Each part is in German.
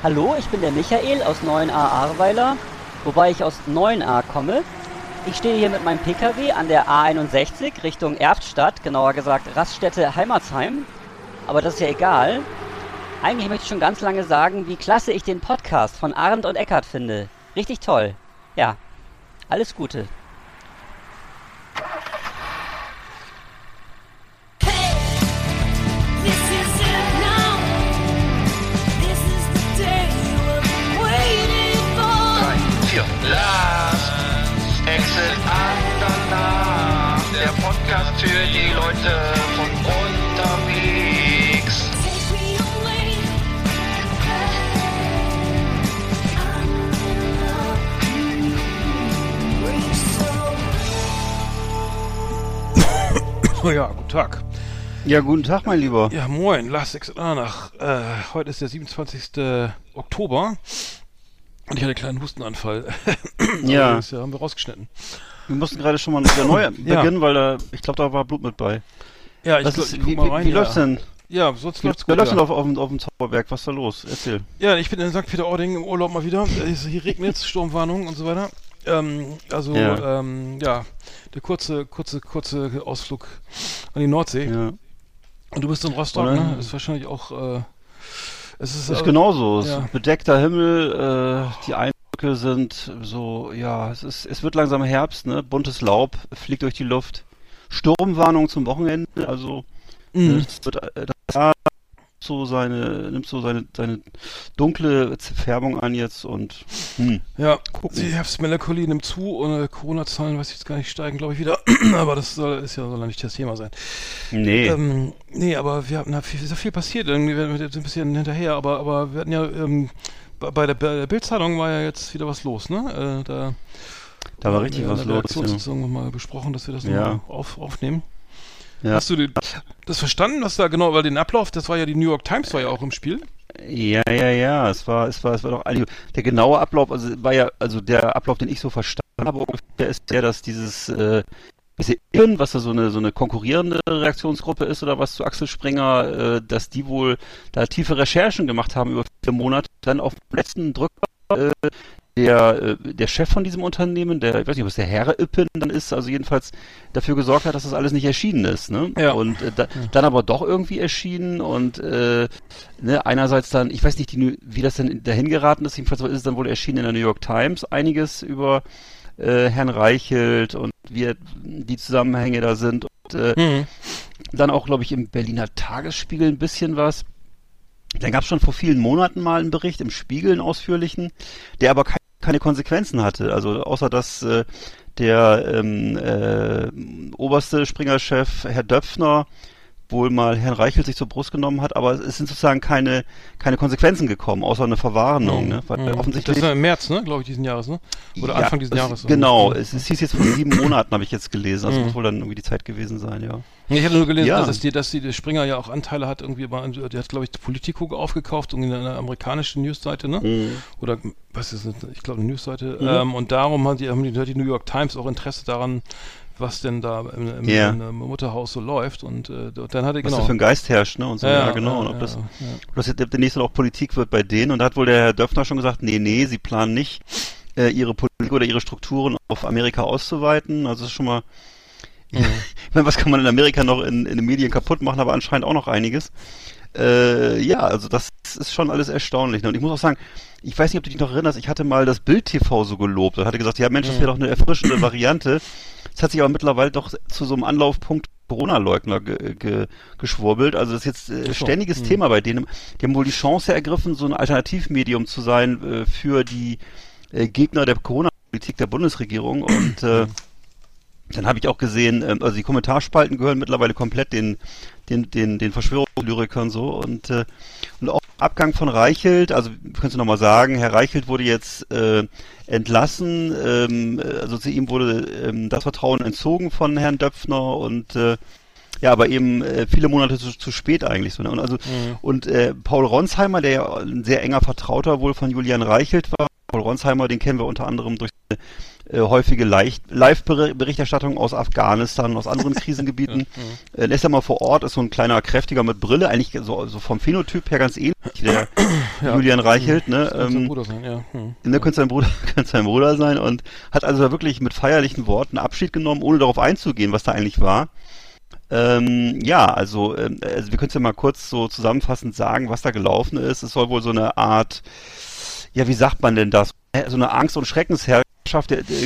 Hallo, ich bin der Michael aus 9a Ahrweiler, wobei ich aus 9a komme. Ich stehe hier mit meinem Pkw an der A61 Richtung Erftstadt, genauer gesagt Raststätte Heimatsheim. Aber das ist ja egal. Eigentlich möchte ich schon ganz lange sagen, wie klasse ich den Podcast von Arndt und Eckart finde. Richtig toll. Ja, alles Gute. Vier. Last Exit Andernach. Der Podcast für die Leute von unterwegs. Take me away. Reach so Oh ja, guten Tag. Ja, guten Tag, mein Lieber. Ja, moin, Last Exit Anach. Äh, heute ist der 27. Oktober und ich hatte einen kleinen Hustenanfall. Ja. Das haben wir rausgeschnitten. Wir mussten gerade schon mal wieder neu Ja. beginnen, weil da, ich glaube, da war Blut mit bei. Ja, ich, glaub, ist, ich guck wie, mal wie, rein. wie ja. läuft's denn? Ja, sonst Wie, läuft's wer gut. läuft's denn Ja. auf, auf, dem- auf dem Zauberberg? Was ist da los? Erzähl. ja, ich bin in St. Peter-Ording im Urlaub mal wieder. Äh, Hier regnet es, Sturmwarnung und so weiter. Ähm, also, Ja. ähm, ja, der kurze, kurze, kurze Ausflug an die Nordsee. Ja. Und du bist in Rostock, Oder? ne? Ist wahrscheinlich auch, äh, es ist, Ist genauso. Es ist ja. bedeckter Himmel, äh, die Eindrücke sind so, ja, es ist, es wird langsam Herbst, ne? Buntes Laub fliegt durch die Luft. Sturmwarnung zum Wochenende, also Mhm. es wird äh, das Jahr so seine, nimmt so seine, seine dunkle Färbung an jetzt und hm. Ja, Gucken. die Herbstmelancholie nimmt zu und äh, Corona-Zahlen, weiß ich jetzt gar nicht, steigen, glaube ich, wieder. aber das soll, ist ja soll ja nicht das Thema sein. Nee. Ähm, nee, aber wir hatten da viel, ist ja viel passiert. Irgendwie wir sind jetzt ein bisschen hinterher, aber, aber wir hatten ja ähm, bei der, bei der Bildzeitung war ja jetzt wieder was los, ne? Äh, da da war haben richtig wir was in der los. Redaktionssitzung nochmal besprochen, dass wir das Ja. nochmal auf, aufnehmen. Ja. Hast du die, das verstanden, was da genau, weil den Ablauf, das war ja die New York Times war ja auch im Spiel. Ja, ja, ja, es war, es war, es war doch einige. Der genaue Ablauf, also war ja, also der Ablauf, den ich so verstanden habe, ungefähr ist der, dass dieses, äh, diese Irren, was da so eine, so eine konkurrierende Reaktionsgruppe ist oder was zu Axel Springer, äh, dass die wohl da tiefe Recherchen gemacht haben über vier Monate, dann auf dem letzten Drücker, äh, der, äh, der Chef von diesem Unternehmen, der, ich weiß nicht, was der Herr Ippen dann ist, also jedenfalls dafür gesorgt hat, dass das alles nicht erschienen ist, ne? Ja. Und äh, da, dann aber doch irgendwie erschienen und äh, ne, einerseits dann, ich weiß nicht, die, wie das denn dahin geraten ist, jedenfalls ist es dann wohl erschienen in der New York Times, einiges über äh, Herrn Reichelt und wie die Zusammenhänge da sind und äh, dann auch, glaube ich, im Berliner Tagesspiegel ein bisschen was. Dann gab es schon vor vielen Monaten mal einen Bericht im Spiegel, einen ausführlichen, der aber kei- keine Konsequenzen hatte. Also außer dass äh, der ähm, äh, oberste Springer-Chef, Herr Döpfner, wohl mal Herrn Reichelt sich zur Brust genommen hat, aber es sind sozusagen keine, keine Konsequenzen gekommen, außer eine Verwarnung. Ne? Weil Mhm. offensichtlich Das war im März, ne, glaube ich, diesen Jahres, ne? Oder ja, Anfang diesen es, Jahres. Genau, Mhm. es, es hieß jetzt vor sieben Monaten, habe ich jetzt gelesen. Also Mhm. muss wohl dann irgendwie die Zeit gewesen sein, ja. Ich hatte nur gelesen, Ja. dass, die, dass die, der Springer ja auch Anteile hat, irgendwie, die hat, glaube ich, Politico aufgekauft, irgendwie eine amerikanische Newsseite, ne? Mhm. Oder, was ist das? Ich glaube, eine Newsseite. Ähm, und darum haben die, haben die New York Times auch Interesse daran, was denn da im, im, Ja. im Mutterhaus so läuft. Und äh, dann hatte, Was genau. da für ein Geist herrscht, ne? Und so, ja, genau. und ob ja, das, ja. ob das jetzt demnächst auch Politik wird bei denen. Und da hat wohl der Herr Döpfner schon gesagt, nee, nee, sie planen nicht, äh, ihre Politik oder ihre Strukturen auf Amerika auszuweiten. Also das ist schon mal, ich meine, was kann man in Amerika noch in, in den Medien kaputt machen, aber anscheinend auch noch einiges. Äh, ja, also das ist schon alles erstaunlich. Ne? Und ich muss auch sagen, ich weiß nicht, ob du dich noch erinnerst, ich hatte mal das Bild TV so gelobt und hatte gesagt, ja Mensch, das wäre doch eine erfrischende Variante. Es hat sich aber mittlerweile doch zu so einem Anlaufpunkt Corona-Leugner ge ge geschwurbelt. Also das ist jetzt äh, ständiges Hm. Thema bei denen. Die haben wohl die Chance ergriffen, so ein Alternativmedium zu sein äh, für die äh, Gegner der Corona-Politik der Bundesregierung. Und äh, Dann habe ich auch gesehen, ähm, also die Kommentarspalten gehören mittlerweile komplett den, den, den, den Verschwörungslyrikern so und, äh, und auch Abgang von Reichelt, also kannst du nochmal sagen, Herr Reichelt wurde jetzt äh, entlassen, ähm, also zu ihm wurde ähm, das Vertrauen entzogen von Herrn Döpfner und äh, ja, aber eben äh, viele Monate zu, zu spät eigentlich so. Ne? Und also und äh, Paul Ronsheimer, der ja ein sehr enger Vertrauter wohl von Julian Reichelt war, Paul Ronsheimer, den kennen wir unter anderem durch äh, häufige Live-Berichterstattung aus Afghanistan, aus anderen Krisengebieten. Äh, lässt er mal vor Ort, ist so ein kleiner kräftiger mit Brille, eigentlich so, so vom Phänotyp her ganz ähnlich, der Julian Reichelt, ne? Könnte sein Ähm, Bruder sein, ja. Hm. ne, könnte sein Bruder, könnte sein Bruder sein und hat also da wirklich mit feierlichen Worten Abschied genommen, ohne darauf einzugehen, was da eigentlich war. Ähm, ja, also, ähm, also wir können es ja mal kurz so zusammenfassend sagen, was da gelaufen ist. Es soll wohl so eine Art, ja, wie sagt man denn das? Äh, So eine Angst- und Schreckensherrschaft äh,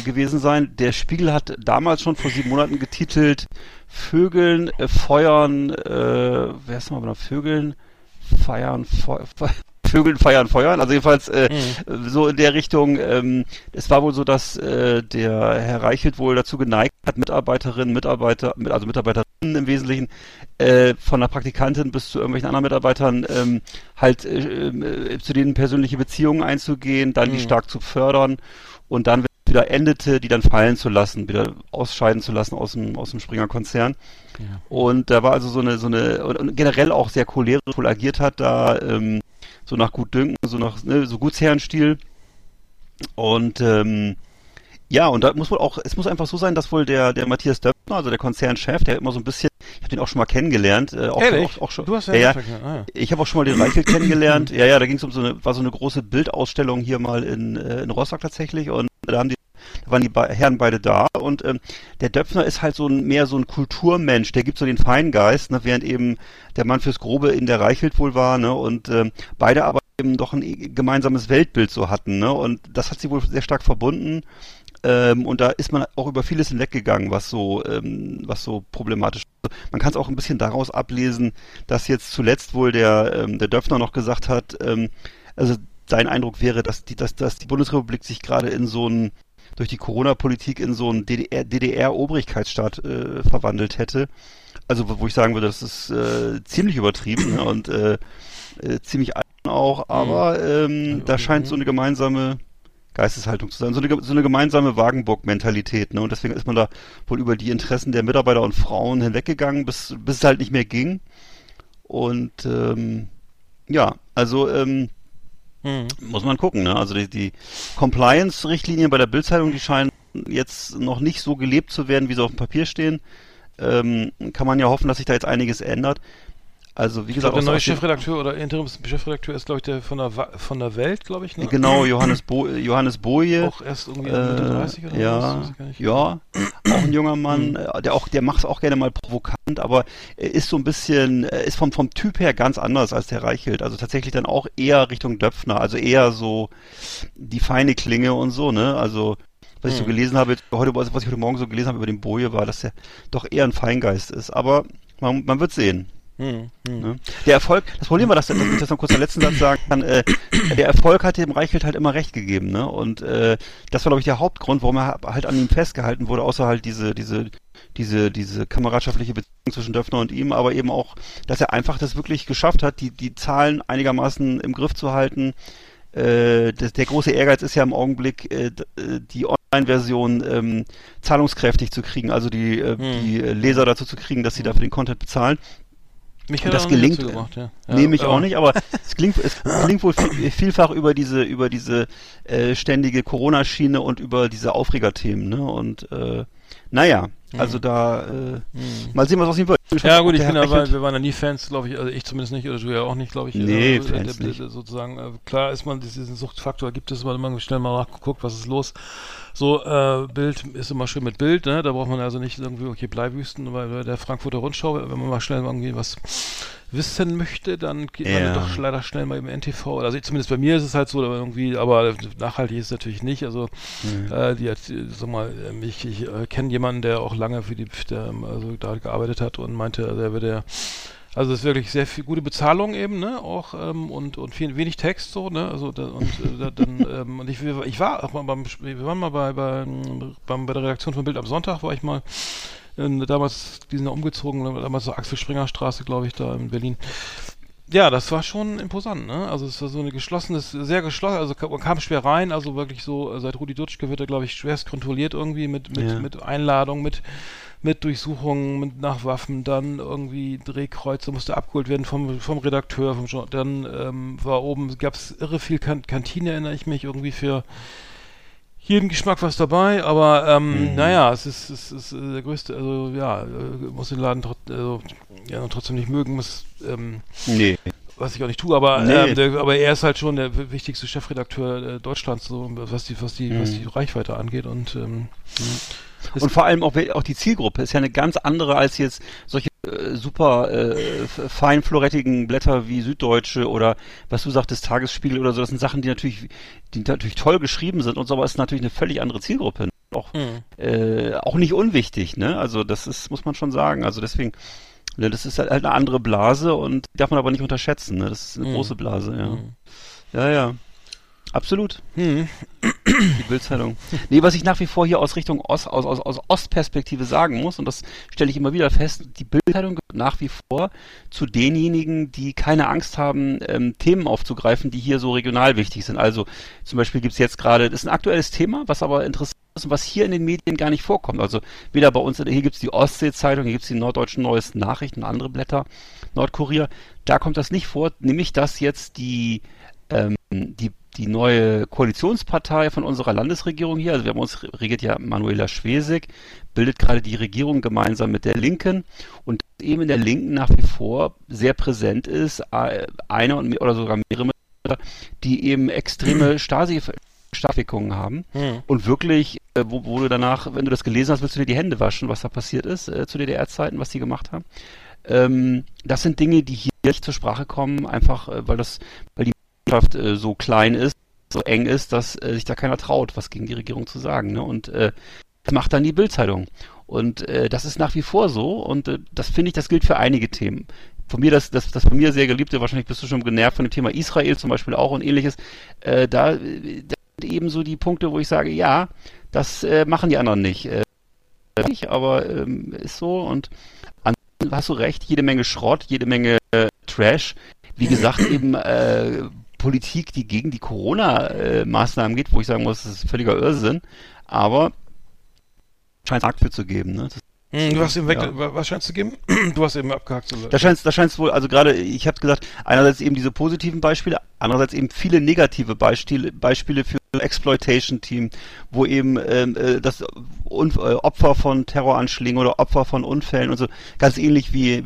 gewesen sein. Der Spiegel hat damals schon vor sieben Monaten getitelt, Vögeln, äh, Feuern, äh, wer ist nochmal Vögeln, Feiern, Feu Fe Vögeln feiern, feuern. Also jedenfalls äh, so in der Richtung. Ähm, es war wohl so, dass äh, der Herr Reichelt wohl dazu geneigt hat, Mitarbeiterinnen, Mitarbeiter, mit- also Mitarbeiterinnen im Wesentlichen, äh, von der Praktikantin bis zu irgendwelchen anderen Mitarbeitern ähm, halt äh, äh, zu denen persönliche Beziehungen einzugehen, dann die stark zu fördern und dann wieder endete, die dann fallen zu lassen, wieder ausscheiden zu lassen aus dem aus dem Springer Konzern. Und da war also so eine so eine und, generell auch sehr cholerisch agiert hat, da ähm, so nach Gutdünken, so nach ne, so Gutsherrenstil. Und ähm, ja, und da muss wohl auch, es muss einfach so sein, dass wohl der, der Matthias Döpfner, also der Konzernchef, der immer so ein bisschen, ich habe den auch schon mal kennengelernt, äh, auch, Ehrlich? auch, auch schon, Du hast ja, ja, ja, ah, ja. ich habe auch schon mal den Reichelt kennengelernt. Ja, ja, da ging es um so eine, war so eine große Bildausstellung hier mal in, äh, in Rostock tatsächlich und da haben die, da waren die Herren beide da und ähm, der Döpfner ist halt so ein, mehr so ein Kulturmensch, der gibt so den Feingeist, ne, während eben der Mann fürs Grobe in der Reichelt wohl war, ne, und ähm, beide aber eben doch ein gemeinsames Weltbild so hatten, ne, und das hat sie wohl sehr stark verbunden. Ähm, und da ist man auch über vieles hinweggegangen, was so, ähm, was so problematisch ist. Man kann es auch ein bisschen daraus ablesen, dass jetzt zuletzt wohl der, ähm, der Döpfner noch gesagt hat, ähm, also sein Eindruck wäre, dass die, dass, dass die Bundesrepublik sich gerade in so einen, durch die Corona-Politik in so einen DDR, DDR-Obrigkeitsstaat äh, verwandelt hätte. Also wo wo ich sagen würde, das ist äh, ziemlich übertrieben ne, und äh, äh, ziemlich alt auch, aber ähm, da scheint so eine gemeinsame Geisteshaltung zu sein. So eine, so eine gemeinsame Wagenburg-Mentalität. Ne? Und deswegen ist man da wohl über die Interessen der Mitarbeiter und Frauen hinweggegangen, bis, bis es halt nicht mehr ging. Und ähm, ja, also ähm, Hm. muss man gucken. Ne? Also die, die Compliance-Richtlinien bei der Bildzeitung, die scheinen jetzt noch nicht so gelebt zu werden, wie sie auf dem Papier stehen. Ähm, kann man ja hoffen, dass sich da jetzt einiges ändert. Also wie gesagt, glaube, der neue Chefredakteur oder Interimschefredakteur ist, glaube ich, der von der, Wa- von der Welt, glaube ich, ne? Genau, Johannes, Bo Johannes Boje. Auch erst irgendwie Mitte 30 oder äh, ja, was? Ja, auch ein junger Mann, äh, der auch, der macht es auch gerne mal provokant, aber er ist so ein bisschen, er ist vom, vom Typ her ganz anders als der Reichelt. Also tatsächlich dann auch eher Richtung Döpfner, also eher so die feine Klinge und so, ne? Also was ich so gelesen habe, heute, was ich heute Morgen so gelesen habe über den Boje, war, dass er doch eher ein Feingeist ist. Aber man, man wird sehen. Hm, hm. Ne? Der Erfolg, das Problem war, dass, dass ich das noch kurz am letzten Satz sagen kann, äh, der Erfolg hat dem Reichelt halt immer recht gegeben, ne? Und äh, das war, glaube ich, der Hauptgrund, warum er halt an ihm festgehalten wurde, außer halt diese, diese, diese, diese kameradschaftliche Beziehung zwischen Döpfner und ihm, aber eben auch, dass er einfach das wirklich geschafft hat, die, die Zahlen einigermaßen im Griff zu halten. Äh, das, der große Ehrgeiz ist ja im Augenblick, äh, äh, die Online-Version ähm, zahlungskräftig zu kriegen, also die, äh, die äh, Leser dazu zu kriegen, dass sie dafür den Content bezahlen. Mich das gelingt, dazu äh, gebracht, ja. ja. Nee, mich ja. auch nicht, aber es klingt, es klingt wohl viel, vielfach über diese, über diese äh, ständige Corona-Schiene und über diese Aufregerthemen, ne? Und äh, naja, also da äh, mal sehen, was aus ihm wird. Mhm. Ja gut, ich bin aber, wir waren ja nie Fans, glaube ich, also ich zumindest nicht, oder du ja auch nicht, glaube ich. Nee, äh, Fans der, nicht. sozusagen, äh, klar ist man, diesen Suchtfaktor gibt es, weil man schnell mal nachguckt, was ist los. So, äh, Bild ist immer schön mit Bild, ne? Da braucht man also nicht irgendwie, okay, Bleibüsten, weil bei der Frankfurter Rundschau, wenn man mal schnell irgendwie was wissen möchte, dann geht man Ja. doch sch- leider schnell mal im NTV. Also ich, zumindest bei mir ist es halt so, aber irgendwie, aber nachhaltig ist es natürlich nicht. Also äh, die hat, sag mal, ich, ich äh, kenne jemanden, der auch lange für die, der, ähm, also da gearbeitet hat und meinte, also er würde Also es ist wirklich sehr viel gute Bezahlung eben, ne? Auch ähm, und und viel, wenig Text so, ne? Also da, und äh, da, dann ähm, und ich, ich war auch mal beim wir waren mal bei bei, beim, bei der Redaktion von Bild am Sonntag war ich mal äh, damals die sind da umgezogen, damals so Axel Springer Straße, glaube ich, da in Berlin. Ja, das war schon imposant, ne? Also es war so eine geschlossenes, sehr geschlossen, also man kam schwer rein, also wirklich so, äh, seit Rudi Dutschke wird er, glaube ich, schwerst kontrolliert irgendwie mit, mit, Ja. mit Einladung, mit, mit Durchsuchungen, mit nach Waffen, dann irgendwie Drehkreuze musste abgeholt werden vom, vom Redakteur, vom Jour- dann ähm, war oben, gab es irre viel kan Kantine, erinnere ich mich, irgendwie für jeden Geschmack was dabei, aber ähm, Mhm. naja, es ist, es ist äh, der größte, also ja, äh, muss den Laden trot, also, ja, trotzdem nicht mögen, muss, ähm, Nee. was ich auch nicht tue, aber, Nee. ähm, der, aber er ist halt schon der wichtigste Chefredakteur äh, Deutschlands, so was die, was die, was Mhm. die Reichweite angeht und ähm, es- Und vor allem auch, auch die Zielgruppe ist ja eine ganz andere als jetzt solche äh, super äh, feinflorettigen Blätter wie Süddeutsche oder was du sagtest, Tagesspiegel oder so. Das sind Sachen, die natürlich, die natürlich toll geschrieben sind und so, aber es ist natürlich eine völlig andere Zielgruppe. Auch, Mhm. äh, auch nicht unwichtig, ne? Also das ist, muss man schon sagen. Also deswegen, ne, das ist halt eine andere Blase und die darf man aber nicht unterschätzen, ne? Das ist eine Mhm. große Blase, ja. Mhm. Ja, ja. Absolut. Hm. Die Bildzeitung. Nee, was ich nach wie vor hier aus Richtung Ost, aus, aus, aus Ostperspektive sagen muss, und das stelle ich immer wieder fest, die Bildzeitung gehört nach wie vor zu denjenigen, die keine Angst haben, ähm, Themen aufzugreifen, die hier so regional wichtig sind. Also zum Beispiel gibt's jetzt gerade, das ist ein aktuelles Thema, was aber interessant ist und was hier in den Medien gar nicht vorkommt. Also weder bei uns, hier gibt's die Ostsee-Zeitung, hier gibt's die Norddeutschen Neuesten Nachrichten, andere Blätter, Nordkurier, da kommt das nicht vor, nämlich dass jetzt die ähm, die, die neue Koalitionspartei von unserer Landesregierung hier, also wir haben uns regiert ja Manuela Schwesig, bildet gerade die Regierung gemeinsam mit der Linken und eben in der Linken nach wie vor sehr präsent ist, eine und, oder sogar mehrere, die eben extreme Stasi Staffikungen haben Hm. und wirklich, äh, wo, wo du danach, wenn du das gelesen hast, willst du dir die Hände waschen, was da passiert ist äh, zu DDR-Zeiten, was die gemacht haben. Ähm, das sind Dinge, die hier nicht zur Sprache kommen, einfach äh, weil das, weil die Mannschaft äh, so klein ist, so eng ist, dass äh, sich da keiner traut, was gegen die Regierung zu sagen. Ne? Und äh, das macht dann die Bildzeitung. Und äh, das ist nach wie vor so. Und äh, das finde ich, das gilt für einige Themen. Von mir, das, das, das von mir sehr geliebte, wahrscheinlich bist du schon genervt von dem Thema Israel zum Beispiel auch und ähnliches. Äh, da, äh, da sind eben so die Punkte, wo ich sage, ja, das äh, machen die anderen nicht. Äh, nicht, aber ähm, ist so und ansonsten hast du recht, jede Menge Schrott, jede Menge äh, Trash. Wie gesagt, eben äh, Politik, die gegen die Corona-Maßnahmen geht, wo ich sagen muss, das ist völliger Irrsinn, aber scheint Markt für zu geben. Ne? Das, Hm, Du hast eben weg, Ja. wa- was scheinst du geben? Du hast eben abgehakt. So. da scheint es da scheint's wohl, also gerade, ich habe gesagt, einerseits eben diese positiven Beispiele, andererseits eben viele negative Beispiele, Beispiele für Exploitation-Team, wo eben ähm, äh, das Un äh, Opfer von Terroranschlägen oder Opfer von Unfällen und so, ganz ähnlich wie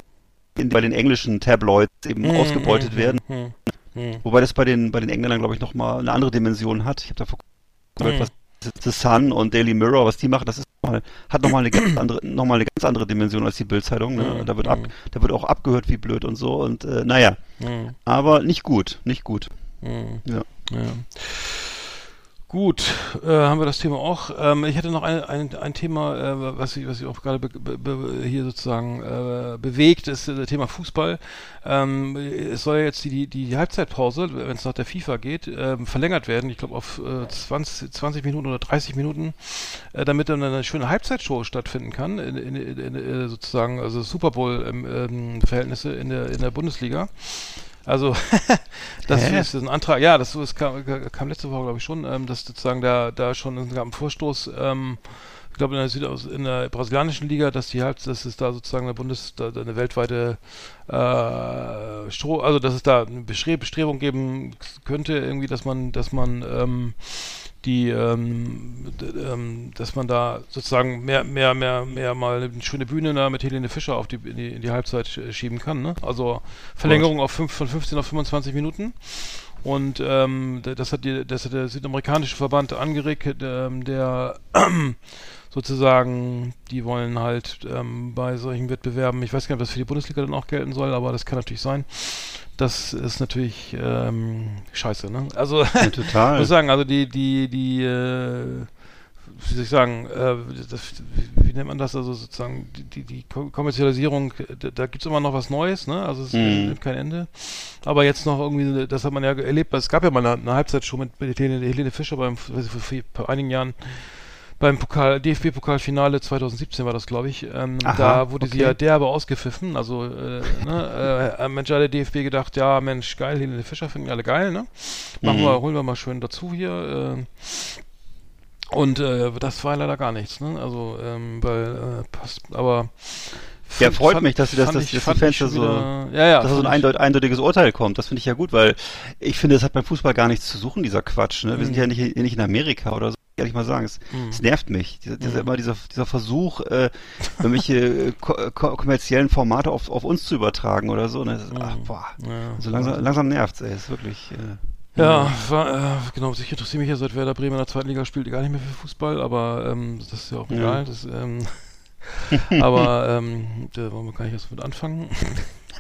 in, bei den englischen Tabloids eben Hm, ausgebeutet hm, werden. Hm, hm, Wobei das bei den, bei den Engländern, glaube ich, nochmal eine andere Dimension hat. Ich habe da vor kurzem gehört, Mhm. was The Sun und Daily Mirror, was die machen, das ist noch mal, hat nochmal eine ganz andere, noch mal eine ganz andere Dimension als die Bildzeitung. Ne? Mhm. Da wird ab, da wird auch abgehört wie blöd und so und äh, naja, hm, aber nicht gut, nicht gut. hm. Ja. Ja. Gut, äh, haben wir das Thema auch. Ähm, ich hatte noch ein, ein, ein Thema, äh, was ich, was ich auch gerade be, be, hier sozusagen äh, bewegt, ist äh, das Thema Fußball. Ähm, es soll ja jetzt die, die, die Halbzeitpause, wenn es nach der FIFA geht, ähm, verlängert werden. Ich glaube auf äh, 20, 20 Minuten oder 30 Minuten, äh, damit dann eine schöne Halbzeitshow stattfinden kann, in, in, in, äh, sozusagen, also Super Bowl ähm, ähm, in der, in der Bundesliga. Also, das Hä? ist ein Antrag, ja, das, das kam, kam letzte Woche, glaube ich, schon, ähm, dass sozusagen da, da schon es gab einen Vorstoß, ähm, ich glaube in der, Südaus in der brasilianischen Liga, dass die halt, dass es da sozusagen eine Bundes, da, da eine weltweite äh, Stro also dass es da eine Bestre Bestrebung geben könnte, irgendwie, dass man, dass man ähm, die, ähm, ähm, dass man da sozusagen mehr, mehr, mehr, mehr mal eine schöne Bühne da mit Helene Fischer auf die, in die, in die Halbzeit sch- schieben kann, ne? Also Verlängerung auf fünf, von 15 auf 25 Minuten. Und ähm, das hat die, das hat der südamerikanische Verband angeregt, ähm, der sozusagen, die wollen halt ähm, bei solchen Wettbewerben, ich weiß gar nicht, ob das für die Bundesliga dann auch gelten soll, aber das kann natürlich sein. Das ist natürlich ähm, scheiße, ne? Also Ja, total. ich muss sagen, also die, die, die, äh, wie soll ich sagen, äh, das, wie, wie nennt man das, also sozusagen die, die, die Ko- Kommerzialisierung, da, da gibt es immer noch was Neues, ne? Also es Mhm. nimmt kein Ende. Aber jetzt noch irgendwie, das hat man ja erlebt, es gab ja mal eine, eine Halbzeitshow mit, mit Helene, Helene Fischer beim, vor einigen Jahren beim Pokal, DFB-Pokalfinale 2017 war das, glaube ich. Ähm, Aha, da wurde sie okay. ja derbe ausgepfiffen. Also, äh, ne, äh, Mensch, der DFB gedacht, ja, Mensch, geil, Helene Fischer finden alle geil, ne? Machen Mhm. wir, holen wir mal schön dazu hier. Äh, und äh, das war leider gar nichts, ne? Also, ähm, weil, äh, passt, aber. Ja, fand- freut fand- mich, dass das- dass- ich- dass die Fans so- wieder- ja, ja, dass da so ein eindeut eindeutiges Urteil kommt. Das finde ich ja gut, weil ich finde, das hat beim Fußball gar nichts zu suchen, dieser Quatsch. Ne? Wir sind Mhm. ja nicht, nicht in Amerika oder so, ehrlich mal sagen. Es, Mhm. es nervt mich. Dieser, dieser, Mhm. immer dieser, dieser Versuch, äh, irgendwelche äh, ko ko kommerziellen Formate auf, auf uns zu übertragen oder so. Ne? Das ist, ach, Mhm. boah. Ja. So langsam, langsam nervt's, ey. Ist wirklich. Äh, Ja, war, äh, genau, ich interessiere mich ja seit Werder Bremen in der zweiten Liga spielt gar nicht mehr für Fußball, aber ähm, das ist ja auch Ja. egal. Das, ähm, aber ähm, da wollen wir gar nicht erst mit anfangen.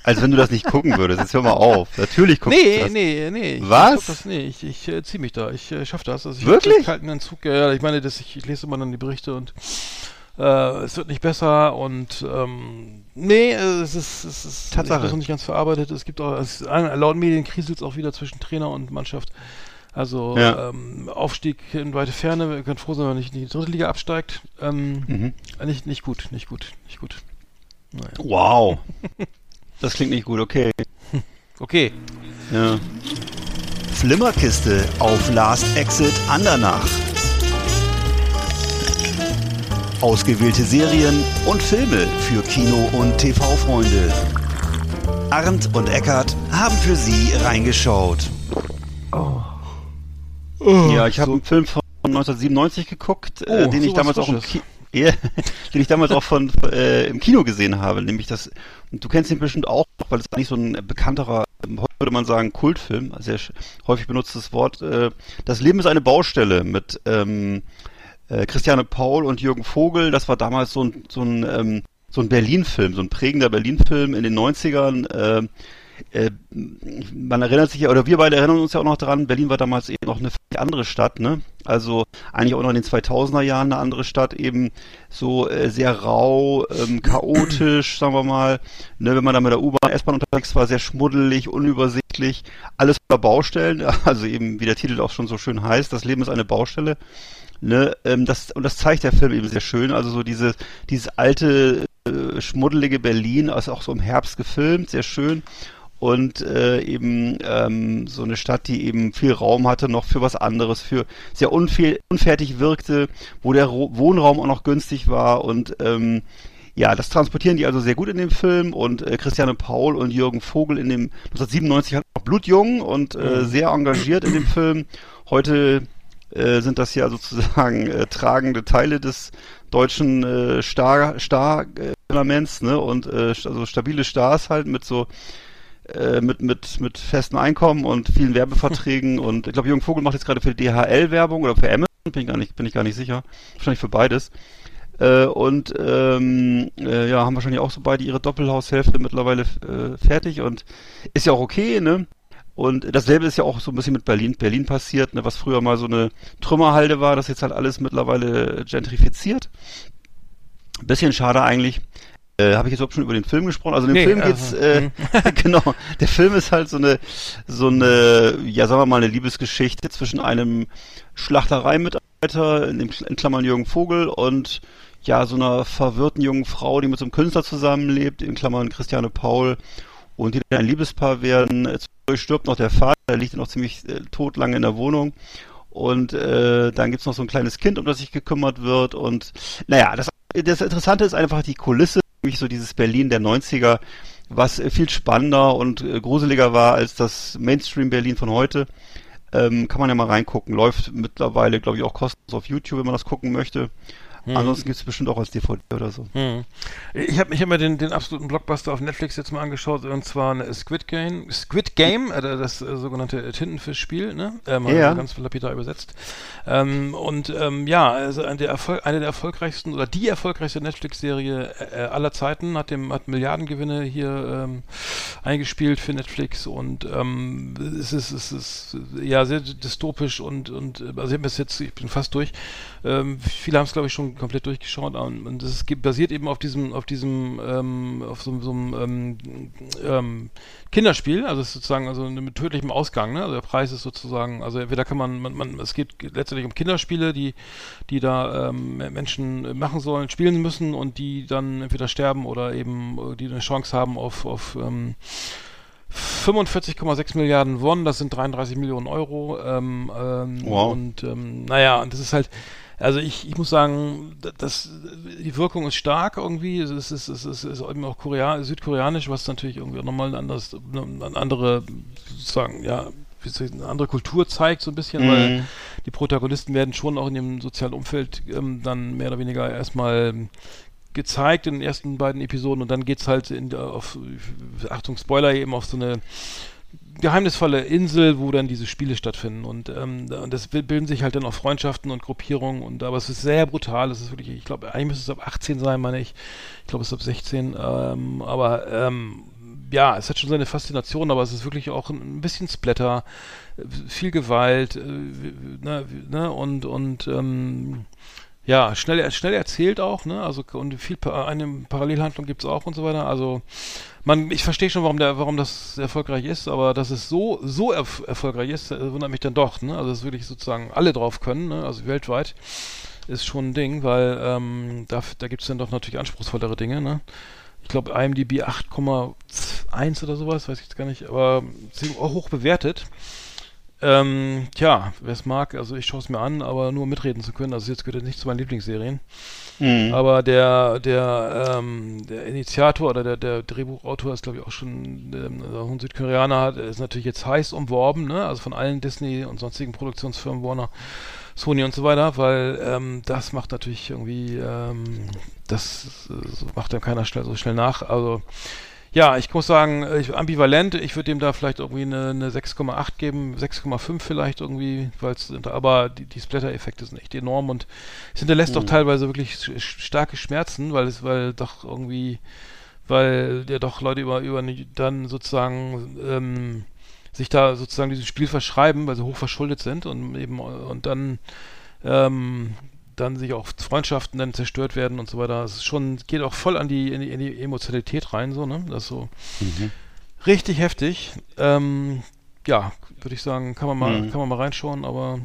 Als wenn du das nicht gucken würdest. Jetzt hör mal auf. Natürlich guckst du nee, das. nee, nee. Ich, Was? Ich, guck das, nee, ich, ich äh, ziehe mich da. Ich äh, schaffe das. Also ich Wirklich? hab kalten Entzug. Ja, ich meine, das, ich, ich lese immer dann die Berichte und äh, es wird nicht besser und ähm, nee, äh, es ist, es ist Tatsache. Ich das nicht ganz verarbeitet. Es gibt auch, es, laut Medien kriselt es auch wieder zwischen Trainer und Mannschaft. Also Ja. ähm, Aufstieg in weite Ferne, wir können froh sein, wenn man nicht in die dritte Liga absteigt. Ähm, Mhm. nicht, nicht gut, nicht gut, nicht gut. Naja. Wow. Das klingt nicht gut, okay. Okay. Ja. Flimmerkiste auf Last Exit Andernach. Ausgewählte Serien und Filme für Kino- und TV-Freunde. Arndt und Eckart haben für Sie reingeschaut. Ja, ich habe einen Film von 1997 geguckt, äh, Oh, den ich damals auch im. Ki den ich damals auch von äh, im Kino gesehen habe, nämlich das. Du kennst ihn bestimmt auch, weil es eigentlich so ein bekannterer, ähm, heute würde man sagen, Kultfilm, also sehr häufig benutztes Wort. Äh, das Leben ist eine Baustelle mit ähm, äh, Christiane Paul und Jürgen Vogel. Das war damals so ein so ein ähm, so ein Berlin-Film, so ein prägender Berlin-Film in den 90ern. Äh, äh, man erinnert sich ja, oder wir beide erinnern uns ja auch noch dran, Berlin war damals eben noch eine andere Stadt, ne? Also eigentlich auch noch in den 2000er Jahren eine andere Stadt, eben so äh, sehr rau, ähm, chaotisch, sagen wir mal. Ne, wenn man da mit der U-Bahn, S-Bahn unterwegs war, sehr schmuddelig, unübersichtlich, alles voller Baustellen, also eben, wie der Titel auch schon so schön heißt, das Leben ist eine Baustelle. Ne, ähm, das, und das zeigt der Film eben sehr schön, also so diese, dieses alte, äh, schmuddelige Berlin, also auch so im Herbst gefilmt, sehr schön und äh, eben ähm, so eine Stadt, die eben viel Raum hatte noch für was anderes, für sehr unfe unfertig wirkte, wo der Ro Wohnraum auch noch günstig war und ähm, ja, das transportieren die also sehr gut in dem Film und äh, Christiane Paul und Jürgen Vogel in dem 1997 halt noch blutjung und äh, sehr engagiert in dem Film. Heute äh, sind das ja sozusagen äh, tragende Teile des deutschen äh, Star Star äh, Parlaments, ne und äh, also stabile Stars halt mit so äh, mit, mit, mit festem Einkommen und vielen Werbeverträgen und ich glaube, Jürgen Vogel macht jetzt gerade für DHL Werbung oder für Amazon, bin ich gar nicht, bin ich gar nicht sicher. Wahrscheinlich für beides. Äh, und ähm, äh, ja, haben wahrscheinlich auch so beide ihre Doppelhaushälfte mittlerweile äh, fertig und ist ja auch okay, ne? Und dasselbe ist ja auch so ein bisschen mit Berlin, Berlin passiert, ne, was früher mal so eine Trümmerhalde war, das ist jetzt halt alles mittlerweile gentrifiziert. Bisschen schade eigentlich. Äh, Habe ich jetzt überhaupt schon über den Film gesprochen? Also in dem Nee, Film also, geht's, äh, genau, der Film ist halt so eine, so eine, ja sagen wir mal, eine Liebesgeschichte zwischen einem Schlachtereimitarbeiter, in, dem, in Klammern Jürgen Vogel, und ja, so einer verwirrten jungen Frau, die mit so einem Künstler zusammenlebt, in Klammern Christiane Paul, und die dann ein Liebespaar werden. Äh, Zwischendurch stirbt noch der Vater, der liegt noch ziemlich äh, tot lange in der Wohnung. Und äh, dann gibt's noch so ein kleines Kind, um das sich gekümmert wird. Und naja, das, das Interessante ist einfach die Kulisse, nämlich so dieses Berlin der 90er, was äh, viel spannender und äh, gruseliger war als das Mainstream-Berlin von heute. Ähm, kann man ja mal reingucken. Läuft mittlerweile, glaube ich, auch kostenlos auf YouTube, wenn man das gucken möchte. Ansonsten gibt's bestimmt auch als DVD oder so. Hm. Ich habe ich hab mir den, den absoluten Blockbuster auf Netflix jetzt mal angeschaut, und zwar ein Squid Game, Squid Game, äh, das äh, sogenannte Tintenfischspiel, ne? Äh, mal Ja. ganz lapidar übersetzt. Ähm, und ähm, ja, also eine der, Erfol eine der erfolgreichsten oder die erfolgreichste Netflix-Serie äh, aller Zeiten, hat dem hat Milliardengewinne hier ähm, eingespielt für Netflix und ähm, es ist es ist ja sehr dystopisch und und äh, also ich jetzt ich bin fast durch Ähm, viele haben es, glaube ich, schon komplett durchgeschaut und, es basiert eben auf diesem, auf diesem, ähm, auf so, so einem ähm, ähm, Kinderspiel, also es ist sozusagen also mit tödlichem Ausgang, ne? Also der Preis ist sozusagen, also entweder kann man, man, man es geht letztendlich um Kinderspiele, die, die da ähm, Menschen machen sollen, spielen müssen und die dann entweder sterben oder eben äh, die eine Chance haben auf, auf ähm, 45,6 Milliarden Won, das sind 33 Millionen Euro. Ähm, ähm, Wow. Und ähm, naja, und das ist halt, also ich, ich muss sagen, da- das, die Wirkung ist stark irgendwie. Es ist, es ist, es ist eben auch Korea südkoreanisch, was natürlich irgendwie auch nochmal ein anderes, eine andere, sozusagen, ja, eine andere Kultur zeigt, so ein bisschen, weil die Protagonisten werden schon auch in dem sozialen Umfeld ähm, dann mehr oder weniger erstmal gezeigt in den ersten beiden Episoden und dann geht's halt in, auf, Achtung, Spoiler, eben auf so eine geheimnisvolle Insel, wo dann diese Spiele stattfinden. Und, ähm, das bi- bilden sich halt dann auch Freundschaften und Gruppierungen. Und aber es ist sehr brutal, es ist wirklich, ich glaube, eigentlich müsste es ab 18 sein, meine ich, ich glaube es ist ab 16, ähm, aber ähm, ja, es hat schon seine Faszination, aber es ist wirklich auch ein, bisschen Splatter, viel Gewalt, äh, ne, ne, und und ähm, ja, schnell, schnell erzählt auch, ne? Also und viel eine Parallelhandlung gibt's auch und so weiter. Also man, ich verstehe schon, warum der, warum das erfolgreich ist, aber dass es so so erf erfolgreich ist, äh, wundert mich dann doch, ne? Also dass wirklich sozusagen alle drauf können, ne? Also weltweit ist schon ein Ding, weil ähm, da, da gibt's dann doch natürlich anspruchsvollere Dinge, ne? Ich glaube IMDb 8,1 oder sowas, weiß ich jetzt gar nicht, aber hoch bewertet. Ähm, tja, wer es mag, also ich schaue es mir an, aber nur mitreden zu können, also jetzt gehört jetzt nicht zu meinen Lieblingsserien. Mhm. Aber der, der, ähm, der Initiator oder der, der Drehbuchautor ist, glaube ich, auch schon ähm, also ein Südkoreaner, hat, ist natürlich jetzt heiß umworben, ne? Also von allen Disney und sonstigen Produktionsfirmen, Warner, Sony und so weiter, weil ähm, das macht natürlich irgendwie, ähm, das äh, macht dann keiner schnell so schnell nach. Also ja, ich muss sagen, ich, ambivalent. Ich würde dem da vielleicht irgendwie eine, eine 6,8 geben, 6,5 vielleicht irgendwie, weil es, aber die, die Splatter-Effekte sind echt enorm und es hinterlässt doch teilweise wirklich starke Schmerzen, weil es, weil doch irgendwie, weil ja doch Leute über, über dann sozusagen ähm, sich da sozusagen diesem Spiel verschreiben, weil sie hoch verschuldet sind und eben und dann ähm, dann sich auch Freundschaften dann zerstört werden und so weiter. Es ist schon, geht auch voll an die, in die, in die Emotionalität rein, so, ne? Das ist so richtig heftig. Ähm, ja, würde ich sagen, kann man mal, Mhm. kann man mal reinschauen, aber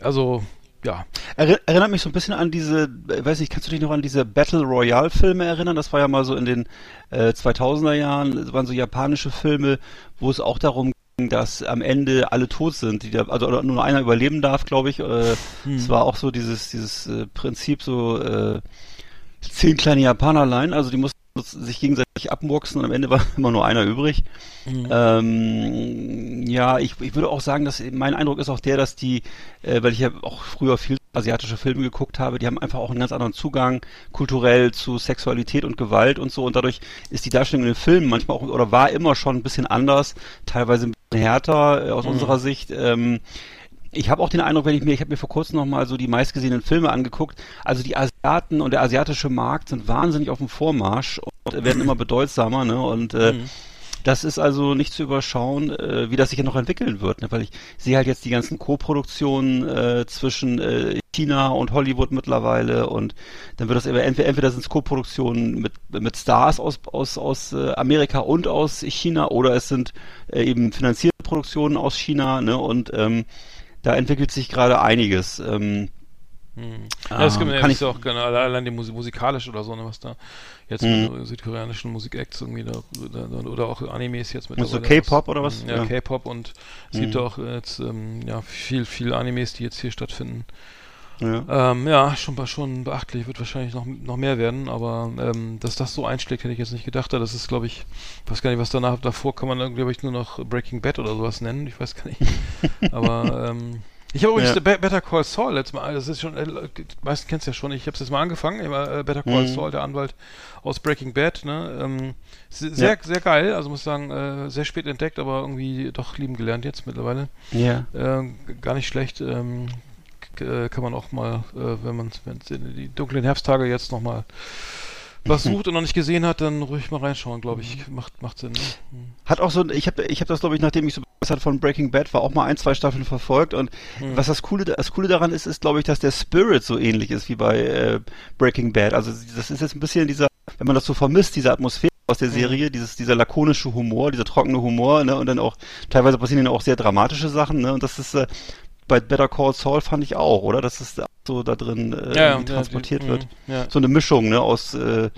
also, ja. Erinner- Erinnert mich so ein bisschen an diese, weiß nicht, kannst du dich noch an diese Battle Royale Filme erinnern? Das war ja mal so in den äh, 2000er Jahren, das waren so japanische Filme, wo es auch darum ging, dass am Ende alle tot sind, die da, also nur einer überleben darf, glaube ich. Äh, Es war auch so dieses dieses äh, Prinzip so äh, zehn kleine Japanerlein, also die mussten sich gegenseitig abmurksen und am Ende war immer nur einer übrig. Ähm, ja, ich, ich würde auch sagen, dass mein Eindruck ist auch der, dass die, äh, weil ich ja auch früher viel asiatische Filme geguckt habe, die haben einfach auch einen ganz anderen Zugang kulturell zu Sexualität und Gewalt und so und dadurch ist die Darstellung in den Filmen manchmal auch oder war immer schon ein bisschen anders, teilweise ein härter äh, aus unserer Sicht. Ähm, ich habe auch den Eindruck, wenn ich mir, ich habe mir vor kurzem noch mal so die meistgesehenen Filme angeguckt, also die Asiaten und der asiatische Markt sind wahnsinnig auf dem Vormarsch und werden immer bedeutsamer, ne? Und äh, das ist also nicht zu überschauen, äh, wie das sich ja noch entwickeln wird, ne? weil ich sehe halt jetzt die ganzen Co-Produktionen äh, zwischen äh, China und Hollywood mittlerweile und dann wird das entweder, entweder sind es Co-Produktionen mit, mit Stars aus, aus, aus äh, Amerika und aus China oder es sind äh, eben finanzierte Produktionen aus China ne? und ähm, da entwickelt sich gerade einiges. Ähm, Ja, das Ah, kann, kann kann ich- ich auch gerne, alle- allein die Musik, musikalisch oder so, ne, was da jetzt Mhm. mit südkoreanischen Musikacts irgendwie da, da, oder auch Animes jetzt mit Mit so K-Pop oder was? Ja, Ja. K-Pop und es gibt auch jetzt ähm, ja viel, viel Animes, die jetzt hier stattfinden. ja. Ähm, ja, schon, schon beachtlich, wird wahrscheinlich noch, noch mehr werden, aber ähm, dass das so einschlägt, hätte ich jetzt nicht gedacht. Das ist, glaube ich, ich weiß gar nicht, was danach davor kann man, glaube ich, nur noch Breaking Bad oder sowas nennen. Ich weiß gar nicht. aber ähm, ich habe übrigens Ja. Be- Better Call Saul letztes Mal, das ist schon, äh, die meisten kennen es ja schon, ich habe es jetzt mal angefangen, äh, Better Call Mhm. Saul, der Anwalt aus Breaking Bad, ne? Ähm, se- sehr, Ja. sehr geil, also muss sagen, äh, sehr spät entdeckt, aber irgendwie doch lieben gelernt jetzt mittlerweile. ja. Äh, gar nicht schlecht. Ähm, äh, kann man auch mal, äh, wenn man wenn die dunklen Herbsttage jetzt noch mal was sucht und noch nicht gesehen hat, dann ruhig mal reinschauen, glaube ich. Macht, macht Sinn. Ne? Hat auch so, ein- ich habe ich hab das, glaube ich, nachdem ich so begeistert von Breaking Bad war, auch mal ein, zwei Staffeln verfolgt. Und was das Coole, das Coole daran ist, ist, glaube ich, dass der Spirit so ähnlich ist wie bei äh, Breaking Bad. Also das ist jetzt ein bisschen dieser, wenn man das so vermisst, diese Atmosphäre aus der Serie, dieses, dieser lakonische Humor, dieser trockene Humor, ne, und dann auch, teilweise passieren dann auch sehr dramatische Sachen, ne, und das ist, äh, bei Better Call Saul fand ich auch, oder? Dass es so da drin äh, irgendwie transportiert die- wird. Ja. So eine Mischung, ne, aus, äh,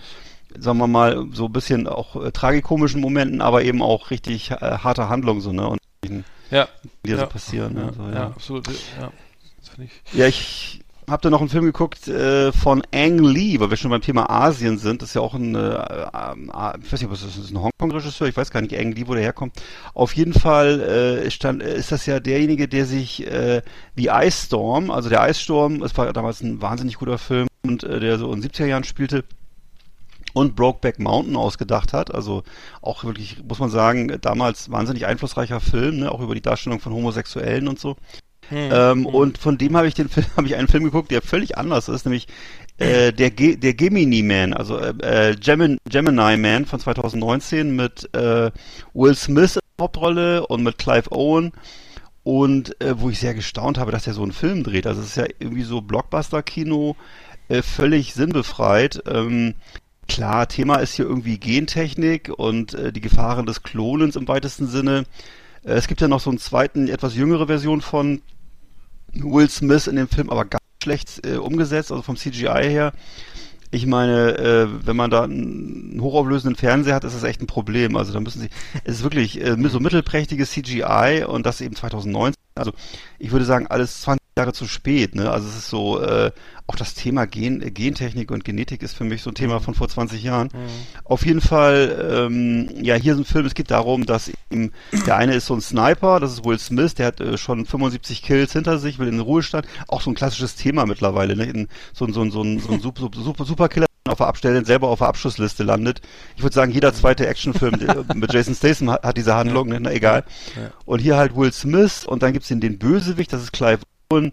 sagen wir mal, so ein bisschen auch äh, tragikomischen Momenten, aber eben auch richtig äh, harter Handlung, so, ne, und die Ja. ja. so passieren, ne, so, ja. ja. absolut. Ja. Ich. Habe da noch einen Film geguckt äh, von Ang Lee, weil wir schon beim Thema Asien sind. Das ist ja auch ein, äh, ähm, äh, ich weiß nicht, was ist das ein Hongkong-Regisseur? Ich weiß gar nicht, Ang Lee, wo der herkommt. Auf jeden Fall äh, stand, äh, ist das ja derjenige, der sich äh, The Ice Storm, also der Eissturm, es war damals ein wahnsinnig guter Film und äh, der so in den 70er Jahren spielte und Brokeback Mountain ausgedacht hat. Also auch wirklich, muss man sagen, damals wahnsinnig einflussreicher Film, ne? auch über die Darstellung von Homosexuellen und so. Ähm, Und von dem habe ich den Film, habe ich einen Film geguckt, der völlig anders ist, nämlich äh, der, Ge der Gemini Man, also äh, äh, Gemin Gemini Man von 2019 mit äh, Will Smith in der Hauptrolle und mit Clive Owen und äh, wo ich sehr gestaunt habe, dass er so einen Film dreht. Also es ist ja irgendwie so Blockbuster-Kino, äh, völlig sinnbefreit. Ähm, klar, Thema ist hier irgendwie Gentechnik und die Gefahren des Klonens im weitesten Sinne. Es gibt ja noch so einen zweiten, etwas jüngere Version von Will Smith in dem Film, aber ganz schlecht äh, umgesetzt, also vom CGI her. Ich meine, äh, wenn man da einen hochauflösenden Fernseher hat, ist das echt ein Problem. Also da müssen sie, es ist wirklich äh, so mittelprächtiges CGI und das eben 2019. Also ich würde sagen, alles 20 Jahre zu spät. Ne? Also es ist so, äh, auch das Thema Gen, äh, Gentechnik und Genetik ist für mich so ein Thema von vor 20 Jahren. Auf jeden Fall, ähm, ja, hier ist ein Film, es geht darum, dass eben, der eine ist so ein Sniper, das ist Will Smith, der hat äh, schon 75 Kills hinter sich, will in den Ruhestand. Auch so ein klassisches Thema mittlerweile, ne? In, so, ein- so, ein- so, ein- so ein super, super, Superkiller auf der Abstelle selber auf der Abschussliste landet. Ich würde sagen, jeder zweite Actionfilm der- mit Jason Statham hat, hat diese Handlung, ne? na egal. Und hier halt Will Smith und dann gibt's den, den Bösewicht, das ist Clive Owen,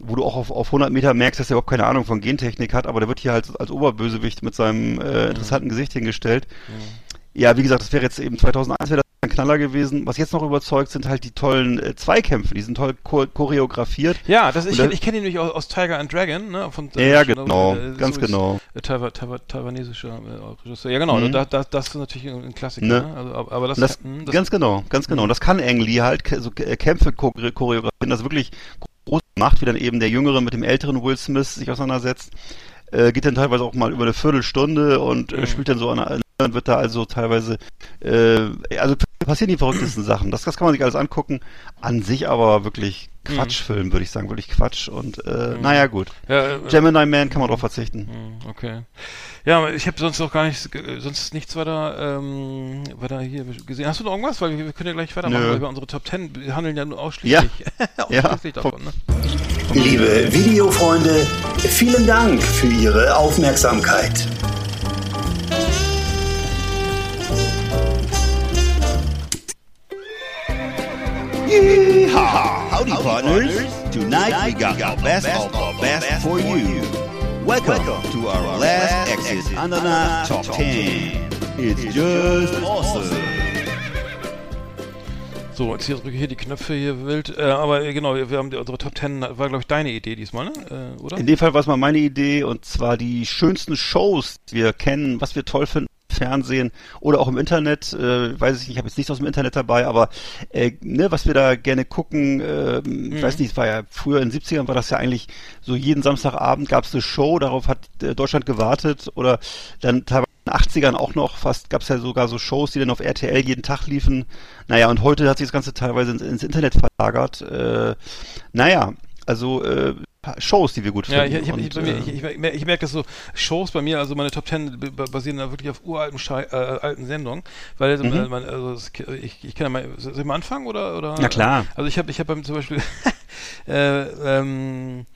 wo du auch auf, auf 100 Meter merkst, dass er überhaupt keine Ahnung von Gentechnik hat, aber der wird hier halt als Oberbösewicht mit seinem äh, interessanten Gesicht hingestellt. Ja, wie gesagt, das wäre jetzt eben 2001 wäre das ein Knaller gewesen. Was jetzt noch überzeugt, sind halt die tollen äh, Zweikämpfe, die sind toll cho choreografiert. Ja, das, ich, ich kenne ihn nämlich aus, aus Tiger and Dragon, ne? Von, Ja, äh, genau, äh, ganz genau. äh, Taiwa, Taiwa, taiwanesischer äh, Regisseur. Ja, genau, Mhm. da, da, das ist natürlich ein Klassiker. Ne? Ne? Also, aber, das, das, mh, das ganz genau, ganz genau. Und das kann Ang Lee halt, so äh, Kämpfe cho- choreografieren, das wirklich macht, wie dann eben der Jüngere mit dem älteren Will Smith sich auseinandersetzt. Äh, geht dann teilweise auch mal über eine Viertelstunde und äh, Mhm. spielt dann so an, an dann wird da also teilweise, äh, also passieren die verrücktesten Sachen. Das, das kann man sich alles angucken. An sich aber wirklich Quatschfilm, würde ich sagen, wirklich Quatsch. Und äh, naja, gut. ja, äh, Gemini Man kann man drauf verzichten. mh, okay. Ja, ich habe sonst auch gar nichts, sonst nichts weiter, ähm, weiter hier gesehen. Hast du noch irgendwas? Weil wir, wir können ja gleich weitermachen, Nö. weil wir unsere Top Ten wir handeln ja nur ausschließlich, Ja. ausschließlich Ja. davon. Ne? Liebe Videofreunde, vielen Dank für Ihre Aufmerksamkeit. Yeehaw! Howdy, partners. Tonight we got the best of the best for you. Welcome to our last Exit Ananas Top 10. It's just awesome. So, jetzt hier drücke ich hier die Knöpfe hier wild. Äh, aber äh, genau, wir haben die, unsere Top Ten, war glaube ich deine Idee diesmal, ne? Äh, oder? In dem Fall war es mal meine Idee und zwar die schönsten Shows, die wir kennen, was wir toll finden. Fernsehen oder auch im Internet, äh, weiß ich nicht, ich habe jetzt nichts aus dem Internet dabei, aber äh, ne, was wir da gerne gucken, äh, ich weiß nicht, es war ja früher in den 70ern war das ja eigentlich so jeden Samstagabend gab es eine Show, darauf hat äh, Deutschland gewartet oder dann teilweise in den 80ern auch noch fast, gab es ja sogar so Shows, die dann auf RTL jeden Tag liefen. Naja, und heute hat sich das Ganze teilweise ins, ins Internet verlagert. Äh, naja, also äh, Shows, die wir gut Ja, finden. ich, ich, ich, Und, mir, äh, ich, ich, ich, mer- ich merke das so, Shows bei mir, also meine Top Ten basieren da wirklich auf uralten Schei äh, alten Sendungen, weil also, Mhm. man, also ich, ich kann ja mal, soll ich mal anfangen oder? oder Na klar. Also ich habe ich hab zum Beispiel, äh, ähm,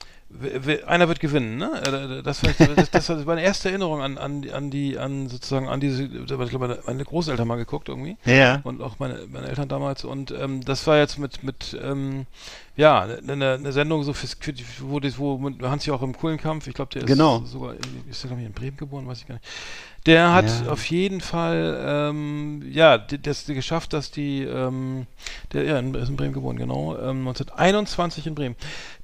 einer wird gewinnen, ne? Äh, Das war, das, das war meine erste Erinnerung an, an, an die, an sozusagen, an diese, ich glaube, meine- Großeltern mal geguckt irgendwie Ja. und auch meine, meine Eltern damals. Und ähm, das war jetzt mit, mit ähm, ja, eine, eine Sendung so fürs, für wo, das, wo Hans auch im Kohlenkampf, ich glaube, der ist Genau. sogar, ist der, glaube ich, in Bremen geboren, weiß ich gar nicht. Der hat Ja. auf jeden Fall, ähm, ja, das geschafft, dass die, ähm, der ja, ist in Bremen geboren, genau, ähm, 1921 in Bremen.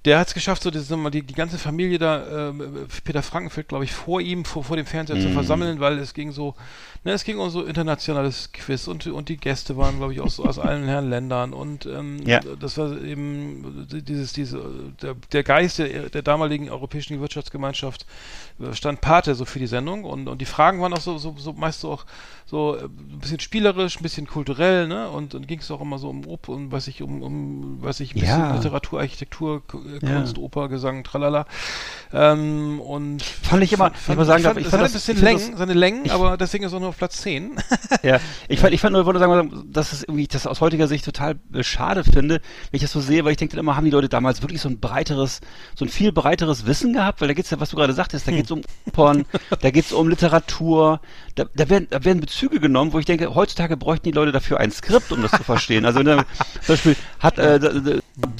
Der hat es geschafft, so die, die ganze Familie da, ähm, Peter Frankenfeld, glaube ich, vor ihm, vor, vor dem Fernseher Mhm. zu versammeln, weil es ging so, ne, es ging um so internationales Quiz und, und die Gäste waren, glaube ich, auch so aus allen Herren Ländern und ähm, Ja. das war eben dieses, diese, der, der Geist der, der damaligen Europäischen Wirtschaftsgemeinschaft äh, stand Pate so für die Sendung und, und die Fragen waren auch so, so, so meist so auch so äh, ein bisschen spielerisch, ein bisschen kulturell, ne? Und dann ging es auch immer so um Op und was ich um, um was ich ein bisschen Ja. Literatur, Architektur, äh, Ja. Kunst, Oper, Gesang, tralala. Ähm, und Fand ich immer- wenn ich mal sagen darf, ich ich fand fand das- ein bisschen ich Längen, das- seine Längen, ich- aber deswegen ist er nur auf Platz 10. Ja, ich fand, ich fand nur, wollte sagen, dass es irgendwie, das aus heutiger Sicht total äh, schade finde, wenn ich das so sehe, weil ich denke dann immer, haben die Leute damals wirklich so ein breiteres, so ein viel breiteres Wissen gehabt, weil da geht's ja, was du gerade sagtest, da geht's um Opern, da geht's um Literatur, da, da, werden, da werden Bezüge genommen, wo ich denke, heutzutage bräuchten die Leute dafür ein Skript, um das zu verstehen. Also da, zum Beispiel hat, äh, da,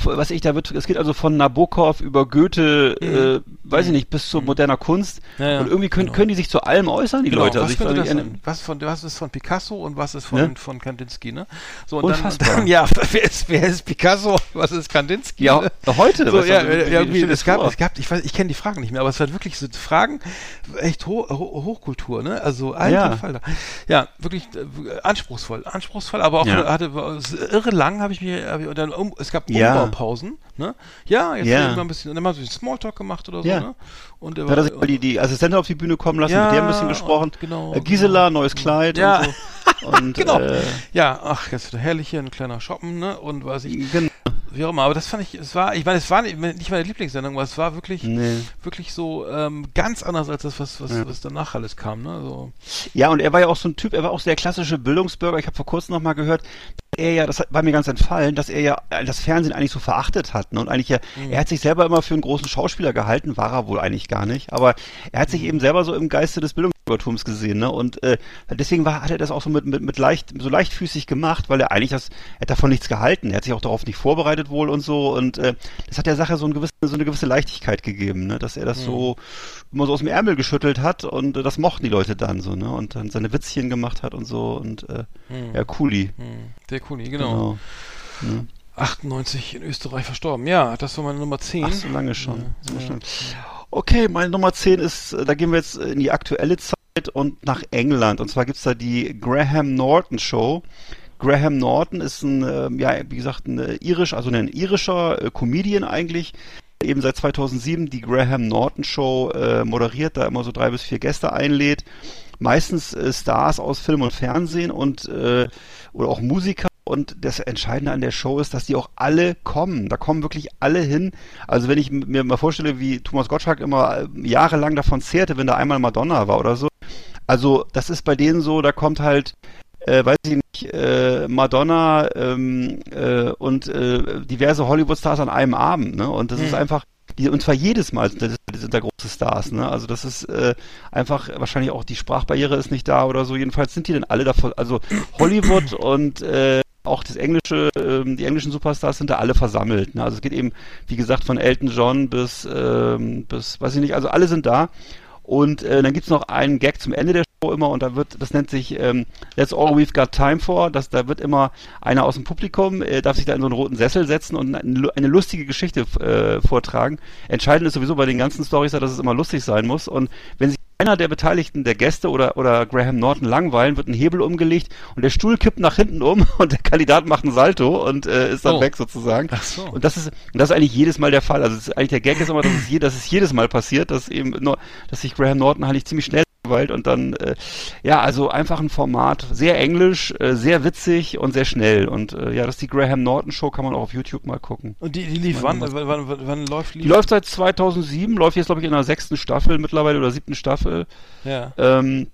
was ich, da wird, es geht also von Nabokov über Goethe, äh, weiß ich nicht, bis zu moderner Kunst. Mhm. Ja, ja, und irgendwie können, genau. können die sich zu allem äußern, die Leute. was, Also ich sein? was, von, was ist von Picasso und was ist von, Ne? von Kandinsky, ne? So, und dann, Unfassbar. dann, ja, wer ist, wer ist Picasso? Was ist Kandinsky? Ja, ne? heute. So, ja, also, irgendwie, dir es gab, es gab, ich weiß, ich kenne die Fragen nicht mehr, aber es war wirklich so Fragen, echt ho ho Hochkultur, ne? Also alter Ja. Falter. Ja, wirklich äh, anspruchsvoll, anspruchsvoll, aber auch Ja. hatte war irre lang habe ich mir, hab ich, und dann um, es gab Ja. Umbaupausen, ne? Ja, jetzt Ja. ein bisschen, dann haben wir ein bisschen Smalltalk gemacht oder so, Ja. ne? Und er Da hat er die, die Assistentin auf die Bühne kommen lassen, Ja, mit der ein bisschen gesprochen. genau, äh, Gisela, neues Kleid Ja. und so. Und, Genau. Äh, Ja, ach, jetzt wieder herrlich hier, ein kleiner Shoppen, ne? Und was ich, genau. Wie auch immer, aber das fand ich, es war, ich meine, es war nicht, meine Lieblingssendung, aber es war wirklich, Nee. wirklich so ähm, ganz anders als das, was, was, was danach alles kam, ne? So. Ja, und er war ja auch so ein Typ, er war auch der klassische Bildungsbürger. Ich habe vor kurzem noch mal gehört, er ja, das war mir ganz entfallen, dass er ja äh, das Fernsehen eigentlich so verachtet hat. Ne? Und eigentlich ja, Mhm. er hat sich selber immer für einen großen Schauspieler gehalten, war er wohl eigentlich gar nicht. Aber er hat sich Mhm. eben selber so im Geiste des Bildungsbürgertums gesehen. Ne? Und äh, deswegen war, hat er das auch so mit, mit, mit leicht, so leichtfüßig gemacht, weil er eigentlich das, er hat davon nichts gehalten. Er hat sich auch darauf nicht vorbereitet wohl und so. Und äh, das hat der Sache so, ein gewisse, so eine gewisse Leichtigkeit gegeben, ne? dass er das so immer so aus dem Ärmel geschüttelt hat und äh, das mochten die Leute dann so, ne? Und dann seine Witzchen gemacht hat und so und äh, ja, cooli. Hm, der Kuni, genau. 98 in Österreich verstorben. Ja, das war meine Nummer 10. Ach, so lange schon. Ja, so ja. Okay, meine Nummer 10 ist, äh, da gehen wir jetzt in die aktuelle Zeit und nach England. Und zwar gibt's da die Graham Norton Show. Graham Norton ist ein, ähm, ja, wie gesagt, ein äh, irisch, also ein irischer äh, Comedian eigentlich. Eben seit 2007 die Graham Norton Show äh, moderiert, da immer so drei bis vier Gäste einlädt. Meistens äh, Stars aus Film und Fernsehen und äh, oder auch Musiker. Und das Entscheidende an der Show ist, dass die auch alle kommen. Da kommen wirklich alle hin. Also wenn ich mir mal vorstelle, wie Thomas Gottschalk immer äh, jahrelang davon zehrte, wenn da einmal Madonna war oder so. Also das ist bei denen so, da kommt halt, äh, weiß ich nicht, äh, Madonna ähm, äh, und äh, diverse Hollywood-Stars an einem Abend. Ne? Und das ist einfach, die, und zwar jedes Mal sind, das- sind da große Stars. Ne? Also das ist äh, einfach, wahrscheinlich auch die Sprachbarriere ist nicht da oder so. Jedenfalls sind die denn alle davon, also Hollywood und äh, auch das englische, ähm, die englischen Superstars sind da alle versammelt. Ne? Also es geht eben, wie gesagt, von Elton John bis, ähm, bis, weiß ich nicht, also alle sind da. Und äh, dann gibt's noch einen Gag zum Ende der Show immer und da wird, das nennt sich ähm, That's all we've got time for. Das, da wird immer einer aus dem Publikum, äh, darf sich da in so einen roten Sessel setzen und eine, eine lustige Geschichte äh, vortragen. Entscheidend ist sowieso bei den ganzen Stories, dass es immer lustig sein muss. Und wenn sich einer der Beteiligten, der Gäste oder, oder Graham Norton langweilen, wird ein Hebel umgelegt und der Stuhl kippt nach hinten um und der Kandidat macht ein Salto und äh, ist dann Oh. weg sozusagen. Ach so. Und das ist, und das ist eigentlich jedes Mal der Fall. Also es ist eigentlich der Gag ist immer, dass es, je, dass es jedes Mal passiert, dass eben nur, dass sich Graham Norton eigentlich ziemlich schnell langweilt und dann, äh, ja, also einfach ein Format, sehr englisch, äh, sehr witzig und sehr schnell. Und äh, ja, das ist die Graham Norton Show, kann man auch auf YouTube mal gucken. Und die, die lief wann, wann, wann, wann, läuft Die läuft seit 2007, läuft jetzt glaube ich in der sechsten Staffel mittlerweile oder siebten Staffel. Ja, Ähm,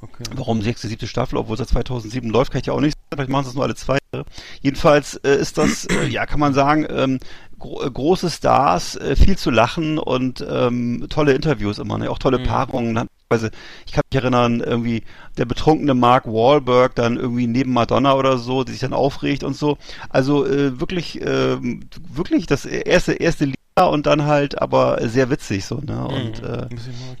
okay. Warum sechste, siebte Staffel, obwohl seit 2007 läuft, kann ich ja auch nicht sagen. Vielleicht machen sie es nur alle zwei Jahre. Jedenfalls äh, ist das, äh, ja, kann man sagen, ähm, äh, große Stars, viel zu lachen und ähm, tolle Interviews immer, ne? auch tolle Paarungen. Also ich kann mich erinnern, irgendwie der betrunkene Mark Wahlberg dann irgendwie neben Madonna oder so, die sich dann aufregt und so. Also äh, wirklich, ähm, wirklich das erste erste Lied und dann halt aber sehr witzig so, ne? Und, Mhm. äh,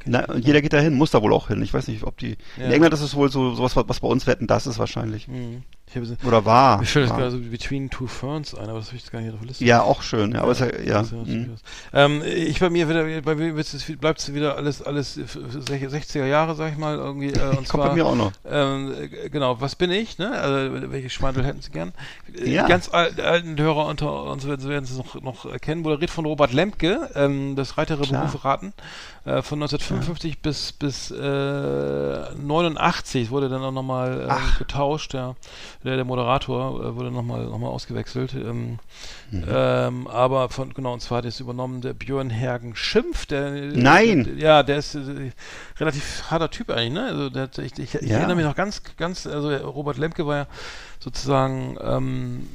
na, und jeder geht da hin, muss da wohl auch hin. Ich weiß nicht, ob die. Ja. In England ist es wohl so sowas, was bei uns wetten, das ist wahrscheinlich. Mhm. Habe Oder war. Mir fällt gerade so Between Two Ferns ein, aber das habe ich jetzt gar nicht auf der Liste. Ja, auch schön, ja, aber ist ja, ja. Mhm. Ähm, ich bei mir wieder, bei mir bleibt es wieder alles, alles 60er Jahre, sag ich mal, irgendwie. Äh, und zwar, bei mir auch noch. Ähm, äh, genau, was bin ich? Ne? Also, welche Schmeindel hätten Sie gern? Äh, Ja. Die ganz al alten Hörer unter uns werden, Sie noch, noch erkennen. Moderiert von Robert Lemke, ähm, das Reitere. Berufe raten. Äh, von 1955 bis, bis äh, 89 wurde dann auch nochmal Ach. getauscht. Der, der, der Moderator äh, wurde nochmal noch mal ausgewechselt. Ähm, Mhm. ähm, aber von, genau, und zwar hat es übernommen der Björn Hergen Schimpf. Der, Nein! Der, ja, der ist äh, relativ harter Typ eigentlich, ne? Also der, ich, ich, ich Ja. erinnere mich noch ganz, ganz, also Robert Lemke war ja sozusagen, ähm,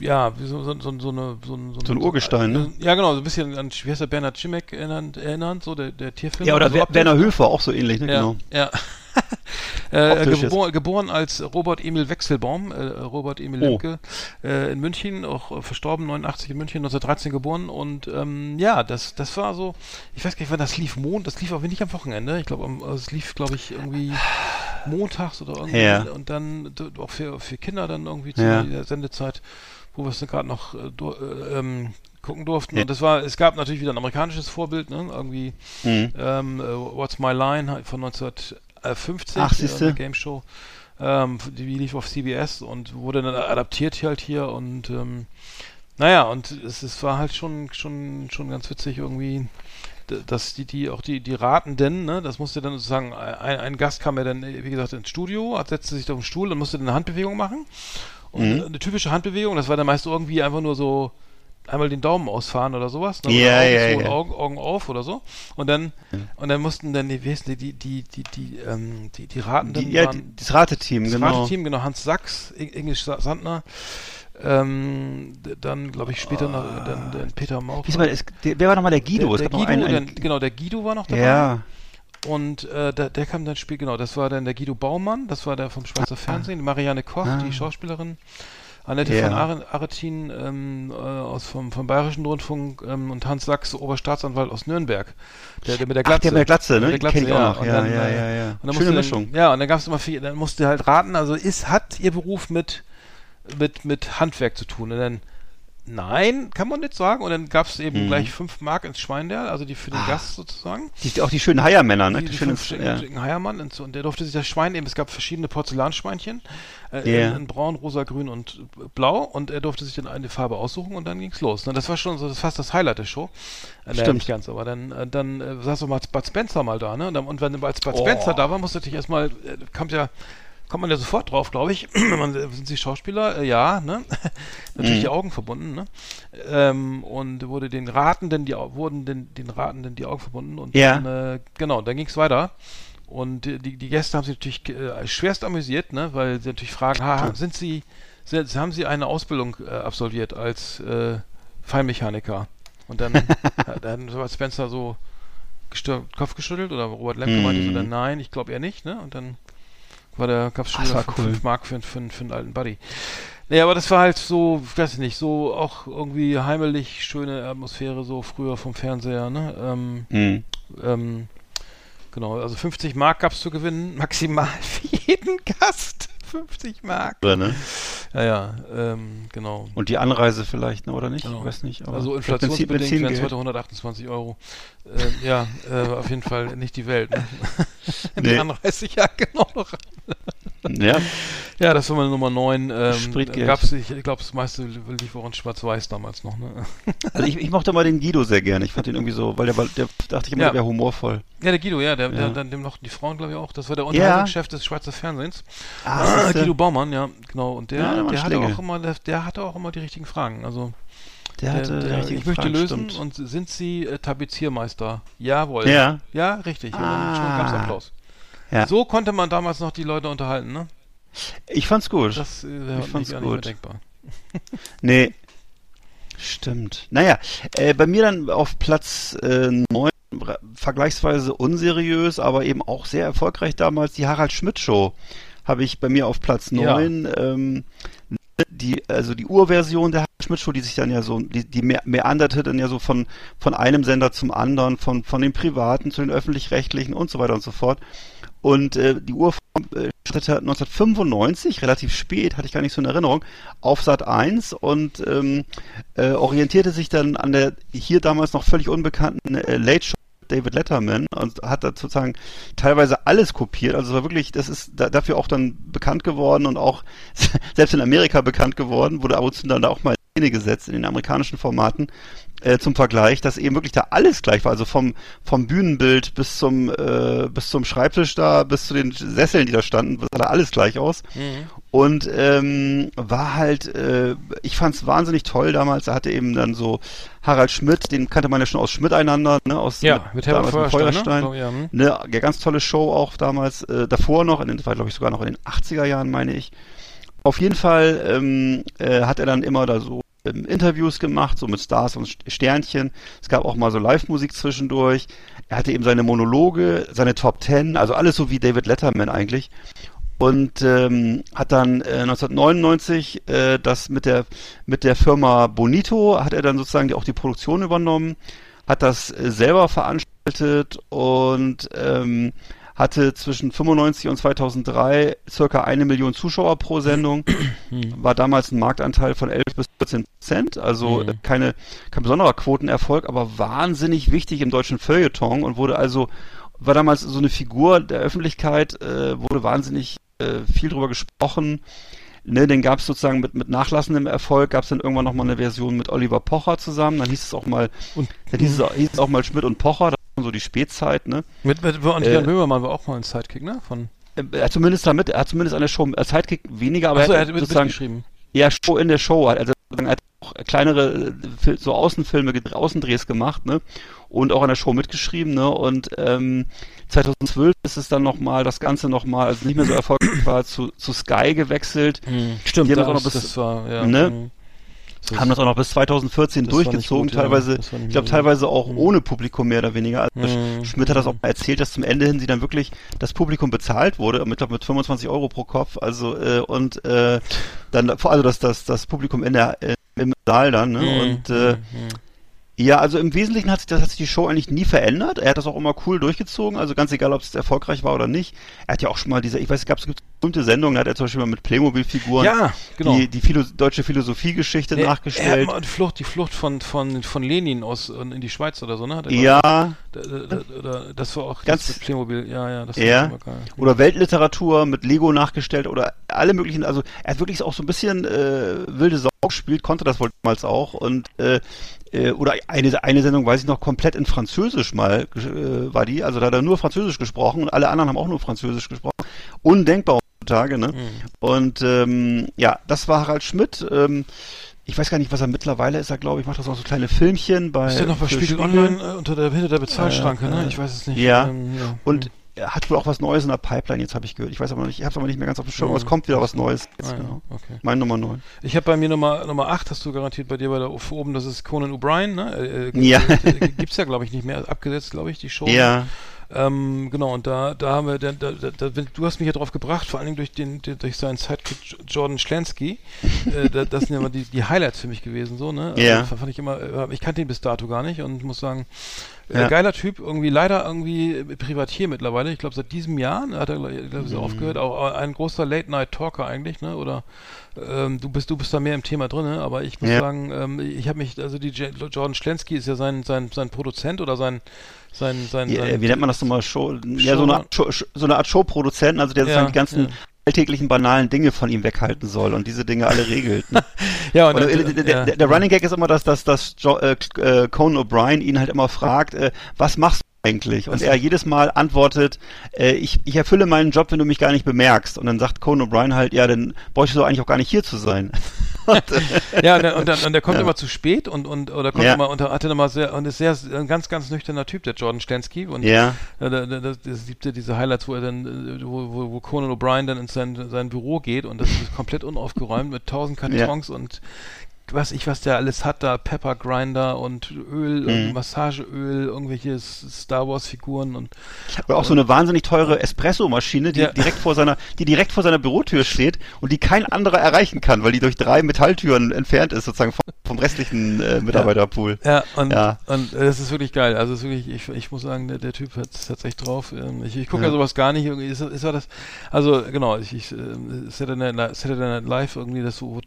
ja, wie so, so, so, so eine, so, ein- So ein Urgestein, ne? Ja, genau, so ein bisschen an, wie heißt der, Bernhard Schimek erinnernd, erinnernd so der, der Tierfilm. Ja, oder also. Werner Höfer, auch so ähnlich, ne? Ja, Genau. ja. äh, gebor geboren als Robert Emil Wechselbaum, äh, Robert Emil oh. Lemke, äh, in München, auch äh, verstorben 89 in München, 1913 geboren und ähm, ja, das, das war so, ich weiß gar nicht, wann das lief, Mond, das lief auch nicht am Wochenende, ich glaube, also es lief, glaube ich, irgendwie montags oder irgendwie ja. und dann auch für, für Kinder dann irgendwie zu ja. der Sendezeit, wo wir es gerade noch äh, äh, ähm, gucken durften. Ja. Und das war, es gab natürlich wieder ein amerikanisches Vorbild, ne? Irgendwie mhm. ähm, What's My Line von 19 äh, 50 Ach, äh, Game Show. Ähm, die lief auf CBS und wurde dann adaptiert hier halt hier und ähm, naja, und es, es war halt schon, schon, schon ganz witzig irgendwie, dass die, die auch die, die raten denn, ne, das musste dann sozusagen, ein, ein Gast kam ja dann, wie gesagt, ins Studio, setzte sich auf den Stuhl und musste dann eine Handbewegung machen. Und mhm. eine typische Handbewegung, das war dann meist irgendwie einfach nur so, einmal den Daumen ausfahren oder sowas. Ne? Ja, oder Augen ja, ja. Augen, Augen auf oder so. Und dann, und dann mussten dann die, wie die, die, die, die, die, ähm, die, die Ratenden Die, ja, waren, die, das Rateteam, das genau. Rateteam, genau, Hans Sachs, Sa- Sandner, ähm, dann, glaube ich, später noch, dann, dann Peter der, wer war nochmal der Guido? Der, der Guido, einen, einen, dann, genau, der Guido war noch dabei. ja, Und äh, der, der kam dann spiel, genau, das war dann der Guido Baumann, das war der vom Schweizer Fernsehen, die Marianne Koch, Ah. die Schauspielerin, Annette Ja. von Are- Aretin ähm, äh, aus vom, vom Bayerischen Rundfunk ähm, und Hans Sachs, Oberstaatsanwalt aus Nürnberg. Der, der mit der Ach, Glatze. der mit der Glatze, ne? Der Die kenn ich Glatze, auch noch. Ja, dann, ja, äh, ja, ja. Und dann Schöne musste Mischung. Dann, ja, und dann gab es immer viel, dann musste halt raten, also ist, hat ihr Beruf mit, mit, mit Handwerk zu tun? Und dann, nein, kann man nicht sagen. Und dann gab es eben Mhm. gleich fünf Mark ins Schweinderl, also die für den Gast sozusagen die, auch die schönen Heiermänner, ne? die, Die, die schönen, ja. Heiermann und, so, und der durfte sich das Schwein nehmen. Es gab verschiedene Porzellanschweinchen äh, Ja. in, in braun, rosa, grün und blau und er durfte sich dann eine Farbe aussuchen und dann ging's los. Ne, das war schon so das fast das Highlight der Show. Äh, Stimmt. nicht ganz, aber dann, äh, dann äh, saß doch mal Bud Spencer mal da, ne? Und, dann, und wenn als Bud Oh. Spencer da war, musste natürlich erstmal, äh, kommt ja kommt man ja sofort drauf, glaube ich. Äh, sind Sie Schauspieler? Äh, ja, ne? Natürlich Mhm. die Augen verbunden, ne? Ähm, und wurde den Ratenden, die wurden den, den Ratenden die Augen verbunden und Ja. dann, äh, genau, dann ging es weiter. Und die, die Gäste haben sich natürlich äh, schwerst amüsiert, ne? Weil sie natürlich fragen, ha, sind Sie, sind, haben Sie eine Ausbildung äh, absolviert als äh, Feinmechaniker? Und dann, dann hat Spencer so Kopf geschüttelt oder Robert Lemke meinte so Mhm. dann, nein, ich glaube eher nicht, ne? Und dann war der, gab es schon wieder war 5 cool. Mark für, für, für einen alten Buddy. Nee, aber das war halt so, ich weiß nicht, so auch irgendwie heimelig, schöne Atmosphäre, so früher vom Fernseher, ne? Ähm, Mhm. ähm, genau, also 50 Mark gab es zu gewinnen, maximal für jeden Gast. 50 Mark. Oder, ne? Ja, ja, ähm, genau. Und die Anreise vielleicht, ne? oder nicht? Genau. Ich weiß nicht. Aber Also inflationsbedingt wären es heute 128 Euro. Äh, ja, äh, auf jeden Fall nicht die Welt. Ne? die Nee. Anreise, ja, genau. Noch. Ja, Ja, das war meine Nummer 9. Ähm, gab's, ich ich glaube, das meiste lief auch in Schwarz-Weiß damals noch. Ne? also ich, ich mochte mal den Guido sehr gerne. Ich fand ihn irgendwie so, weil der, war- der dachte ich immer, Ja. der wäre humorvoll. Ja, der Guido, ja, der, Ja. der, der dem noch die Frauen, glaube ich, auch. Das war der Unterhaltungschef des Schweizer Fernsehens. Ah, siehste. Guido Baumann, ja, genau. Und der, Ja, der hatte auch immer, der, der hatte auch immer die richtigen Fragen. Also der hatte der, richtige ich möchte Fragen, lösen stimmt. und sind Sie äh, Tapeziermeister? Jawohl. Ja. Ja, richtig. Und dann schon Ah. gab's Applaus. Ja. So konnte man damals noch die Leute unterhalten, ne? Ich fand's gut. Das äh, Ich fand's gut. denkbar. Nee. Stimmt. Naja, äh, bei mir dann auf Platz äh, 9, vergleichsweise unseriös, aber eben auch sehr erfolgreich damals, die Harald Schmidt Show. Habe ich bei mir auf Platz Ja. 9. Ähm, die, also die Urversion der Harald Schmidt Show, die sich dann ja so, die, die me- meanderte dann ja so von, von einem Sender zum anderen, von, von den privaten zu den öffentlich-rechtlichen und so weiter und so fort. Und äh, die Urform äh, startete 1995, relativ spät, hatte ich gar nicht so in Erinnerung, auf Sat 1 und ähm, äh, orientierte sich dann an der hier damals noch völlig unbekannten äh, Late Show David Letterman und hat da sozusagen teilweise alles kopiert. Also es war wirklich, das ist da, dafür auch dann bekannt geworden und auch selbst in Amerika bekannt geworden, wurde ab und zu dann da auch mal in Szene gesetzt in den amerikanischen Formaten äh, zum Vergleich, dass eben wirklich da alles gleich war. Also vom, vom Bühnenbild bis zum, äh, bis zum Schreibtisch da, bis zu den Sesseln, die da standen, sah da alles gleich aus. Und ähm, war halt, äh, ich fand es wahnsinnig toll damals. Er hatte eben dann so Harald Schmidt, den kannte man ja schon aus Schmidt einander, ne? Aus Ja, mit Herbert Feuerstein, ne? So, ja, hm. Ne, ganz tolle Show auch damals, äh, davor noch, in den, war glaube ich sogar noch in den 80er Jahren, meine ich. Auf jeden Fall ähm, äh, hat er dann immer da so Interviews gemacht, so mit Stars und St- Sternchen. Es gab auch mal so Live-Musik zwischendurch. Er hatte eben seine Monologe, seine Top Ten, also alles so wie David Letterman eigentlich. Und ähm, hat dann äh, 1999 äh, das mit der mit der Firma Bonito hat er dann sozusagen auch die Produktion übernommen, hat das äh, selber veranstaltet und ähm, hatte zwischen 95 und 2003 circa eine Million Zuschauer pro Sendung, war damals ein Marktanteil von 11 bis 14 Prozent, also Mhm. keine, kein besonderer Quotenerfolg, aber wahnsinnig wichtig im deutschen Feuilleton und wurde also, war damals so eine Figur der Öffentlichkeit, äh, wurde wahnsinnig äh, viel drüber gesprochen. Ne, den gab es sozusagen mit, mit nachlassendem Erfolg, gab es dann irgendwann nochmal eine Version mit Oliver Pocher zusammen, dann hieß es auch mal, Und- dann hieß es, auch- hieß es auch mal Schmidt und Pocher, so die Spätzeit, ne? Mit, mit, und Äh, Jan Böhmermann war auch mal ein Sidekick, ne? Von, Äh, Er hat zumindest damit, er hat zumindest eine Show, als Sidekick weniger, aber Achso, er er hat hat mit, sozusagen, mitgeschrieben. ja, Show in der Show, also er hat auch kleinere, äh, so Außenfilme, Außendrehs gemacht, ne, und auch an der Show mitgeschrieben, ne, und, ähm, 2012 ist es dann nochmal, das Ganze nochmal, also nicht mehr so erfolgreich war, zu, zu Sky gewechselt, Stimmt, Die haben das da auch noch bis- das war, ja. ne? Das- haben das auch noch bis 2014 Das war nicht durchgezogen, gut, ja. teilweise, nicht ich glaube teilweise auch Mhm. ohne Publikum mehr oder weniger. Also Mhm. Schmidt hat das auch mal erzählt, dass zum Ende hin sie dann wirklich das Publikum bezahlt wurde, mit, glaub, mit 25 Euro pro Kopf, also äh, und äh, dann also das das das Publikum in der äh, im Saal dann, ne? Mhm. Und äh, Mhm. Ja, also im Wesentlichen hat sich, das, hat sich die Show eigentlich nie verändert. Er hat das auch immer cool durchgezogen, also ganz egal, ob es erfolgreich war oder nicht. Er hat ja auch schon mal diese, ich weiß, es gab es gibt bestimmte Sendungen, da hat er zum Beispiel mal mit Playmobil-Figuren Ja, genau. die, die Philo deutsche Philosophiegeschichte Nee, Er nachgestellt. hat mal die Flucht, die Flucht von, von, von Lenin aus in in die Schweiz oder so, ne? Er Ja, Da, da, da, da, das war auch Ganz- das Playmobil, ja, ja, das Ja. war geil. oder Weltliteratur mit Lego nachgestellt oder alle möglichen, also er hat wirklich auch so ein bisschen äh, wilde Sau gespielt, konnte das wohl damals auch und äh, äh, oder eine, eine Sendung, weiß ich noch, komplett in Französisch mal äh, war die, also da hat er nur Französisch gesprochen und alle anderen haben auch nur Französisch gesprochen. Undenkbar heutzutage, ne? Mhm. Und ähm, ja, das war Harald Schmidt. Ähm, ich weiß gar nicht, was er mittlerweile ist. Er glaube ich macht das auch so kleine Filmchen bei. Ist der noch bei für Spiegel Online äh, unter der, hinter der Bezahlschranke, ja, ne? Ich weiß es nicht. Ja. Ähm, ja. Und er hat wohl auch was Neues in der Pipeline, jetzt habe ich gehört. Ich weiß aber noch nicht, ich habe es aber nicht mehr ganz auf dem Schirm, aber es Mhm. kommt wieder was Neues. Jetzt, Ah, ja, genau. okay. Mein Nummer 9. Ich habe bei mir Nummer, Nummer 8, hast du garantiert bei dir bei der oben, das ist Conan O'Brien, ne? Äh, äh, Ja. äh, Gibt's ja, glaube ich, nicht mehr. Abgesetzt, glaube ich, die Show. Ja. Ähm, genau, und da, da haben wir, da, da, da, du hast mich ja drauf gebracht, vor allen Dingen durch den, durch seinen Sidekick Jordan Schlansky. äh, da, das sind ja immer die, die Highlights für mich gewesen, so, ne? Also, Ja. Fand ich immer, äh, ich kannte ihn bis dato gar nicht und muss sagen, äh, Ja. geiler Typ, irgendwie leider irgendwie Privatier mittlerweile. Ich glaube, seit diesem Jahr ne, hat er, glaube ich, Mhm. aufgehört. Auch ein großer Late-Night-Talker eigentlich, ne? Oder ähm, du bist du bist da mehr im Thema drin, ne? aber ich muss Ja. sagen, ähm, ich habe mich, also die J Jordan Schlansky ist ja sein, sein, sein Produzent oder sein, sein, sein, Ja, sein wie nennt man das nochmal? Show, ja, so eine, Art Show, so eine Art Showproduzenten, also der Ja, sozusagen die ganzen. Alltäglichen banalen Dinge von ihm weghalten soll und diese Dinge alle regelt. Ne? Ja, und Und, der, der, ja. der, der Running Gag ist immer, dass, dass, dass jo, äh, äh, Conan O'Brien ihn halt immer fragt, äh, was machst du eigentlich? Und er jedes Mal antwortet, äh, ich, ich erfülle meinen Job, wenn du mich gar nicht bemerkst. Und dann sagt Conan O'Brien halt, ja, dann bräuchtest du eigentlich auch gar nicht hier zu sein. und, äh, Ja, und, dann- und, dann, und der kommt Ja. immer zu spät und, und oder kommt Ja. immer und hatte immer sehr und ist sehr ein ganz ganz nüchterner Typ der Jordan Stensky und ja, Ja, da, das, das ja diese Highlights, wo er dann, äh, wo, wo, wo Conan O'Brien dann in sein, sein Büro geht und das ist komplett unaufgeräumt mit tausend Kartons und was ich, was der alles hat, da Pepper Grinder und Öl, Mhm. und Massageöl, irgendwelche Star Wars Figuren und Aber auch so eine wahnsinnig teure Espresso-Maschine, die Ja. direkt vor seiner, die direkt vor seiner Bürotür steht und die kein anderer erreichen kann, weil die durch drei Metalltüren entfernt ist, sozusagen vom, vom restlichen äh, Mitarbeiterpool. Ja, und, Ja. und äh, das ist wirklich geil. Also wirklich, ich, ich muss sagen, der, der Typ hat es echt drauf. Ähm, Ich, ich gucke ja. Ja. sowas gar nicht. Irgendwie ist, ist er das. Also genau, ich, ich äh, Saturday, Night, Saturday Night Live irgendwie das so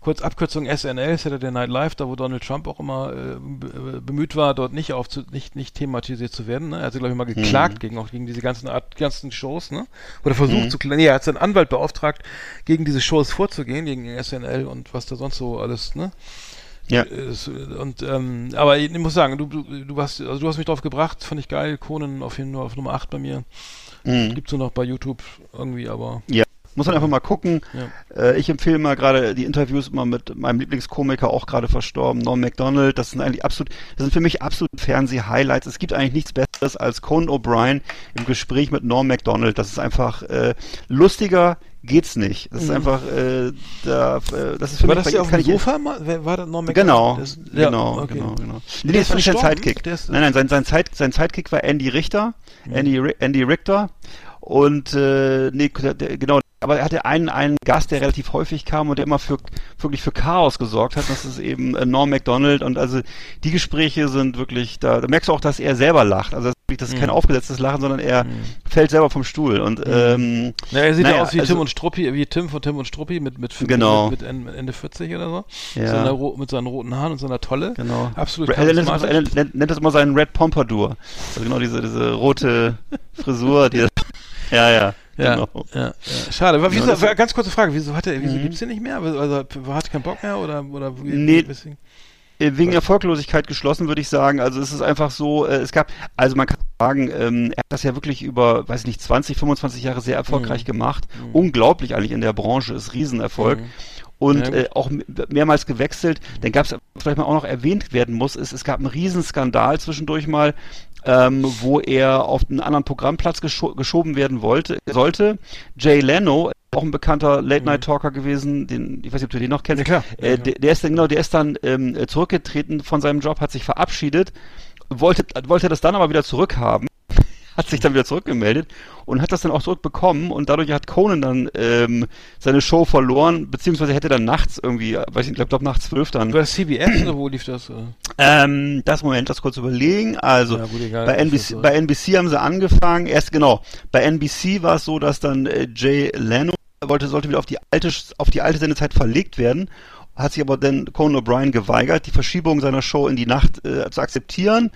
kurz Abkürzung SNL, Saturday Night Live, da wo Donald Trump auch immer äh, be- bemüht war, dort nicht aufzu, nicht nicht thematisiert zu werden. Ne? Er hat sich glaube ich mal geklagt gegen auch gegen diese ganzen Art, ganzen Shows, ne? Oder versucht zu klagen. Nee, er hat seinen Anwalt beauftragt, gegen diese Shows vorzugehen, gegen SNL und was da sonst so alles, ne? Ja. Und ähm, aber ich muss sagen, du, du, du hast also du hast mich drauf gebracht, fand ich geil. Conan auf jeden Fall auf Nummer 8 bei mir. Mhm. Gibt's nur noch bei YouTube irgendwie, aber Muss man einfach mal gucken. Ja. Äh, ich empfehle mal gerade die Interviews immer mit meinem Lieblingskomiker, auch gerade verstorben, Norm MacDonald. Das sind eigentlich absolut, das sind für mich absolut Fernseh-Highlights. Es gibt eigentlich nichts Besseres als Conan O'Brien im Gespräch mit Norm MacDonald. Das ist einfach äh, lustiger geht's nicht. Das ist einfach, äh, da, äh, das ist für Mhm. war mich das ja auf dem Sofa mal? War das noch Genau, Das, ja, genau, okay. genau, genau. Der Nee, das ist war nicht sein? Sidekick. Der ist- nein, nein, sein, sein, Zeit, sein Sidekick war Andy Richter, Mhm. Andy, Andy Richter. Und äh, nee, genau, aber er hatte einen, einen Gast, der relativ häufig kam und der immer für wirklich für Chaos gesorgt hat. Das ist eben äh, Norm MacDonald und also die Gespräche sind wirklich, da, da merkst du auch, dass er selber lacht. Also das ist, ist kein Mhm. aufgesetztes Lachen, sondern er fällt selber vom Stuhl. Und ähm, Ja, er sieht naja, ja aus wie also- Tim und Struppi, wie Tim von Tim und Struppi mit mit, Genau. mit, mit Ende- Ende 40 oder so. Ja. Seiner, ro- mit seinen roten Haaren und seiner Tolle. Genau. Absolut Er nennt, nennt, nennt das immer seinen Red Pompadour. Also genau diese, diese rote Frisur, die Ja, ja. Ja, Genau. ja, ja. Schade. Wieso, Genau, das- ganz kurze Frage, wieso hat er, wieso Mhm. gibt's den nicht mehr? Also hat er keinen Bock mehr oder oder Nee. weswegen? Äh, Wegen Erfolglosigkeit geschlossen, würde ich sagen. Also es ist einfach so, äh, es gab, also man kann sagen, ähm, er hat das ja wirklich über, weiß nicht, 20, 25 Jahre sehr erfolgreich gemacht. Unglaublich eigentlich in der Branche, ist Riesenerfolg. Mhm. Und äh, auch mehrmals gewechselt. Dann gab es, vielleicht mal auch noch erwähnt werden muss, ist, es gab einen Riesenskandal zwischendurch mal, ähm, wo er auf einen anderen Programmplatz gescho geschoben werden wollte, sollte. Jay Leno, auch ein bekannter Late-Night-Talker gewesen, den, ich weiß nicht, ob du den noch kennst. Ja, klar. Äh, der, der ist dann, genau, der ist dann ähm, äh, zurückgetreten von seinem Job, hat sich verabschiedet, wollte, wollte das dann aber wieder zurückhaben, hat sich dann wieder zurückgemeldet und hat das dann auch zurückbekommen und dadurch hat Conan dann ähm, seine Show verloren, beziehungsweise hätte dann nachts irgendwie, weiß ich nicht, ich glaube nach zwölf dann. Das CBS oder wo lief das? Ähm, das Moment, das kurz überlegen. Also Ja, gut, egal. bei, NBC, bei NBC haben sie angefangen. Erst genau. Bei NBC war es so, dass dann äh, Jay Leno wollte sollte wieder auf die alte auf die alte Sendezeit verlegt werden, hat sich aber dann Conan O'Brien geweigert, die Verschiebung seiner Show in die Nacht äh, zu akzeptieren.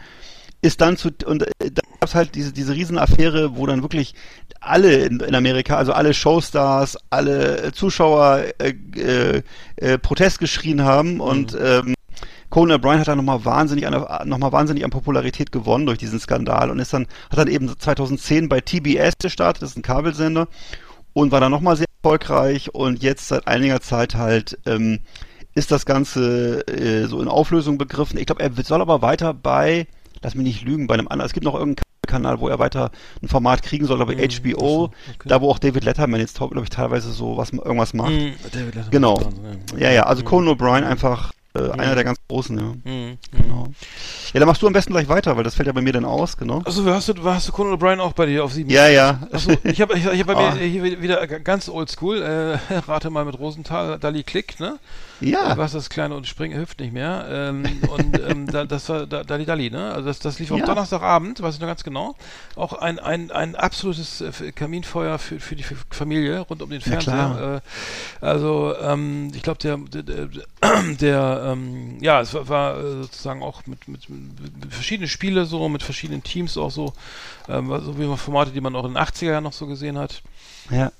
Ist dann zu und äh, gab es halt diese diese Riesenaffäre, wo dann wirklich alle in, in Amerika, also alle Showstars, alle äh, Zuschauer äh, äh, äh, Protest geschrien haben und ähm, Conan O'Brien hat dann nochmal wahnsinnig an, noch mal wahnsinnig an Popularität gewonnen durch diesen Skandal und ist dann, hat dann eben 2010 bei TBS gestartet, das ist ein Kabelsender, und war dann nochmal sehr erfolgreich und jetzt seit einiger Zeit halt ähm, ist das Ganze äh, so in Auflösung begriffen. Ich glaube, er soll aber weiter bei, lass mich nicht lügen, bei einem anderen, es gibt noch irgendeinen Kanal, wo er weiter ein Format kriegen soll, aber HBO, Ach so, okay. da wo auch David Letterman jetzt, glaube ich, teilweise so was irgendwas macht. Mhm, David Letterman Genau. ist Wahnsinn, Ja, ja, also Mhm. Conan O'Brien einfach äh, einer der ganz großen, ja. Mhm. Genau. Ja, dann machst du am besten gleich weiter, weil das fällt ja bei mir dann aus, genau. Achso, hast du, hast du Conan O'Brien auch bei dir auf sieben? Ja, ja. Achso, ich habe ich, ich hab bei Ah. mir hier wieder ganz oldschool, äh, rate mal mit Rosenthal, Dali Klick, ne? Ja. Was das kleine und Springen hilft nicht mehr. Ähm, und ähm, da, das war da, Dali Dali, ne? Also das, das lief am Ja. Donnerstagabend, weiß ich noch ganz genau. Auch ein, ein, ein absolutes äh, Kaminfeuer für, für die Familie rund um den Ja. Fernseher. Äh, also ähm, ich glaube, der, der, der, ähm, ja, es war, war äh, sozusagen auch mit, mit, mit verschiedenen Spiele so, mit verschiedenen Teams auch so, ähm, so wie man Formate, die man auch in den 80er Jahren noch so gesehen hat. Ja.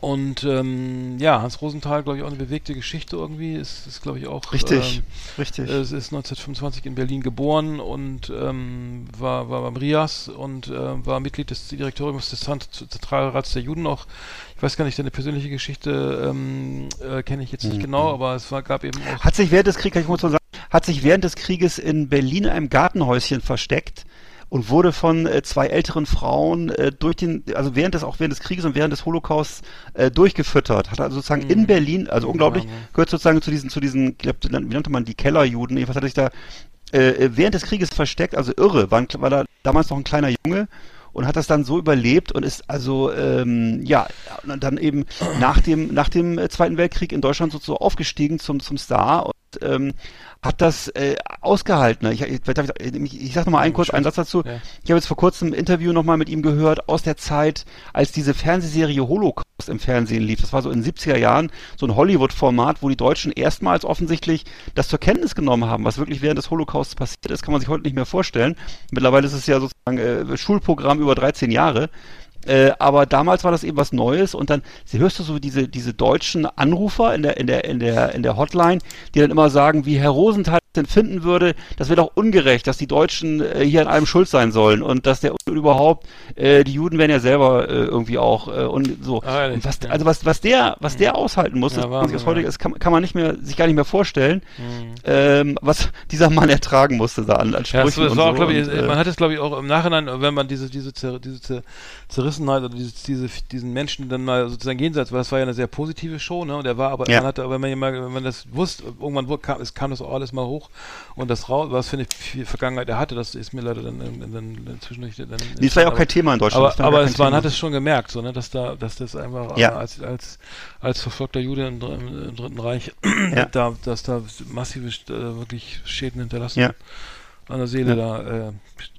Und ähm, ja, Hans Rosenthal, glaube ich, auch eine bewegte Geschichte irgendwie. Ist, ist glaube ich, auch. Richtig, Ähm, richtig. es ist 1925 in Berlin geboren und ähm, war, war beim RIAS und äh, war Mitglied des Direktoriums des Zent- Zentralrats der Juden auch. Ich weiß gar nicht, deine persönliche Geschichte ähm, äh, kenne ich jetzt nicht Mhm. genau, aber es war, gab eben auch. Hat sich während des Krieges, ich mal so sagen, hat sich während des Krieges in Berlin in einem Gartenhäuschen versteckt und wurde von äh, zwei älteren Frauen äh, durch den, also während des, auch während des Krieges und während des Holocausts äh, durchgefüttert. Hat also sozusagen in Berlin, also unglaublich, gehört sozusagen zu diesen, zu diesen, wie nannte man die Kellerjuden, jedenfalls hat er sich da äh, während des Krieges versteckt, also irre, war, ein, war da damals noch ein kleiner Junge und hat das dann so überlebt und ist also ähm, ja dann eben nach dem nach dem äh, Zweiten Weltkrieg in Deutschland so, so aufgestiegen zum zum Star und ähm, hat das äh, ausgehalten. Ich, ich, ich, ich sag noch mal einen kurz einen Satz dazu. Ja. Ich habe jetzt vor kurzem ein Interview noch mal mit ihm gehört aus der Zeit, als diese Fernsehserie Holocaust im Fernsehen lief. Das war so in den 70er Jahren so ein Hollywood-Format, wo die Deutschen erstmals offensichtlich das zur Kenntnis genommen haben, was wirklich während des Holocausts passiert ist, kann man sich heute nicht mehr vorstellen. Mittlerweile ist es ja sozusagen äh, Schulprogramm über 13 Jahre. Äh, aber damals war das eben was Neues und dann hörst du so diese diese deutschen Anrufer in der in der in der in der Hotline, die dann immer sagen, wie Herr Rosenthal denn finden würde, das wäre doch ungerecht, dass die Deutschen äh, hier an allem schuld sein sollen und dass der überhaupt äh, die Juden werden ja selber äh, irgendwie auch äh, und so. Ah, und was, ja. Also was was der was der aushalten muss, Ja, das, kann man sich aus Wahnsinn, heute, ja. das kann, kann man nicht mehr sich gar nicht mehr vorstellen, Mhm. ähm, was dieser Mann ertragen musste da an, an Ja, Sprüchen das und war so. auch, glaube ich, und, äh, man hat es, glaube ich, auch im Nachhinein, wenn man diese, diese, diese Zer, Zerrissenheit oder diese, diese, diesen Menschen dann mal sozusagen jenseits, weil das war ja eine sehr positive Show, ne, und er war, aber Ja. man hatte, wenn man, immer, wenn man das wusste, irgendwann wurde, kam, es kam das auch alles mal hoch und das raus, was für eine viel Vergangenheit er hatte, das ist mir leider dann, dann, dann, dann zwischendurch dann, nee, das war ja auch kein Thema in Deutschland. aber, aber es war, man hat es schon gemerkt, so, ne, dass da, dass das einfach Ja. äh, als, als, als verfolgter Jude im, im, im Dritten Reich, Ja. da, dass da massive, äh, wirklich Schäden hinterlassen Ja. an der Seele Ja. da, äh,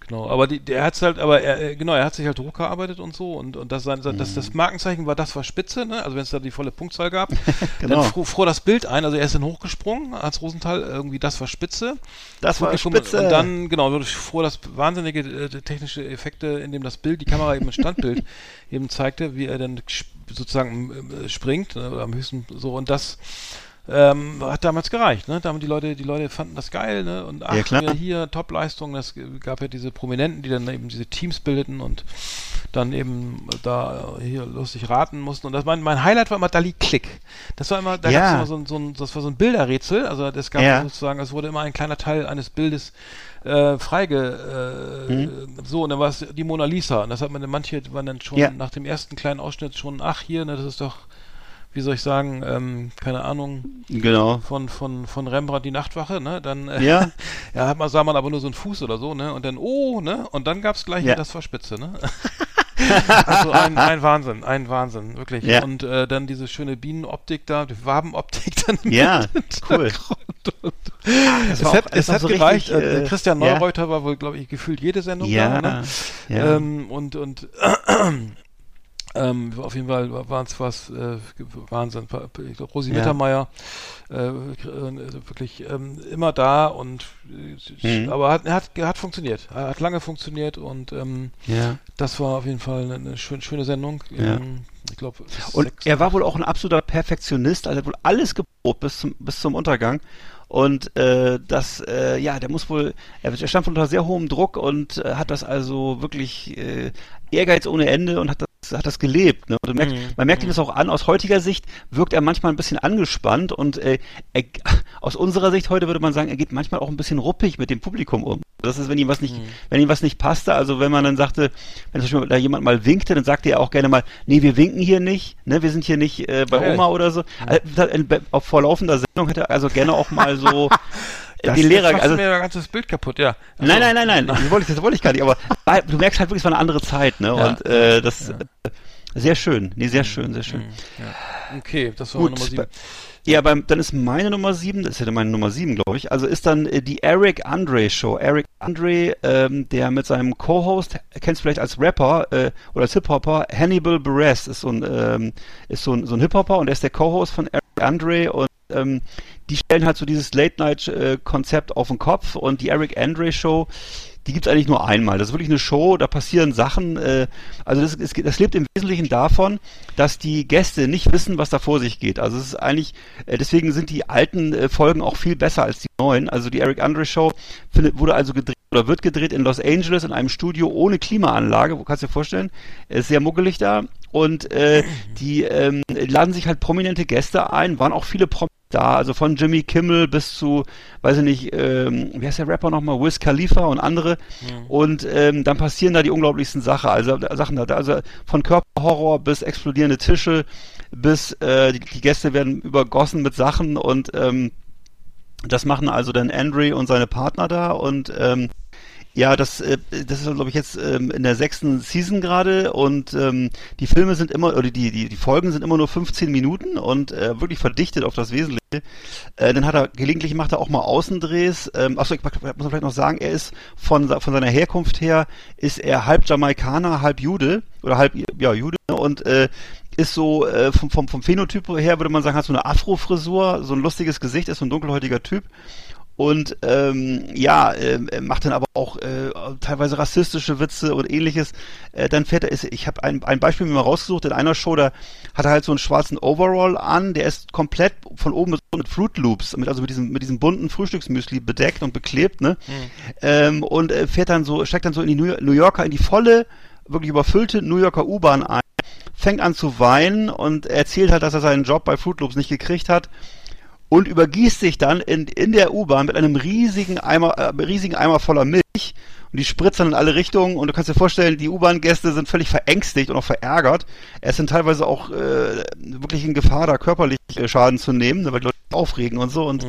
genau. Aber die, der hat's halt, aber er, äh, genau, er hat sich halt hochgearbeitet und so und, und das, sein, das, Mhm. das Markenzeichen war, das war Spitze, ne? Also wenn es da die volle Punktzahl gab, Genau. dann fuhr, fuhr das Bild ein, also er ist dann hochgesprungen als Rosenthal, irgendwie das war Spitze. Das war Spitze. Und dann, genau, wurde vor das wahnsinnige äh, technische Effekte, in dem das Bild, die Kamera eben ein Standbild eben zeigte, wie er dann sozusagen äh, springt, äh, am höchsten so und das ähm, hat damals gereicht, ne? Da haben die Leute, die Leute fanden das geil, ne? Und ach, Ja, klar. hier Top-Leistung, es gab ja diese Prominenten, die dann eben diese Teams bildeten und dann eben da hier lustig raten mussten. Und das mein, mein Highlight war immer Dali Klick. Das war immer, da Ja. immer so ein, so ein, das war so ein Bilderrätsel. Also das gab Ja. sozusagen, es wurde immer ein kleiner Teil eines Bildes äh, freige, äh, Mhm. so, und dann war es die Mona Lisa. Und das hat man dann, manche waren dann schon Ja. nach dem ersten kleinen Ausschnitt schon, ach hier, ne, das ist doch, wie soll ich sagen, ähm, keine Ahnung, Genau. von, von, von Rembrandt die Nachtwache, ne? Dann äh, Ja. ja, hat man, sah man aber nur so einen Fuß oder so, ne? Und dann, oh, ne? Und dann gab's gleich Ja. das war Spitze, ne? also ein, ein Wahnsinn, ein Wahnsinn, wirklich. Ja. Und äh, dann diese schöne Bienenoptik da, die Wabenoptik dann Ja, cool. Und es hat, auch- das es war hat so gereicht. richtig, äh, äh, Christian ja. Neureuter war wohl, glaube ich, gefühlt jede Sendung Ja. da, ne? ja. Ähm, und und ähm, auf jeden Fall war es was äh, Wahnsinn. Ich glaube, Rosi Ja. Mittermeier äh, äh, wirklich ähm, immer da und äh, Mhm. aber hat, hat hat funktioniert. Hat lange funktioniert und ähm, ja. das war auf jeden Fall eine, schön, schöne Sendung. Ja. Ähm, ich glaube, Und er war wohl auch ein absoluter Perfektionist, also er hat wohl alles geprobt bis zum, bis zum Untergang. Und äh, das, äh, ja, der muss wohl, er er stand unter sehr hohem Druck und äh, hat das also wirklich äh, Ehrgeiz ohne Ende und hat das, hat das gelebt. Ne? Und man merkt, Mhm. man merkt ihm das auch an, aus heutiger Sicht wirkt er manchmal ein bisschen angespannt und äh, er, aus unserer Sicht heute würde man sagen, er geht manchmal auch ein bisschen ruppig mit dem Publikum um. Das ist, wenn ihm was nicht, Mhm. wenn ihm was nicht passte, also wenn man dann sagte, wenn zum Beispiel da jemand mal winkte, dann sagte er auch gerne mal, nee, wir winken hier nicht, ne, wir sind hier nicht äh, bei Oma ja. oder so. Also, in- bei- auf vor laufender Sendung hätte er also gerne auch mal so das, die Lehrer, jetzt also mir mein ganzes Bild kaputt, ja. Ach Nein, nein, nein, nein, das wollte ich, das wollte ich gar nicht, aber du merkst halt wirklich, es war eine andere Zeit, ne? Ja. Und äh, das Ja. äh, sehr schön, nee, sehr schön, sehr schön. Mhm, ja. Okay, das war Gut, Nummer sieben. Ja, beim, dann ist meine Nummer sieben, das ist ja meine Nummer sieben, glaube ich. Also ist dann äh, die Eric Andre Show. Eric Andre, ähm, der mit seinem Co-Host, kennst du vielleicht als Rapper äh, oder als Hip-Hopper, Hannibal Buress ist so ein, ähm, ist so ein, so ein Hip-Hopper und er ist der Co-Host von Eric Andre und ähm, die stellen halt so dieses Late-Night-Konzept auf den Kopf und die Eric Andre Show, die gibt's eigentlich nur einmal. Das ist wirklich eine Show, da passieren Sachen. Äh, also das, ist, das lebt im Wesentlichen davon, dass die Gäste nicht wissen, was da vor sich geht. Also es ist eigentlich, äh, deswegen sind die alten äh, Folgen auch viel besser als die neuen. Also die Eric Andre Show findet, wurde also gedreht oder wird gedreht in Los Angeles in einem Studio ohne Klimaanlage. Wo kannst du dir vorstellen? Ist sehr muggelig da. Und äh, die ähm, laden sich halt prominente Gäste ein, waren auch viele Prominente da, also von Jimmy Kimmel bis zu, weiß ich nicht, ähm, wie heißt der Rapper nochmal, Wiz Khalifa und andere. Und ähm, dann passieren da die unglaublichsten Sachen, also Sachen da, also von Körperhorror bis explodierende Tische, bis äh, die, die Gäste werden übergossen mit Sachen und ähm, das machen also dann Andre und seine Partner da und ähm, ja, das, äh, das ist, glaube ich, jetzt ähm, in der sechsten Season gerade und ähm, die Filme sind immer, oder die, die, die Folgen sind immer nur 15 Minuten und äh, wirklich verdichtet auf das Wesentliche. Äh, dann hat er, gelegentlich macht er auch mal Außendrehs. Ähm, achso, ich muss vielleicht noch sagen, er ist von, von seiner Herkunft her, ist er halb Jamaikaner, halb Jude oder halb, ja, Jude und äh, ist so äh, vom, vom, vom Phänotyp her, würde man sagen, hat so eine Afro-Frisur, so ein lustiges Gesicht, ist so ein dunkelhäutiger Typ. Und ähm, ja, ähm, er macht dann aber auch äh, teilweise rassistische Witze und ähnliches. Äh, dann fährt er, ist, ich habe ein, ein Beispiel mir mal rausgesucht, in einer Show, da hat er halt so einen schwarzen Overall an, der ist komplett von oben bis unten mit Fruit Loops, mit, also mit diesem, mit diesem bunten Frühstücksmüsli bedeckt und beklebt, ne? Ähm, und äh, fährt dann so, steigt dann so in die New Yorker, in die volle, wirklich überfüllte New Yorker U-Bahn ein, fängt an zu weinen und erzählt halt, dass er seinen Job bei Fruit Loops nicht gekriegt hat und übergießt sich dann in, in der U-Bahn mit einem riesigen Eimer, äh, riesigen Eimer voller Milch und die spritzt dann in alle Richtungen und du kannst dir vorstellen, die U-Bahn-Gäste sind völlig verängstigt und auch verärgert. Er ist dann teilweise auch äh, wirklich in Gefahr, da körperlich äh, Schaden zu nehmen, ne, weil die Leute aufregen und so und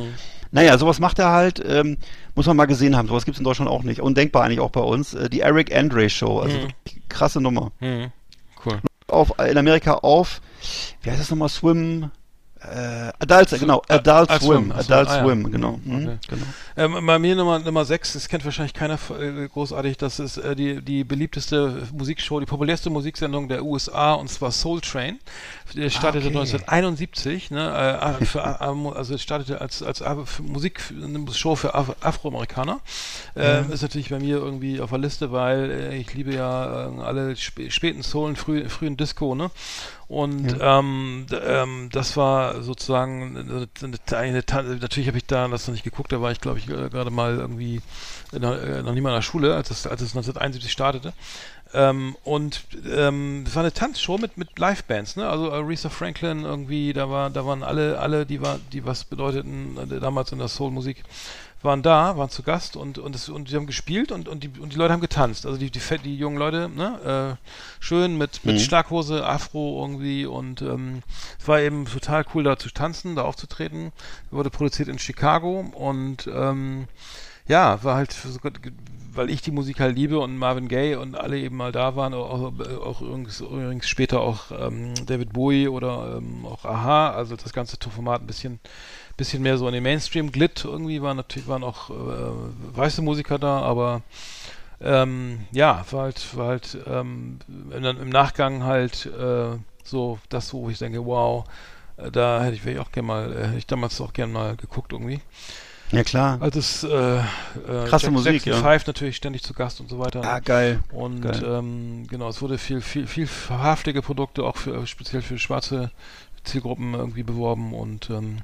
naja, sowas macht er halt, ähm, muss man mal gesehen haben. Sowas gibt's in Deutschland auch nicht. Undenkbar eigentlich auch bei uns. Äh, die Eric Andre Show, also wirklich krasse Nummer. Mhm. Auf, in Amerika auf, wie heißt das nochmal, Swim, äh, Adult, genau, Adult Adult Swim, Swim, ach so, Adult ah ja. Swim, genau. Mhm, Mhm, okay. genau. Ähm, bei mir Nummer, Nummer 6, das kennt wahrscheinlich keiner äh, großartig, das ist äh, die, die beliebteste Musikshow, die populärste Musiksendung der USA und zwar Soul Train. Die startete okay. 1971, ne, äh, für, also startete als, als Af- für Af Afroamerikaner. Ähm, Ist natürlich bei mir irgendwie auf der Liste, weil äh, ich liebe ja äh, alle sp späten Soul und früh, frühen Disco, ne? Und ähm, d- ähm, das war sozusagen eine, eine, eine, natürlich habe ich da das noch nicht geguckt, da war ich glaube ich äh, gerade mal irgendwie der, äh, noch nie mal in der Schule, als es, als es 1971 startete. Ähm, und ähm, das war eine Tanzshow mit mit Livebands, ne? Also Aretha Franklin irgendwie, da war da waren alle alle, die war die was bedeuteten äh, damals in der Soulmusik waren da, waren zu Gast und und es, und die haben gespielt und und die und die Leute haben getanzt. Also die die, fett- die jungen Leute, ne, äh, schön mit mit Schlaghose, Afro irgendwie und ähm, es war eben total cool da zu tanzen, da aufzutreten. Wurde produziert in Chicago und ähm, ja, war halt weil ich die Musik halt liebe und Marvin Gaye und alle eben mal da waren, auch, auch übrigens, übrigens später auch ähm, David Bowie oder ähm, auch Aha, also das ganze Format ein bisschen bisschen mehr so in den Mainstream glitt. Irgendwie waren natürlich waren auch äh, weiße Musiker da, aber ähm, ja, war halt, war halt ähm, im, Nachgang halt äh, so das, wo ich denke, wow, äh, da hätte ich, ich auch gerne mal, äh, hätte ich damals auch gerne mal geguckt irgendwie. Ja, klar. Als es äh, äh, Krasse Musik, Jackson ja. Five natürlich ständig zu Gast und so weiter. Ah, geil. Und Geil. ähm, genau, es wurde viel, viel, viel verhaftige Produkte auch für speziell für schwarze Zielgruppen irgendwie beworben und ähm,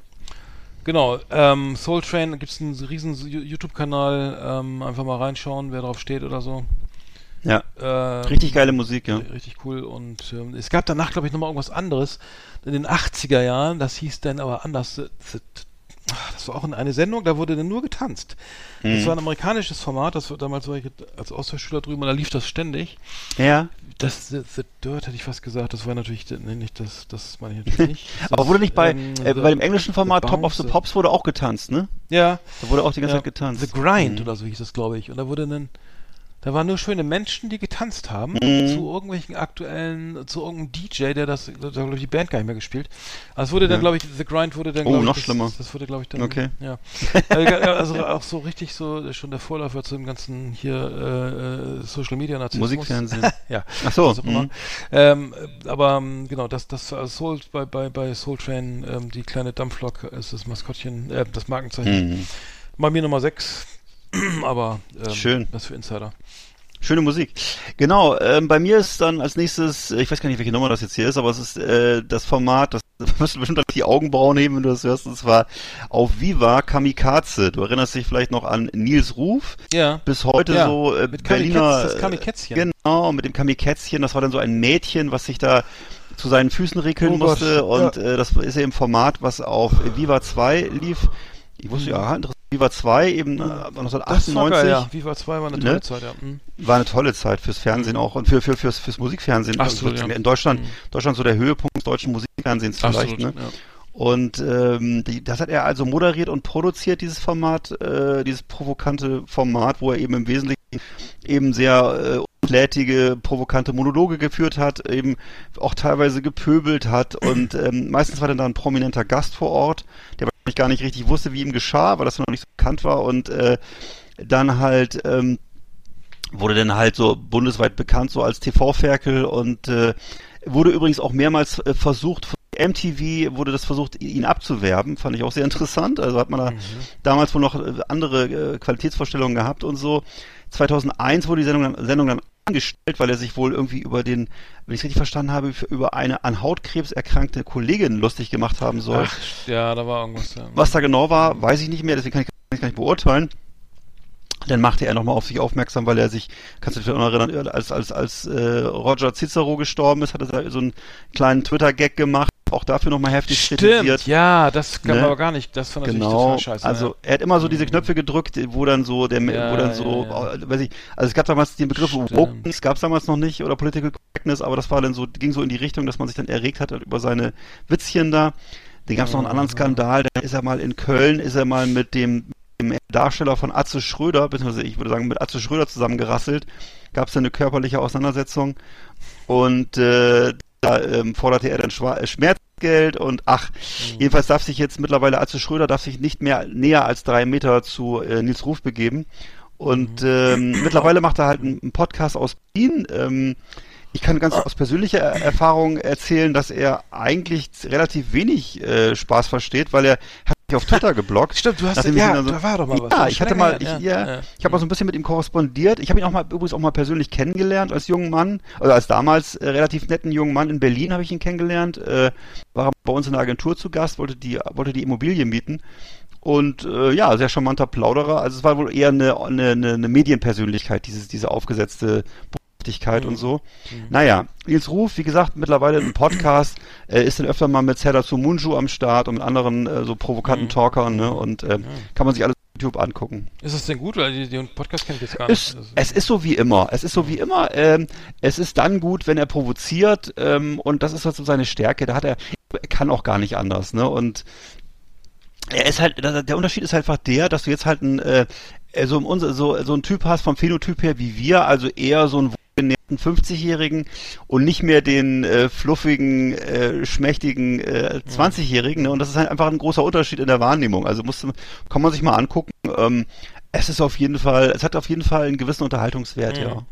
genau, ähm, Soul Train gibt es einen riesen YouTube-Kanal, ähm, einfach mal reinschauen, wer drauf steht oder so. Ja, Ähm, richtig geile Musik, ja. Richtig cool. Und ähm, es gab danach, glaube ich, nochmal irgendwas anderes. In den 80er Jahren, das hieß dann aber anders. The, the, ach, das war auch in eine Sendung, da wurde dann nur getanzt. Das war ein amerikanisches Format, das war damals war ich als Austauschschüler drüben und da lief das ständig. Ja. Das The, the Dirt hätte ich fast gesagt, das war natürlich nee, nicht das, das meine ich natürlich nicht. Aber Das, wurde nicht bei, ähm, äh, bei dem englischen Format Top of the Pops wurde auch getanzt, ne? Ja, Da wurde auch die ganze ja, Zeit getanzt. The Grind Mhm. oder so hieß das, glaube ich. Und da wurde dann, da waren nur schöne Menschen, die getanzt haben, Mhm. zu irgendwelchen aktuellen, zu irgendeinem DJ, der das, da hat, glaube ich, die Band gar nicht mehr gespielt. Also wurde dann, Ja. glaube ich, The Grind wurde dann, Oh, ich, noch das, schlimmer. Das wurde, glaube ich, dann, Okay. ja. also, auch so richtig so, schon der Vorläufer zu dem ganzen hier, äh, äh, Social Media Narzissmus. Musikfernsehen. ja. Ach so, mhm. Ähm, äh, aber ähm, genau, das, das also Soul bei, bei, bei Soul Train, ähm, die kleine Dampflok ist das Maskottchen, äh, das Markenzeichen. Mhm. Bei mir Nummer 6. Aber ähm, Schön. das für Insider. Schöne Musik. Genau, ähm, bei mir ist dann als nächstes, äh, ich weiß gar nicht, welche Nummer das jetzt hier ist, aber es ist äh, das Format, das da wirst du bestimmt die Augenbrauen heben, wenn du das hörst, und zwar auf Viva Kamikaze. Du erinnerst dich vielleicht noch an Nils Ruf, Ja. bis heute Ja, so äh, mit Berliner... Kamikatz, das äh, Kamikätzchen. Genau, mit dem Kamikätzchen, das war dann so ein Mädchen, was sich da zu seinen Füßen regeln Oh Gott, musste und ja. äh, das ist eben Format, was auf Viva 2 lief. Ich wusste ja, interessant, Viva 2 eben äh, Das war 1998 geil, ja. Viva 2 war eine tolle Ne? Zeit, ja. Mhm. war eine tolle Zeit fürs Fernsehen auch und für, für fürs, fürs Musikfernsehen. Absolut, Also ja. In Deutschland, Mhm. Deutschland so der Höhepunkt des deutschen Musikfernsehens vielleicht. Absolut, Ne? ja. Und ähm, die, das hat er also moderiert und produziert, dieses Format, äh, dieses provokante Format, wo er eben im Wesentlichen eben sehr äh, unflätige, provokante Monologe geführt hat, eben auch teilweise gepöbelt hat. Und ähm, meistens war dann da ein prominenter Gast vor Ort, der wahrscheinlich gar nicht richtig wusste, wie ihm geschah, weil das noch nicht so bekannt war. Und äh, dann halt ähm, wurde dann halt so bundesweit bekannt so als TV-Ferkel und äh, wurde übrigens auch mehrmals äh, versucht, von MTV wurde das versucht, ihn abzuwerben, fand ich auch sehr interessant. Also hat man da damals wohl noch äh, andere äh, Qualitätsvorstellungen gehabt und so. 2001 wurde die Sendung dann, Sendung dann angestellt, weil er sich wohl irgendwie über den, wenn ich es richtig verstanden habe, über eine an Hautkrebs erkrankte Kollegin lustig gemacht haben soll. Ach, ja, da war irgendwas. Ja. Was da genau war, weiß ich nicht mehr, deswegen kann ich, kann ich gar nicht beurteilen. Dann machte er nochmal auf sich aufmerksam, weil er sich, kannst du dich noch erinnern, als, als, als äh, Roger Cicero gestorben ist, hat er so einen kleinen Twitter-Gag gemacht, auch dafür nochmal heftig Stimmt, kritisiert. ja, das kann Ne? aber gar nicht. Das fand Genau, total scheiße. also ja. er hat immer so diese Knöpfe gedrückt, wo dann so der, Ja, wo dann ja, so, ja. äh, weiß ich, also es gab damals den Begriff. Wokeness, gab es damals noch nicht oder Political Correctness, aber das war dann so, ging so in die Richtung, dass man sich dann erregt hat über seine Witzchen da. Dann gab es noch einen anderen Skandal, da ist er mal in Köln, ist er mal mit dem, dem Darsteller von Atze Schröder, beziehungsweise ich würde sagen mit Atze Schröder zusammengerasselt, gab es eine körperliche Auseinandersetzung. Und äh, da ähm, forderte er dann äh, Schmerzgeld und ach, jedenfalls darf sich jetzt mittlerweile Atze Schröder darf sich nicht mehr näher als drei Meter zu äh, Nils Ruf begeben. Und ähm, mittlerweile macht er halt einen, Podcast aus Berlin. Ähm, ich kann ganz aus persönlicher Er- Erfahrung erzählen, dass er eigentlich relativ wenig äh, Spaß versteht, weil er hat auf Twitter geblockt. Stimmt, du hast ja, ihn dann so- da war doch mal was. Ja, ich hatte mal, ich, her, ja, ja. ich habe mal so ein bisschen mit ihm korrespondiert. Ich habe ihn auch mal übrigens auch mal persönlich kennengelernt als jungen Mann, oder als damals äh, relativ netten jungen Mann in Berlin habe ich ihn kennengelernt. Äh, war bei uns in der Agentur zu Gast, wollte die wollte die Immobilie mieten. Und äh, ja, sehr charmanter Plauderer. Also es war wohl eher eine, eine, eine, eine Medienpersönlichkeit, dieses, diese aufgesetzte Boshaftigkeit und so. Naja, Nils Ruf, wie gesagt, mittlerweile ein Podcast, äh, ist dann öfter mal mit Serdar Sumunju am Start und mit anderen äh, so provokanten Talkern, ne? Und äh, kann man sich alles auf YouTube angucken. Ist das denn gut? Weil die, den Podcast kenne ich jetzt gar nicht. Es, Das- es ist so wie immer. Es ist so wie immer. Ähm, es ist dann gut, wenn er provoziert ähm, und das ist halt so seine Stärke. Da hat er, er kann auch gar nicht anders. Ne? Und er ist halt, der Unterschied ist einfach der, dass du jetzt halt ein, äh, so, so, so ein Typ hast vom Phänotyp her wie wir, also eher so wohlgenährten 50-Jährigen und nicht mehr den äh, fluffigen, äh, schmächtigen äh, 20-Jährigen. Ne? Und das ist halt einfach ein großer Unterschied in der Wahrnehmung. Also muss, kann man sich mal angucken. Ähm, es ist auf jeden Fall, es hat auf jeden Fall einen gewissen Unterhaltungswert, ja.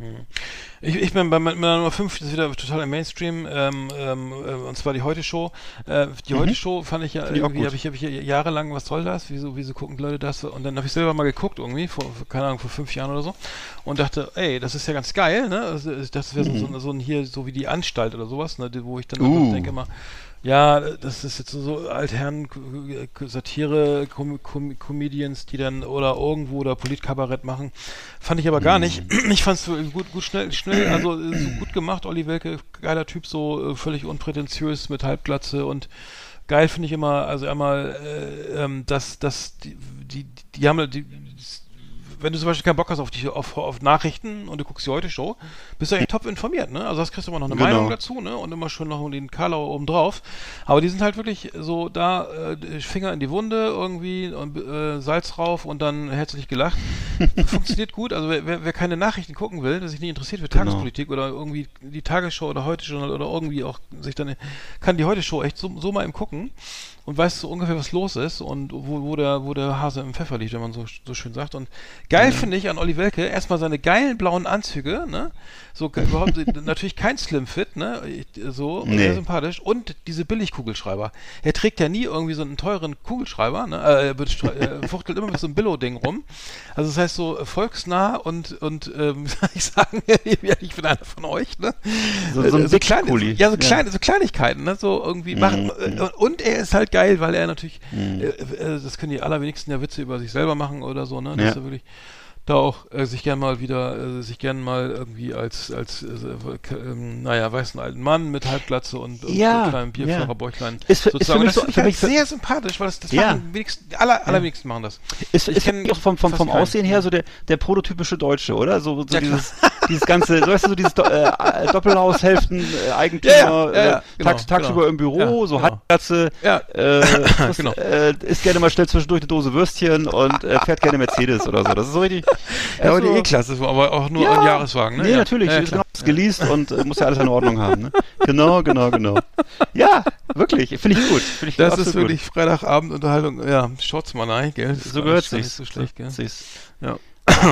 Ich, ich bin bei meiner Nummer 5, das ist wieder total im Mainstream, ähm, ähm, äh, und zwar die Heute-Show. Äh, die Heute-Show fand ich ja irgendwie, habe ich, hab ich ja jahrelang, was soll das? Wieso, wieso gucken die Leute das? Und dann habe ich selber mal geguckt irgendwie, vor, keine Ahnung, vor fünf Jahren oder so. Und dachte, ey, das ist ja ganz geil, ne? Also, das wäre so, so, so ein hier, so wie die Anstalt oder sowas, ne? Wo ich dann Uh. denke immer, ja, das ist jetzt so, Altherren, Satire, Com Com Comedians, die dann oder irgendwo oder Politkabarett machen. Fand ich aber gar nicht. Ich fand es gut, gut, schnell, schnell, also äh, so gut gemacht. Olli Welke, geiler Typ, so äh, völlig unprätentiös mit Halbglatze und geil finde ich immer, also einmal, äh, ähm, dass, dass die, die, die haben, die, wenn du zum Beispiel keinen Bock hast auf, die, auf, auf Nachrichten und du guckst die Heute-Show, bist du eigentlich top informiert, ne? Also das kriegst du immer noch eine Genau. Meinung dazu, ne? Und immer schon noch den Karlau oben drauf. Aber die sind halt wirklich so da, äh, Finger in die Wunde irgendwie und äh, Salz rauf und dann herzlich gelacht. Funktioniert gut. Also wer, wer, keine Nachrichten gucken will, der sich nicht interessiert für Genau. Tagespolitik oder irgendwie die Tagesschau oder Heute-Journal oder irgendwie auch sich dann, kann die Heute-Show echt so, so mal im gucken und weiß so ungefähr, was los ist und wo, wo, der, wo der Hase im Pfeffer liegt, wenn man so, so schön sagt. Und geil finde ich an Olli Welke erstmal seine geilen blauen Anzüge, ne? So überhaupt natürlich kein Slim-Fit, ne? Ich- So, Nee. sehr sympathisch. Und diese Billigkugelschreiber. Er trägt ja nie irgendwie so einen teuren Kugelschreiber, ne? Äh, er er fuchtelt immer mit so einem Billo-Ding rum. Also das heißt so äh, volksnah und, und ähm, ich sagen, ja, ich bin einer von euch, ne? So- so ein Äh, Big kleine. Ja, so Ja. kleine, so Kleinigkeiten, ne? So irgendwie machen. äh, Und er ist halt geil, weil er natürlich, äh, äh, das können die allerwenigsten ja Witze über sich selber machen oder so, ne? Das Ja. ist ja wirklich da auch äh, sich gern mal wieder, äh, sich gern mal irgendwie als, als äh, k- ähm, naja, weißen alten Mann mit Halbglatze und, und Ja, so kleinem ja. Bierfahrerbäuchlein. Ist ist sozusagen. mich das so- finde ich halt mich so- sehr sympathisch, weil das, das Ja. machen wenigstens, die aller, allerwenigsten machen das. Ist, Ich ist kenn auch vom, vom, vom. Aussehen her so der, der prototypische Deutsche, oder? So, so Ja, dieses, dieses ganze, so, weißt du, so dieses Do äh, äh, Doppelhaushälften, äh, Eigentümer, Ja, ja, ja, ja, äh, genau, tags, tagsüber genau. im Büro, so genau. Halbglatze, Ja. äh, Genau. äh, isst gerne mal schnell zwischendurch eine Dose Würstchen und äh, fährt gerne Mercedes oder so. Das ist so richtig. Ja, aber also- die E-Klasse, aber auch nur ein Jahreswagen, ne? Nee, natürlich, Ja, genau, ist geleast und äh, muss ja alles in Ordnung haben. Ne? Genau, genau, genau. Ja, wirklich, finde ich gut. Finde ich Das ist wirklich Freitagabendunterhaltung. Ja, schaut's mal rein, gell? gut. So gehört gar nicht so schlecht, gell? Siehst. Ja.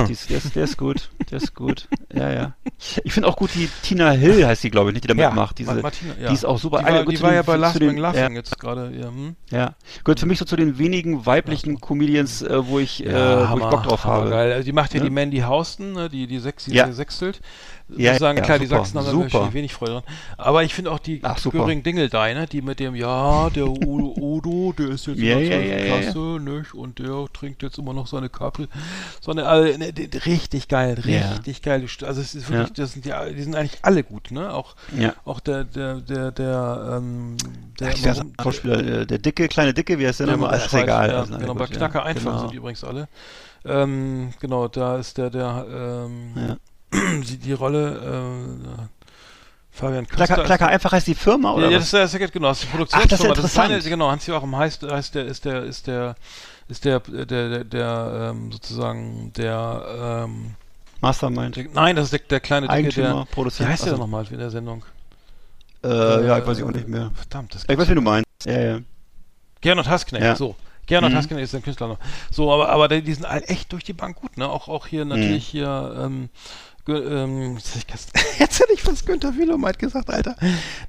Die ist, der, ist, der ist gut, der ist gut. Ja, ja. Ich finde auch gut, die Tina Hill heißt die, glaube ich, nicht, die da mitmacht. Diese, Ma- Martina, ja. Die ist auch super. Die war, gut die war den- ja bei zu Last den- Man Laughing ja, jetzt gerade. Ja, hm? ja. Gehört für mich so zu den wenigen weiblichen Comedians, äh, wo ich, äh, wo ich Bock drauf habe. Geil. Also die macht ja die Mandy Houston, ne, die, die sechs, die sechstelt. Ja, Ja, sagen, ja, klar, die super, Sachsen haben super. natürlich wenig Freude dran. Aber ich finde auch die Ach. Göring Dingeldei, ne, die mit dem, ja, der Udo, Udo der ist jetzt Ja, in der ja, 12. ja, ja, Klasse, nicht? Und der trinkt jetzt immer noch seine Capri. So eine, also, ne, die- die- richtig geil, Ja. richtig geil. Die Also es ist wirklich, Ja. das sind die, die sind eigentlich alle gut, ne? Auch, Ja. auch der, der, der, der, ähm, der, Ach, der Schauspieler, äh, der dicke, kleine Dicke, wie heißt der ja, nochmal? Ist egal. Ja, also, na genau, bei ja. Knacker einfach Genau. sind die übrigens alle. Ähm, genau, da ist der, der, ähm, Ja. die, die Rolle, äh, Fabian Klacker, Köster. Klacker einfach heißt die Firma, oder? ja, ja, das ist der, genau, das ist die Ach, das ist interessant. eine, genau, Hans-Joachim heißt, heißt der, ist der, ist der, ist der, der, der, der ähm, sozusagen, der, ähm, Mastermind. der, nein, das ist der, der kleine Dicke, der, Produzent. wie heißt der Achso. nochmal in der Sendung? Äh, ja, ich weiß ich auch nicht mehr. Verdammt, das Ich weiß, wie du meinst. Ja, ja. Gernot Hasknecht, Ja. so. Gernot Mhm. Hasknecht ist ein Künstler noch. So, aber, aber die sind halt echt durch die Bank gut, ne? Auch, auch hier natürlich hier, ähm, ähm, jetzt hätte ich fast- jetzt Günther Wilomeit gesagt, Alter.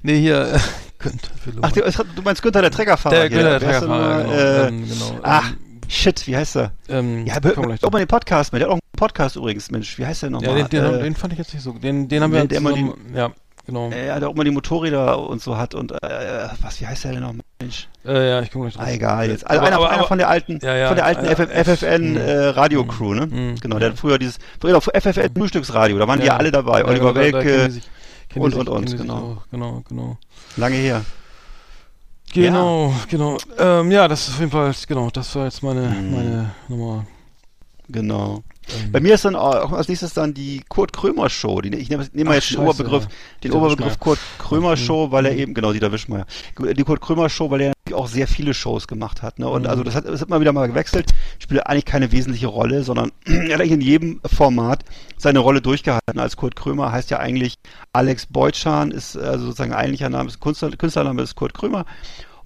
Nee, hier, äh, Günther Wilomeit. Ach, du, meinst Günther, der Treckerfahrer. der hier. Günther, der Treckerfahrer, genau. Äh, ähm, genau. ach, shit, wie heißt er? ähm, Ja, ähm, hör auch mal den Podcast mit. Der hat auch einen Podcast übrigens, Mensch. Wie heißt der ja, nochmal? den, den, äh, den fand ich jetzt nicht so. Den, den haben wir immer zusammen, ja, genau. äh, der auch mal die Motorräder und so hat und äh, was, wie heißt der denn noch? Mensch. Äh, ja, ich komme gleich drauf. Ah, egal jetzt. Also Aber- einer, aber- einer von der alten, Ja, ja, von der alten ja, FF, FFN mhm. äh, Radio Crew, ne? Mhm. Genau, der hat früher dieses, früher FFN Frühstücksradio, da waren die ja alle dabei. Oliver da- da Welke, und- und- und, genau. Genau, genau. lange her. Genau, genau. Ähm, ja, das ist auf jeden Fall, genau, das war jetzt meine, Mhm. meine Nummer. Genau. Ähm, Bei mir ist dann auch als nächstes dann die Kurt Krömer Show. Die, ich nehme nehme mal Ach, jetzt den scheiße, Oberbegriff, ja. den Dieter Oberbegriff Wischmeier. Kurt Krömer Mhm. Show, weil er Mhm. eben, genau, Dieter Wischmeier. Die Kurt Krömer Show, weil er auch sehr viele Shows gemacht hat. Ne? Und Mhm. also das hat, das hat immer wieder mal gewechselt. Spielt eigentlich keine wesentliche Rolle, sondern er hat eigentlich in jedem Format seine Rolle durchgehalten. Als Kurt Krömer heißt ja eigentlich Alex Beutschan, ist also sozusagen eigentlicher Name, ist Künstler, Künstlername ist Kurt Krömer.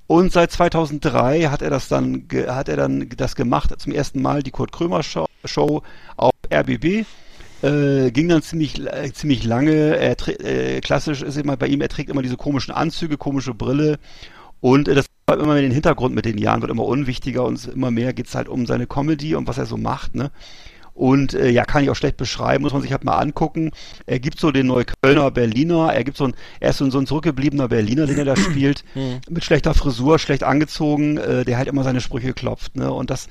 Und seit 2003 hat er das dann, hat er dann das gemacht, zum ersten Mal die Kurt Krömer Show, Show auf RBB. Äh, ging dann ziemlich, äh, ziemlich lange. Er, äh, klassisch ist immer bei ihm, er trägt immer diese komischen Anzüge, komische Brille. Und äh, das hat immer mehr den Hintergrund mit den Jahren, wird immer unwichtiger und immer mehr geht's halt um seine Comedy und was er so macht, ne? Und äh, ja, kann ich auch schlecht beschreiben, muss man sich halt mal angucken. Er gibt so den Neuköllner Berliner, er gibt so ein, er ist so ein, so ein zurückgebliebener Berliner, den er da spielt, mit schlechter Frisur, schlecht angezogen, äh, der halt immer seine Sprüche klopft, ne? Und das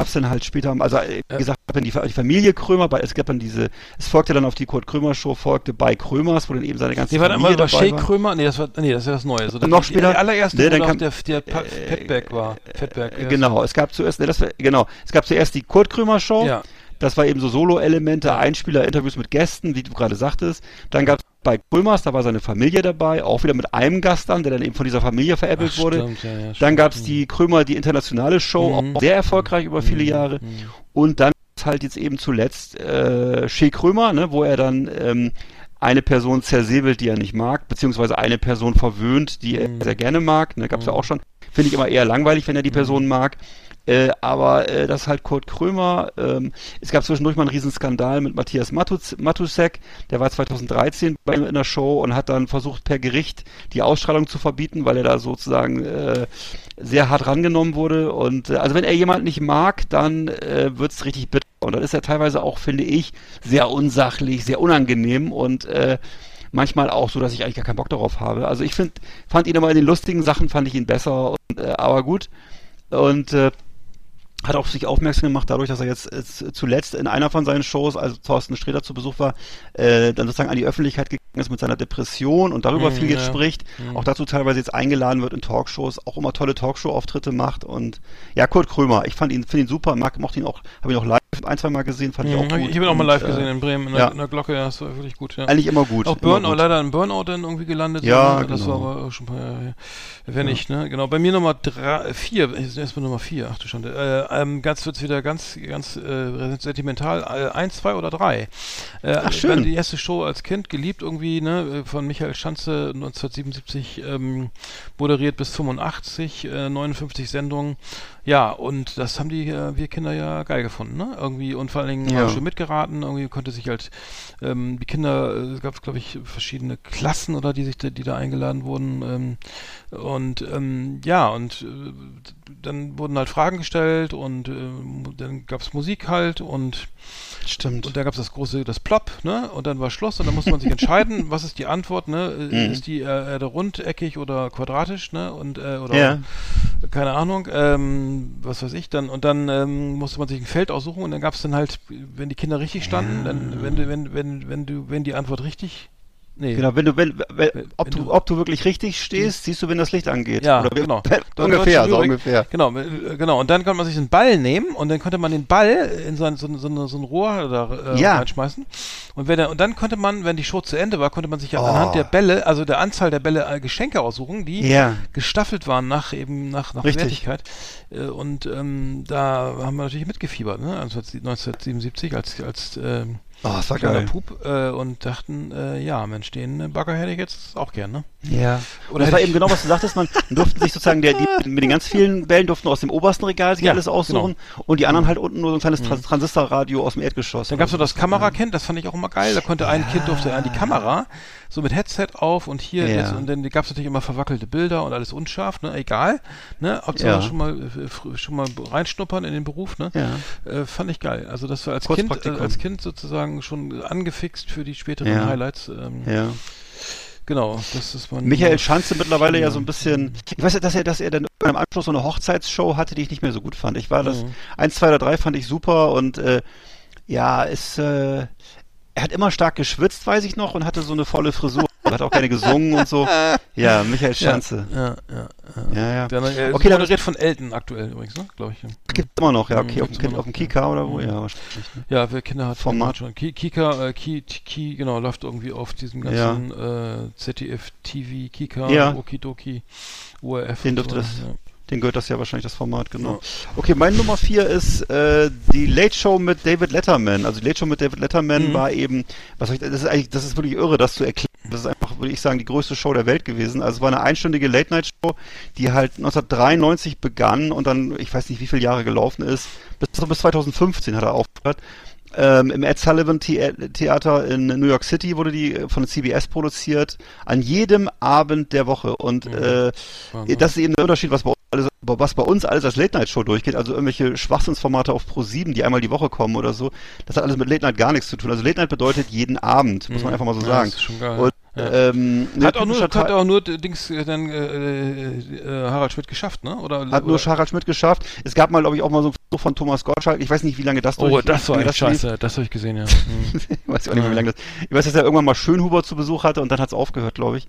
gab's dann halt später, also äh, wie gesagt, dann die, die Familie Krömer, bei, es gab dann diese, es folgte dann auf die Kurt Krömer Show, folgte bei Krömers, wo dann eben seine ganze Nee, Familie war dabei Shea Krömer? Nee, das war, nee, das ist ja das Neue. So, das, Noch die- später? Die allererste, Nee, dann kam- der, der Pa- Fettberg war. Fettberg. Äh, ja, genau, es gab zuerst, ne, das war, genau, es gab zuerst die Kurt Krömer Show, Ja. Das war eben so Solo-Elemente, Einspieler, Interviews mit Gästen, wie du gerade sagtest. Dann gab es bei Krömers, da war seine Familie dabei, auch wieder mit einem Gast dann, der dann eben von dieser Familie veräppelt Ach, wurde. stimmt, ja, ja, Dann gab es die Krömer, die internationale Show, Mhm. auch sehr erfolgreich über viele Jahre. Und dann halt jetzt eben zuletzt äh, Shea Krömer, ne, wo er dann ähm, eine Person zersäbelt, die er nicht mag, beziehungsweise eine Person verwöhnt, die er sehr gerne mag. Ne, gab's ja auch schon. Finde ich immer eher langweilig, wenn er die Person mag. Äh, aber äh, das ist halt Kurt Krömer. Ähm, es gab zwischendurch mal einen riesen Skandal mit Matthias Matus Matusek. Der war 2013 bei ihm in der Show und hat dann versucht per Gericht die Ausstrahlung zu verbieten, weil er da sozusagen äh, sehr hart rangenommen wurde. Und äh, also wenn er jemanden nicht mag, dann äh, wird's richtig bitter. Und dann ist er teilweise auch, finde ich, sehr unsachlich, sehr unangenehm und äh, manchmal auch so, dass ich eigentlich gar keinen Bock darauf habe. Also ich find, fand ihn immer in den lustigen Sachen fand ich ihn besser, und, äh, aber gut. Und äh, hat auf sich aufmerksam gemacht, dadurch, dass er jetzt äh, zuletzt in einer von seinen Shows, also Thorsten Sträter zu Besuch war, äh, dann sozusagen an die Öffentlichkeit gegangen ist mit seiner Depression und darüber Mhm, viel jetzt ja. spricht, auch dazu teilweise jetzt eingeladen wird in Talkshows, auch immer tolle Talkshow-Auftritte macht und ja, Kurt Krömer, ich fand ihn, finde ihn super, mag, mochte ihn auch, habe ihn auch live ein, zwei Mal gesehen, fand ich auch Mhm, gut. ich habe ihn auch mal und, live äh, gesehen in Bremen, in der, ja. in der Glocke, ja, das war wirklich gut, ja. Eigentlich immer gut. Auch Burnout, leider in Burnout dann irgendwie gelandet. Ja, ne? Das genau. war aber schon ein paar Jahre her. Wenn nicht, ne? Genau. Bei mir Nummer drei, vier, erstmal Nummer vier, ach du Schande. Äh, ähm, ganz wird's wieder ganz, ganz äh, sentimental. Äh, eins, zwei oder drei. Äh, Ach, schön. Die erste Show als Kind geliebt irgendwie, ne? Von Michael Schanze 1977 ähm, moderiert bis 85, äh, 59 Sendungen. Ja, und das haben die, äh, wir Kinder ja geil gefunden, ne? Irgendwie und vor allen Dingen Ja. schon mitgeraten, irgendwie konnte sich halt ähm, die Kinder, äh, es gab glaube ich verschiedene Klassen oder die sich da, die da eingeladen wurden ähm, und ähm, ja und äh, dann wurden halt Fragen gestellt und ähm, dann gab es Musik halt und Stimmt. und da gab es das große, das Plop, ne? Und dann war Schluss und dann musste man sich entscheiden, was ist die Antwort, ne? Äh, Mhm. Ist die äh, Erde rundeckig oder quadratisch, ne? Und äh, oder Ja. Keine Ahnung, ähm, was weiß ich dann. Und dann ähm, musste man sich ein Feld aussuchen und dann gab es dann halt, wenn die Kinder richtig standen, dann wenn du, wenn, wenn, wenn du, wenn die Antwort richtig. Nee. Genau, wenn du, wenn, wenn, Wenn- ob, du, du- ob du wirklich richtig stehst, siehst du, wenn das Licht angeht. Ja, Oder genau. ungefähr, so ungefähr. Genau, äh, genau. Und dann konnte man sich einen Ball nehmen und dann konnte man den Ball in so ein, so ein, so ein, so ein Rohr da äh, Ja. reinschmeißen. Und, wenn er, und dann konnte man, wenn die Show zu Ende war, konnte man sich ja Oh. anhand der Bälle, also der Anzahl der Bälle, äh, Geschenke aussuchen, die Ja. gestaffelt waren nach eben nach, nach Richtig. Wertigkeit. Äh, und ähm, da haben wir natürlich mitgefiebert, ne? Also 1977 als als ähm, Oh, das war kleiner geil. Pup äh, und dachten, äh, ja, Mensch, den Bagger hätte ich jetzt auch gern, ne? Ja. Oder Oder das war eben genau, was du sagtest, man durften sich sozusagen, der, die, mit den ganz vielen Bällen durften aus dem obersten Regal sich Ja, alles aussuchen und die anderen halt unten nur so ein kleines Mhm. Trans Transistorradio aus dem Erdgeschoss. Dann gab's so das Kamerakind, das fand ich auch immer geil. Da konnte ein Kind durfte an die Kamera, so mit Headset auf und hier Ja. jetzt, und dann gab's natürlich immer verwackelte Bilder und alles unscharf, ne? Egal. Ne? Hauptsache Ja. schon mal äh, schon mal reinschnuppern in den Beruf, ne? Ja. Äh, fand ich geil. Also das war als Kind, äh, als Kind sozusagen schon angefixt für die späteren Ja. Highlights. Ähm, Ja. Genau, das ist man. Michael Schanze mittlerweile ja Ja. so ein bisschen, ich weiß ja, dass er, dass er dann im Anschluss so eine Hochzeitsshow hatte, die ich nicht mehr so gut fand. Ich war das, Mhm. eins, zwei oder drei fand ich super und äh, ja, es, äh, er hat immer stark geschwitzt, weiß ich noch, und hatte so eine volle Frisur. Er hat auch keine gesungen und so. Ja, Michael Schanze. Ja, ja, ja. Ja, ja. Der, äh, Okay, moderiert von Elton aktuell übrigens, ne? Glaube ich. Ja. Gibt's immer noch, ja, okay, auf dem, auf dem Kika oder wo? Mhm. Ja, wahrscheinlich. Ne? Ja, wer Kinder hat, Format. schon. Ki- Kika, äh, Ki, Ki, genau, läuft irgendwie auf diesem Ja. ganzen äh, ZDF TV, Kika, Ja. Okidoki, ORF. Den dürfte so, das- Ja. Den gehört das ja wahrscheinlich das Format, genau. Okay, mein Nummer vier ist äh, die Late Show mit David Letterman. Also die Late Show mit David Letterman Mhm. war eben, was soll ich, das ist eigentlich, das ist wirklich irre, das zu erklären. Das ist einfach, würde ich sagen, die größte Show der Welt gewesen. Also es war eine einstündige Late Night Show, die halt 1993 begann und dann, ich weiß nicht, wie viele Jahre gelaufen ist, bis, bis 2015 hat er aufgehört. Ähm, Im Ed Sullivan The Theater in New York City wurde die äh, von CBS produziert, an jedem Abend der Woche. Und Mhm. äh, Wahnsinn. das ist eben der Unterschied, was bei, uns alles, was bei uns alles als Late-Night-Show durchgeht, also irgendwelche Schwachsinnsformate auf Pro7, die einmal die Woche kommen oder so, das hat alles mit Late-Night gar nichts zu tun. Also Late-Night bedeutet jeden Abend, muss man Mhm. einfach mal so Ja, sagen. Das ist schon geil. Und, ja. ähm, hat, auch nur, hat auch nur äh, Dings äh, dann äh, äh, Harald Schmidt geschafft, ne? Oder, hat nur? Harald Schmidt geschafft. Es gab mal, glaube ich, auch mal so ein Versuch von Thomas Gottschalk. Ich weiß nicht, wie lange das Oh, durch- das war echt das lief. scheiße, das habe ich gesehen, ja. Mhm. ich weiß auch nicht mehr, wie lange das. Ich weiß, dass er irgendwann mal Schönhuber zu Besuch hatte und dann hat es aufgehört, glaube ich.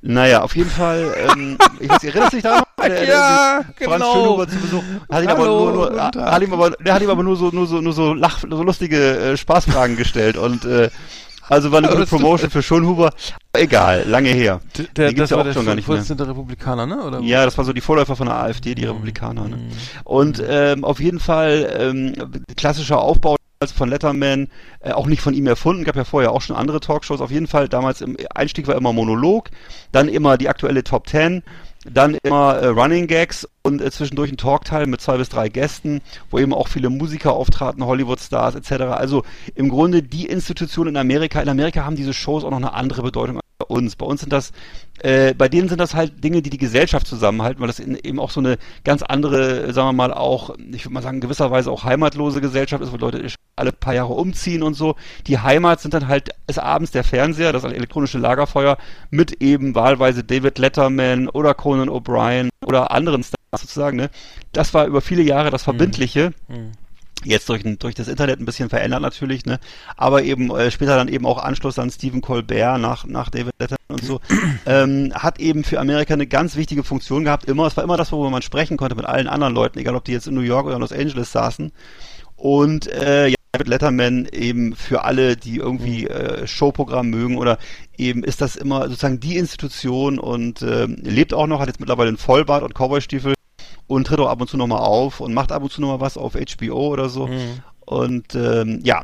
Naja, auf jeden Fall. Ähm, ich weiß, erinnerst du dich da noch? Der- der- Ja, der Franz genau. Schönhuber zu Besuch. Hat ihn aber nur, nur, hat ihm aber, der hat ihm aber nur so, nur so, nur so lach, so lustige äh, Spaßfragen gestellt und äh, also war eine gute Promotion für Schönhuber. Egal, lange her. D- Der, Die gibt's das ja war auch der schon gar nicht mehr. Der Republikaner, ne? Oder? Ja, das war so die Vorläufer von der AfD, die Republikaner. Ne? Und ähm, auf jeden Fall ähm, klassischer Aufbau von Letterman, äh, auch nicht von ihm erfunden, gab ja vorher auch schon andere Talkshows. Auf jeden Fall damals im Einstieg war immer Monolog, dann immer die aktuelle Top Ten, dann immer äh, Running Gags und äh, zwischendurch ein Talkteil mit zwei bis drei Gästen, wo eben auch viele Musiker auftraten, Hollywood-Stars etc. Also im Grunde die Institution in Amerika. In Amerika haben diese Shows auch noch eine andere Bedeutung bei uns. Bei uns sind das, äh, bei denen sind das halt Dinge, die die Gesellschaft zusammenhalten, weil das in, eben auch so eine ganz andere, sagen wir mal auch, ich würde mal sagen, gewisserweise auch heimatlose Gesellschaft ist, wo Leute alle paar Jahre umziehen und so. Die Heimat sind dann halt des Abends der Fernseher, das elektronische Lagerfeuer mit eben wahlweise David Letterman oder Conan O'Brien oder anderen Stars sozusagen, ne? Das war über viele Jahre das Verbindliche. Mhm. Jetzt durch, durch das Internet ein bisschen verändert natürlich, ne? Aber eben äh, später dann eben auch Anschluss an Stephen Colbert nach, nach David Letterman und so, ähm, hat eben für Amerika eine ganz wichtige Funktion gehabt. Immer, es war immer das, worüber man sprechen konnte mit allen anderen Leuten, egal ob die jetzt in New York oder Los Angeles saßen. Und äh, ja, David Letterman eben für alle, die irgendwie äh, Showprogramm mögen oder eben ist das immer sozusagen die Institution und ähm, lebt auch noch, hat jetzt mittlerweile einen Vollbart und Cowboystiefel und tritt auch ab und zu nochmal auf und macht ab und zu nochmal was auf HBO oder so. Und ähm, ja,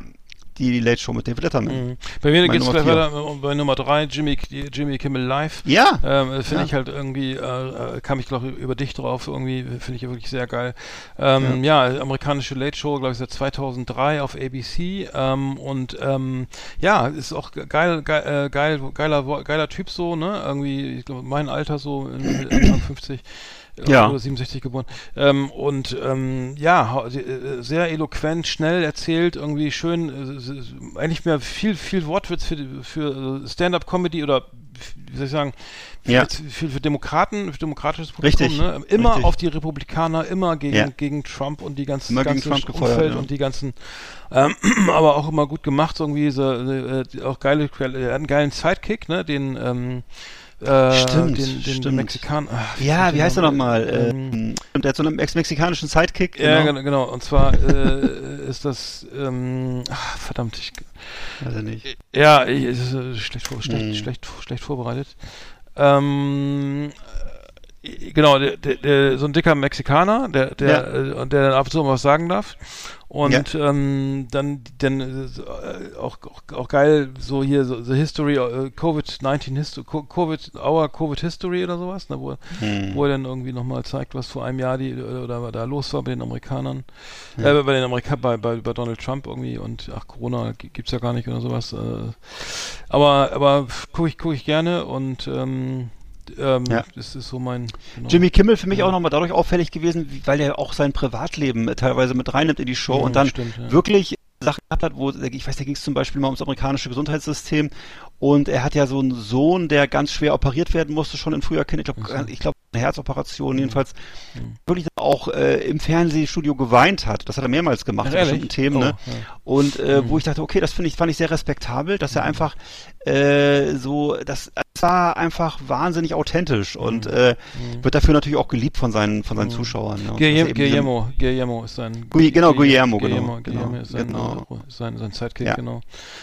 die Late Show mit David Letterman. Mhm. Bei mir Meine geht's Nummer bei, bei, Nummer drei Jimmy, Jimmy Kimmel Live. Ja, Ähm, finde Ja. ich halt irgendwie, äh, äh, kam ich glaube über dich drauf, irgendwie finde ich wirklich sehr geil. Ähm, ja. amerikanische Late Show, glaube ich, seit 2003 auf ABC ähm, und ähm, ja, ist auch geil, geil, äh, geil geiler, geiler Typ so, ne? Irgendwie, ich glaube, mein Alter so, in Anfang 50. äh, Ja. Oder 67 geboren. Ähm, und ähm, ja, hau- äh, sehr eloquent, schnell erzählt, irgendwie schön, äh, eigentlich mehr viel, viel Wortwitz für, für äh, Stand-up-Comedy oder wie soll ich sagen, für, Ja. für, für Demokraten, für demokratisches Publikum, Richtig, ne? immer richtig. auf die Republikaner, immer gegen, Ja. gegen Trump und die ganzen Immer gegen ganze Trump gefeuert, Umfeld ja. und die ganzen, ähm, aber auch immer gut gemacht, irgendwie so, äh, auch geile, hat einen geilen Sidekick, ne, den, ähm, äh, Stimmt, den, den stimmt. Mexikaner. ach, ja, wie heißt er nochmal? Ähm, Ähm, der hat so einen ex-mexikanischen Sidekick. Ja, genau, genau. Und zwar äh, ist das, ähm, ach, verdammt, ich, Weiß er nicht. ja, ich, ist äh, schlecht, schlecht, Hm. schlecht, schlecht vorbereitet. Ähm, äh, genau, der, der, so ein dicker Mexikaner, der, der, Ja. äh, der dann ab und zu mal was sagen darf. Und ähm, dann, dann äh, auch, auch, auch geil, so hier, so The History, äh, Covid-19 History, Covid, Our Covid History oder sowas, ne, wo, Hm. wo er dann irgendwie nochmal zeigt, was vor einem Jahr die oder, oder da los war bei den Amerikanern, äh, bei den Amerikanern, bei, bei, bei Donald Trump irgendwie und ach, Corona gi- gibt's ja gar nicht oder sowas. Äh, aber aber gucke ich, guck ich gerne und ähm, ähm, Ja. das ist so mein genau. Jimmy Kimmel für mich Ja. auch nochmal dadurch auffällig gewesen, weil er auch sein Privatleben äh, teilweise mit reinnimmt in die Show Mhm, und dann stimmt, ja. wirklich Sachen gehabt hat, wo, ich weiß, da ging es zum Beispiel mal ums amerikanische Gesundheitssystem und er hat ja so einen Sohn, der ganz schwer operiert werden musste, schon in früher Kind, ich glaube, ich glaube, eine Herzoperation jedenfalls, Mhm. wirklich auch äh, im Fernsehstudio geweint hat. Das hat er mehrmals gemacht, ehrlich? bestimmten Themen, Oh, ne? ja. Und äh, Mhm. wo ich dachte, okay, das finde ich, fand ich sehr respektabel, dass er einfach äh, so, das, das war einfach wahnsinnig authentisch und äh, wird dafür natürlich auch geliebt von seinen, von seinen Zuschauern. Ne? Er Guillermo, Guillermo, Guillermo ist sein Gui- genau, Guillermo, genau, Guillermo, Guillermo genau, ist sein, genau. ist sein, sein Sidekick, Ja. genau.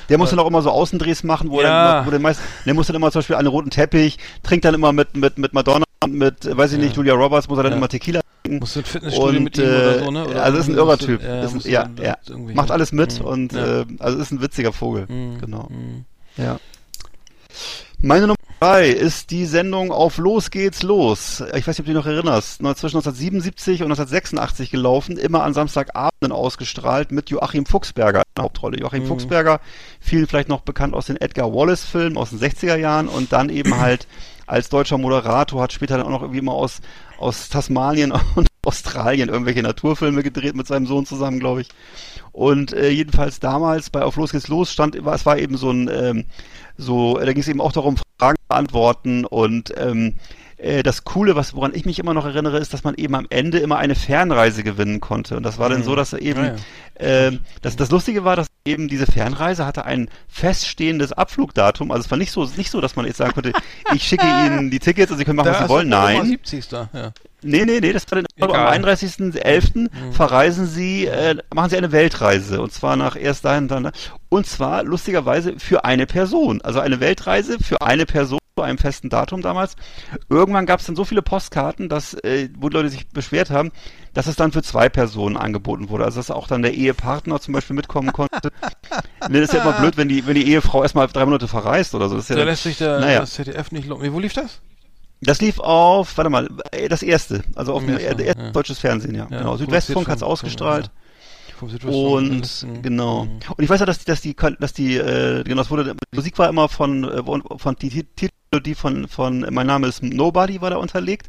Der muss dann auch immer so Außendrehs machen, wo Ja. er dann, wo der meist, der muss dann immer zum Beispiel den roten Teppich, trinkt dann immer mit, mit, mit Madonna und mit, äh, weiß ich Ja. nicht, Julia Roberts muss er dann Ja. immer Tequila Musst du ein Fitnessstudio und mit ihm oder äh, so, ne? Oder also ist ein irrer Typ. Ja, ist ein, ja, dann ja. Macht alles mit Mhm. und ja. äh, also ist ein witziger Vogel. Mhm. Genau. Mhm. Ja. Meine Nummer drei ist die Sendung auf Los geht's los. Ich weiß nicht, ob du dich noch erinnerst. Zwischen 1977 und 1986 gelaufen, immer an Samstagabenden ausgestrahlt mit Joachim Fuchsberger in der Hauptrolle. Joachim Mhm. Fuchsberger, vielen vielleicht noch bekannt aus den Edgar Wallace-Filmen aus den 60er Jahren und dann eben halt als deutscher Moderator, hat später dann auch noch irgendwie immer aus, aus Tasmanien und Australien irgendwelche Naturfilme gedreht mit seinem Sohn zusammen, glaube ich. Und äh, jedenfalls damals bei Auf Los geht's los stand, war- es war eben so ein, ähm, so, da ging es eben auch darum, Fragen beantworten und ähm, äh, das Coole, was woran ich mich immer noch erinnere, ist, dass man eben am Ende immer eine Fernreise gewinnen konnte. Und das war dann Mhm. so, dass er eben, Ja, ja. Ähm, das, das Lustige war, dass eben diese Fernreise hatte ein feststehendes Abflugdatum. Also es war nicht so, nicht so, dass man jetzt sagen konnte, ich schicke Ihnen die Tickets und Sie können machen, was Da Sie wollen. Nein. 70. Da, ja. Nee, nee, nee, das war dann Egal. am 31.11. verreisen Sie, äh, machen Sie eine Weltreise. Und zwar nach erst dahin, dann da. Und zwar lustigerweise für eine Person. Also eine Weltreise für eine Person zu einem festen Datum damals. Irgendwann gab es dann so viele Postkarten, dass, äh, wo Leute sich beschwert haben, dass es dann für zwei Personen angeboten wurde. Also dass auch dann der Ehepartner zum Beispiel mitkommen konnte. nee, das ist ja immer blöd, wenn die, wenn die Ehefrau erstmal drei Monate verreist oder so. Das ja Da dann- lässt sich der, naja. das ZDF nicht loben. Wo lief das? Das lief auf, warte mal, äh, das erste, also auf dem ja. deutsches Fernsehen, ja. Ja, genau. Südwestfunk hat's von- ausgestrahlt. Und genau. Mhm. Und ich weiß ja, dass die, dass die, dass die, äh, genau, es wurde, die Musik war immer von, äh, von, von die Titelmelodie von, von Mein Name ist Nobody war da unterlegt.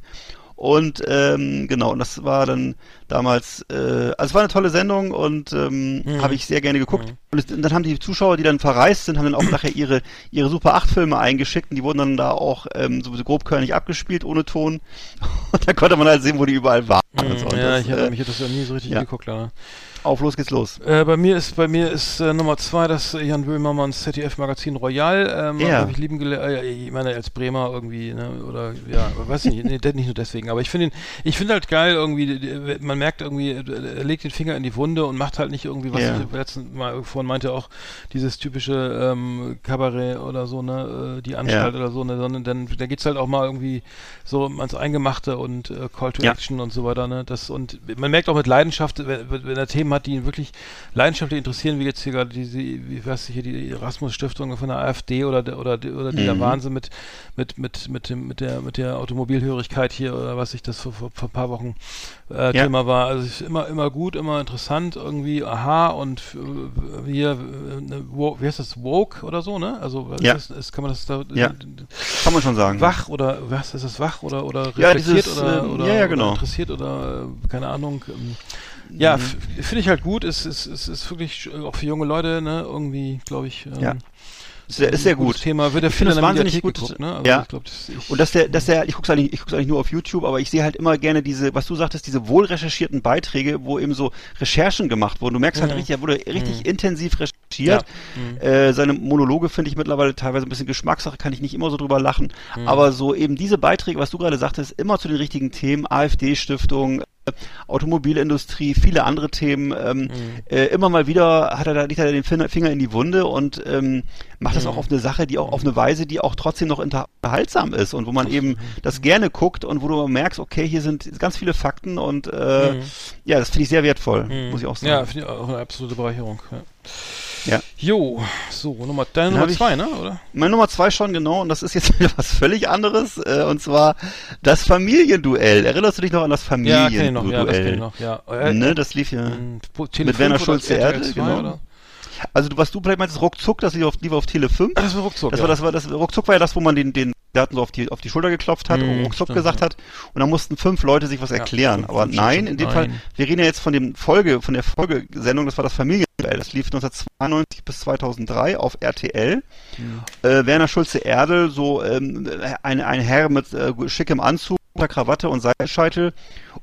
Und ähm, genau, und das war dann damals, äh, also es war eine tolle Sendung und ähm, Mhm. habe ich sehr gerne geguckt. Und, es, und dann haben die Zuschauer, die dann verreist sind, haben dann auch nachher ihre ihre Super 8 Filme eingeschickt und die wurden dann da auch ähm, so grobkörnig abgespielt ohne Ton. Und da konnte man halt sehen, wo die überall waren. und so. Und Mhm. ja, das, ich habe äh, mich das ja nie so richtig ja. geguckt, leider. Auf los geht's los. Äh, bei mir ist bei mir ist äh, Nummer zwei das äh, Jan Böhmermanns ZDF-Magazin Royal. Ähm, Ja. Habe ich lieben gelernt. Äh, ich meine als Bremer irgendwie, ne? Oder ja, weiß ich nicht, nee, nicht nur deswegen. Aber ich finde ihn, ich finde halt geil irgendwie. Man merkt irgendwie, äh, er legt den Finger in die Wunde und macht halt nicht irgendwie, was Ja. ich letzten Mal vorhin meinte auch dieses typische ähm, Kabarett oder so, ne, äh, die Anstalt Ja. oder so, ne, sondern dann da geht's halt auch mal irgendwie so ans Eingemachte und äh, Call to. Action und so weiter, ne? Das und man merkt auch mit Leidenschaft, wenn, wenn er Themen hat, die ihn wirklich leidenschaftlich interessieren, wie jetzt hier gerade diese, wie weiß ich hier, die Erasmus Stiftung von der AfD oder der, oder oder dieser Mhm. Wahnsinn mit mit mit mit dem mit der mit der Automobilhörigkeit hier oder was ich das vor, vor, vor ein paar Wochen äh, Ja. Thema war. Also es ist immer immer gut, immer interessant irgendwie, aha und äh, hier äh, ne, wie heißt das Woke oder so, ne? Also Ja. ist, ist, kann man das da Ja. Kann man schon sagen. wach oder was ist das wach oder oder Ja, reflektiert dieses, oder, ähm, oder, ja, ja, oder genau. interessiert oder äh, keine Ahnung ähm, ja f- finde ich halt gut es ist es ist wirklich auch für junge Leute ne irgendwie glaube ich ähm, Ja. Ist sehr, ist sehr gut. Thema wird der Ich finde Film der wahnsinnig gut. geguckt, ne also Ja. ich glaube das ich, Und dass der, dass der, ich guck's eigentlich, ich guck's eigentlich nur auf YouTube, aber ich sehe halt immer gerne diese, was du sagtest, diese wohl recherchierten Beiträge, wo eben so Recherchen gemacht wurden. Du merkst halt Mhm. richtig, er wurde richtig intensiv recherchiert. Ja. Mhm. Äh, seine Monologe finde ich mittlerweile teilweise ein bisschen Geschmackssache, kann ich nicht immer so drüber lachen. Mhm. Aber so eben diese Beiträge, was du gerade sagtest, immer zu den richtigen Themen, AfD-Stiftung, Automobilindustrie, viele andere Themen. Ähm, Mhm. äh, immer mal wieder hat er da, legt er den Finger in die Wunde und ähm, macht das Mhm. auch auf eine Sache, die auch auf eine Weise, die auch trotzdem noch unterhaltsam ist und wo man eben das gerne guckt und wo du merkst, okay, hier sind ganz viele Fakten und äh, Mhm. ja, das finde ich sehr wertvoll, Mhm. muss ich auch ja sagen. finde ich auch eine absolute Bereicherung ja. Ja. Jo, so, Nummer, deine Nummer hab ich- zwei, ne, oder? Meine Nummer zwei schon, genau, und das ist jetzt wieder was völlig anderes, äh, und zwar das Familienduell. Erinnerst du dich noch an das Ja, kenn ich noch, ja, das kenn ich Familienduell? noch, ja. Äh, ne, das lief ja. Tele mit 5 Werner oder Schulze RTL Erde, 2, genau. Oder? Also du- was du vielleicht meinst, ruckzuck, das lief auf, lief auf Tele 5. Ah, das war ruckzuck, Das ja. war das war das ruckzuck war ja das, wo man den den Daten so auf die auf die Schulter geklopft hat Mhm, und ruckzuck stimmt, gesagt ja. hat und dann mussten fünf Leute sich was Ja, erklären. Aber nein, in dem nein. Fall, wir reden ja jetzt von dem Folge von der Folgesendung, das war das Familienduell. Das lief 1992 bis 2003 auf RTL. Mhm. Äh, Werner Schulze Erdel, so ähm, ein ein Herr mit äh, schickem Anzug, Krawatte und Seilscheitel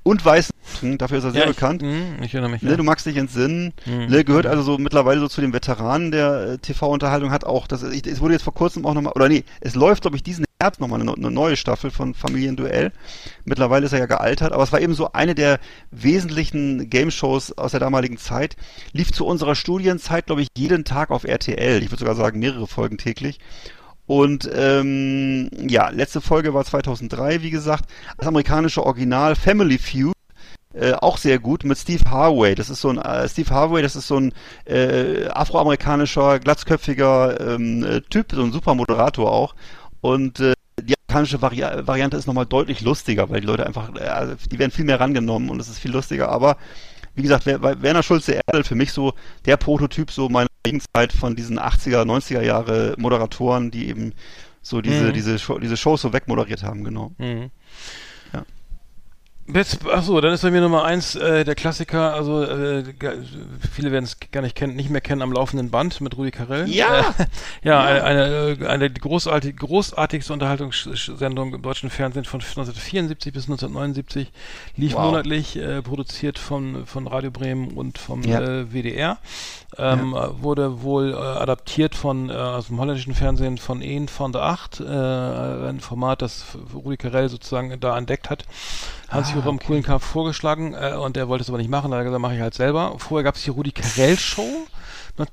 und weißen Haaren, dafür ist er sehr ja, ich, bekannt. mh, ich erinnere mich. Ja. du magst dich entsinnen. Mhm. Ne, gehört also so mittlerweile so zu den Veteranen der äh, TV-Unterhaltung, hat auch, das, ich, es wurde jetzt vor kurzem auch nochmal, oder nee, es läuft, glaube ich, diesen Herbst nochmal eine, eine neue Staffel von Familienduell. Mittlerweile ist er ja gealtert, aber es war eben so eine der wesentlichen Game-Shows aus der damaligen Zeit. Lief zu unserer Studienzeit, glaube ich, jeden Tag auf RTL. Ich würde sogar sagen, mehrere Folgen täglich. Und ähm, ja, letzte Folge war 2003, wie gesagt. Das amerikanische Original Family Feud. Äh, auch sehr gut mit Steve Harvey. Das ist so ein äh, Steve Harvey, das ist so ein äh, afroamerikanischer, glatzköpfiger ähm, äh, Typ, so ein super Moderator auch. Und äh, die amerikanische Vari Variante ist nochmal deutlich lustiger, weil die Leute einfach, äh, also die werden viel mehr rangenommen und es ist viel lustiger. Aber wie gesagt, Wer- Wer- Werner Schulze Erdel für mich so der Prototyp so meiner Jugendzeit von diesen 80er, 90er Jahre Moderatoren, die eben so diese, Mhm. diese, Show, diese Shows so wegmoderiert haben, genau. Mhm. Ja. Jetzt, achso, dann ist bei mir Nummer eins äh, der Klassiker, also äh, viele werden es gar nicht kennen, nicht mehr kennen am laufenden Band mit Rudi Carell. Ja! Äh, ja, Eine, eine, äh, eine großartig, großartigste Unterhaltungssendung im deutschen Fernsehen von 1974 bis 1979, lief Wow. monatlich, äh, produziert von, von Radio Bremen und vom Ja. äh, WDR. Ähm, äh, Wurde wohl äh, adaptiert von äh, aus dem holländischen Fernsehen von Een van der Acht, äh, ein Format, das Rudi Carell sozusagen da entdeckt hat. Hans-Joachim Kuhlenkampf vorgeschlagen äh, und er wollte es aber nicht machen, da hat er gesagt, mache ich halt selber. Vorher gab es die Rudi Carell Show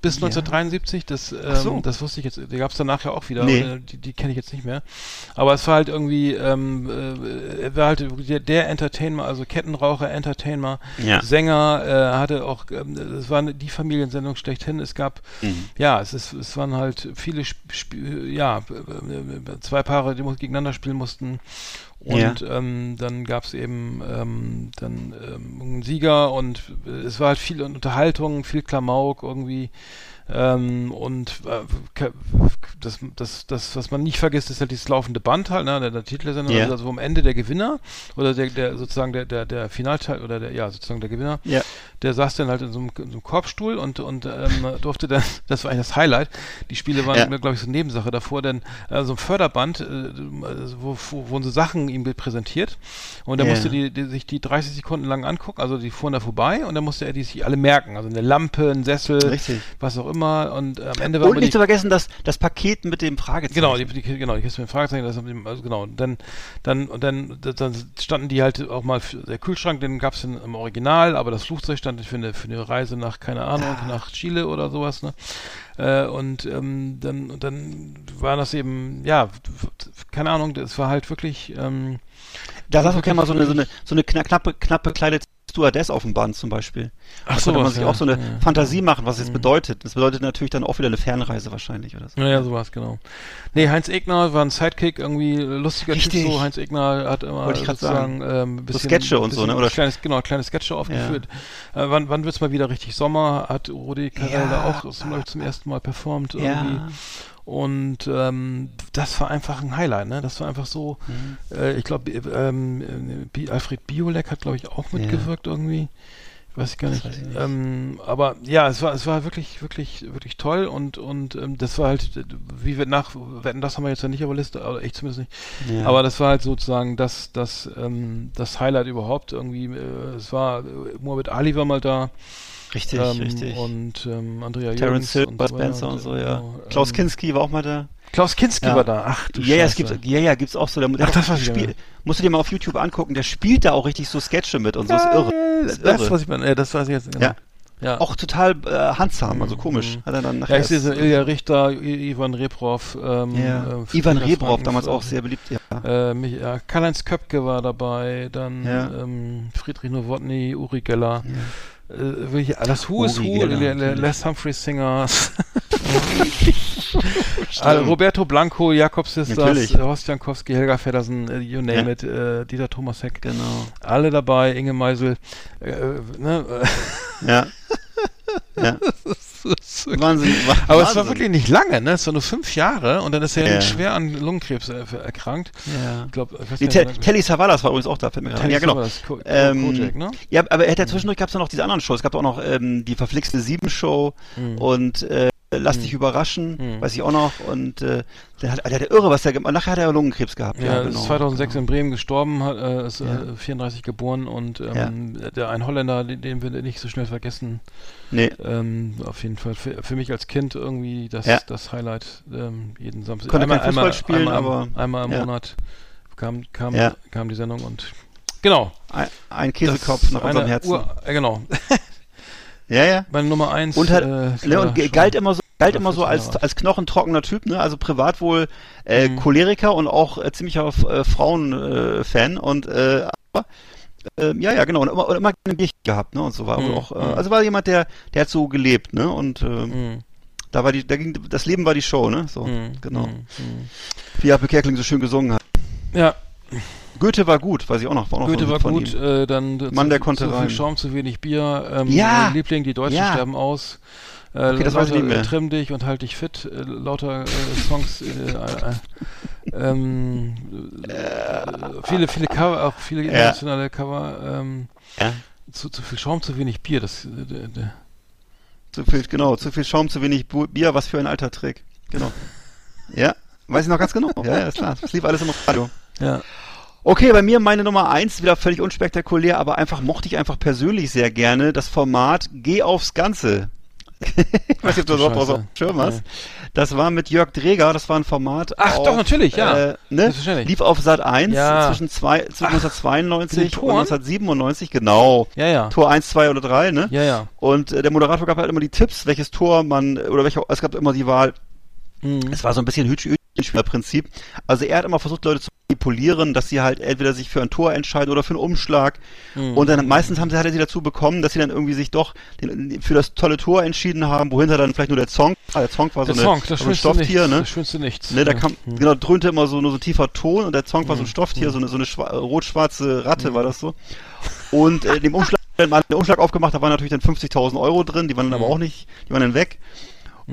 bis 1973, das, ähm, so. das wusste ich jetzt, die gab es danach ja auch wieder, Nee. äh, die, die kenne ich jetzt nicht mehr. Aber es war halt irgendwie, ähm, äh, er war halt der, der Entertainer, also Kettenraucher, Entertainer, Ja. Sänger, äh, hatte auch, ähm, es war die Familiensendung schlechthin. Es gab, Mhm. ja, es ist, es waren halt viele, Sp Sp ja, äh, äh, zwei Paare, die gegeneinander spielen mussten. Und ähm, dann gab es eben ähm, dann ähm, einen Sieger und es war halt viel Unterhaltung, viel Klamauk irgendwie. Ähm, und äh, das, das, das, was man nicht vergisst, ist halt dieses laufende Band halt, ne, der, der Titelsender, Ja. also am Ende der Gewinner oder der, der sozusagen der, der, der Finalteil oder der, ja, sozusagen der Gewinner, Ja. der saß dann halt in so einem, in so einem Korbstuhl und, und ähm, durfte dann, das war eigentlich das Highlight. Die Spiele waren, Ja. glaube ich, so eine Nebensache davor, denn äh, so ein Förderband, äh, wo, wo wurden so Sachen ihm präsentiert und Ja. musste die, die, sich die 30 Sekunden lang angucken, also die fuhren da vorbei und dann musste er die sich alle merken, also eine Lampe, ein Sessel, Richtig. was auch immer und äh, am Ende war Und nicht zu vergessen, das, das Paket mit dem Fragezeichen. Genau, die, die, genau, die Kiste mit dem Fragezeichen, das, also genau, und dann, dann, und dann, dann standen die halt auch mal, für, der Kühlschrank, den gab es im Original, aber das Flugzeug stand für eine, für eine Reise nach, keine Ahnung, nach Chile oder sowas, ne? Äh, und ähm, dann, und dann war das eben, ja, keine Ahnung, das war halt wirklich, ähm, Da saß auch gerne mal so eine, so eine, so eine kna- knappe, knapp bekleidete Stewardess auf dem Band zum Beispiel. Ach da so, man sich ja. auch so eine Ja. Fantasie machen, was es jetzt Mhm. bedeutet. Das bedeutet natürlich dann auch wieder eine Fernreise wahrscheinlich oder so. Naja, sowas, genau. Nee, Heinz Egner war ein Sidekick, irgendwie lustiger Richtig. Typ so. Heinz Egner hat immer sozusagen ähm, ein bisschen, Sketche und so, ne? Oder- kleines, genau, kleine Sketche aufgeführt. Äh, wann wann wird's mal wieder richtig Sommer? Hat Rudi Carell Ja. da auch zum, zum ersten Mal performt irgendwie. Ja. Und ähm, das war einfach ein Highlight, ne? Das war einfach so, Mhm. äh, ich glaube, ähm, äh, Alfred Biolek hat, glaube ich, auch mitgewirkt irgendwie. Weiß ich gar nicht. weiß ich nicht. Ähm, aber ja, es war, es war wirklich, wirklich, wirklich toll und und ähm, das war halt, äh, wie wir nach, wetten, das haben wir jetzt ja nicht auf der Liste, oder ich zumindest nicht. Ja. Aber das war halt sozusagen das, das, ähm, das Highlight überhaupt irgendwie. Äh, es war, äh, Mohamed Ali war mal da. Richtig, ähm, richtig. Und ähm, Andrea Terence Hill, und Spencer und so, ja. genau, Klaus ähm, Kinski war auch mal da. Klaus Kinski Ja. war da. Ach du Ja, ja, es Scheiße. gibt, ja, ja, gibt's auch so. Der, der Ach, das ich spiel, ja. Musst du dir mal auf YouTube angucken. Der spielt da auch richtig so Sketche mit und so. Ist irre. Das, Ist das, irre. was ich meine, ja, das weiß ich jetzt. Genau. Ja. ja. Auch total äh, handsam, also komisch. Mhm. Hat er dann Ja, nachher. ich sehe so Ilja Richter, I Ivan Reprov, ähm, ja. äh, Ivan Rebrov, damals auch sehr beliebt. Ja. Äh, mich, ja, Karl-Heinz Köpke war dabei, dann Ja. ähm, Friedrich Nowotny, Uri Geller. Äh, wirklich, das Who is Who. Les Humphrey Singers. also Roberto Blanco, Jakob Sisters, äh, Horst Jankowski, Helga Feddersen, äh, you name Ja. it, äh, Dieter Thomasek. Genau. Alle dabei, Inge Meisel. Äh, ne, Ja. ja. Wahnsinn. Wa- aber es war wirklich nicht lange, ne? Es war nur fünf Jahre und dann ist er Ja. schwer an Lungenkrebs erkrankt. Ja. Ich glaube, Nee, Te Telly Savalas war übrigens auch da. Ja, genau. Ko Ähm, Kojak, ne? Ja, aber er hat ja zwischendurch gab es noch diese anderen Shows. Es gab auch noch ähm, die verflixte Sieben-Show Mhm. und äh, Lass dich überraschen, weiß ich auch noch. Und äh, der hat, der hat irre, was der gemacht Nachher hat er Lungenkrebs gehabt. Ja, Ja, ist genau. 2006 in Bremen gestorben, hat, äh, ist Ja. äh, 34 geboren und ähm, der ein Holländer, den, den wir nicht so schnell vergessen. Nee. Ähm, auf jeden Fall für, für mich als Kind irgendwie das, Ja. das Highlight ähm, jeden Samstag. Konnte kein Fußball spielen, einmal, aber- einmal im ja. Monat kam, kam, Ja. kam die Sendung und genau. Ein, ein Käsekopf nach unserem Herzen. Ur, äh, genau. ja, ja. Meine Nummer eins. Und hat, äh, ne, und galt immer so, galt immer so 40 als, als knochentrockener Typ, ne? Also privat wohl äh, Mhm. Choleriker und auch äh, ziemlicher äh, Frauenfan äh, und äh, aber, äh, ja, ja, genau. Und immer, und immer ein Bierchen gehabt, ne? Und so war Mhm, auch, äh, mhm. also war jemand, der, der hat so gelebt, ne? Und äh, Mhm. da war die, da ging, das Leben war die Show, ne? So, Mhm. genau. Mhm. Wie Happe Kerkeling so schön gesungen hat. Ja, Goethe war gut, weiß ich auch noch. War auch noch Goethe ein war gut, äh, dann Mann, zu, der konnte zu viel reimen. Schaum, zu wenig Bier, ähm, Ja! Liebling, die Deutschen Ja! sterben aus. Äh, Okay, das weiß ich lauter, nicht mehr. Trimm dich und halt dich fit, äh, lauter äh, Songs, äh, äh, ähm, äh, viele, viele Cover, auch viele Ja. internationale Cover, ähm, Ja. zu, zu viel Schaum, zu wenig Bier, das, Zu viel, genau, zu viel Schaum, zu wenig Bier, was für ein alter Trick. Genau. ja, weiß ich noch ganz genau. Ja, ja, ist klar. Das lief alles im Radio. ja. Okay, bei mir meine Nummer eins, wieder völlig unspektakulär, aber einfach mochte ich einfach persönlich sehr gerne das Format Geh aufs Ganze. ich weiß nicht, ob du das auf Schirm hast. Das war mit Jörg Dreger, das war ein Format. Ach, auf, doch, natürlich, ja. Äh, ne? Lief auf Sat 1 Ja. zwischen, zwei, zwischen Ach, mit 1992 den und Toren? 1997, genau. Ja, ja. Tor 1, 2 oder 3, ne? Ja, ja. Und äh, der Moderator gab halt immer die Tipps, welches Tor man, oder welche, es gab immer die Wahl, Mhm. es war so ein bisschen Hütchenspielerprinzip. Also er hat immer versucht, Leute zu manipulieren, dass sie halt entweder sich für ein Tor entscheiden oder für einen Umschlag. Mhm. Und dann meistens haben sie, hat er sie dazu bekommen, dass sie dann irgendwie sich doch den, für das tolle Tor entschieden haben, wohinter dann vielleicht nur der Song, ah, der Song war so, eine, Song, das so ein schönste nichts. Stofftier, ne? Das schönste nichts. Ne, da kam, Mhm. genau, dröhnte immer so nur so ein tiefer Ton und der Song war so ein Mhm. Stofftier, so eine, so eine schwa- rot-schwarze Ratte war das so. Und äh, dem Umschlag, man den Umschlag aufgemacht, da waren natürlich dann 50.000 Euro drin, die waren dann Mhm. aber auch nicht, die waren dann weg.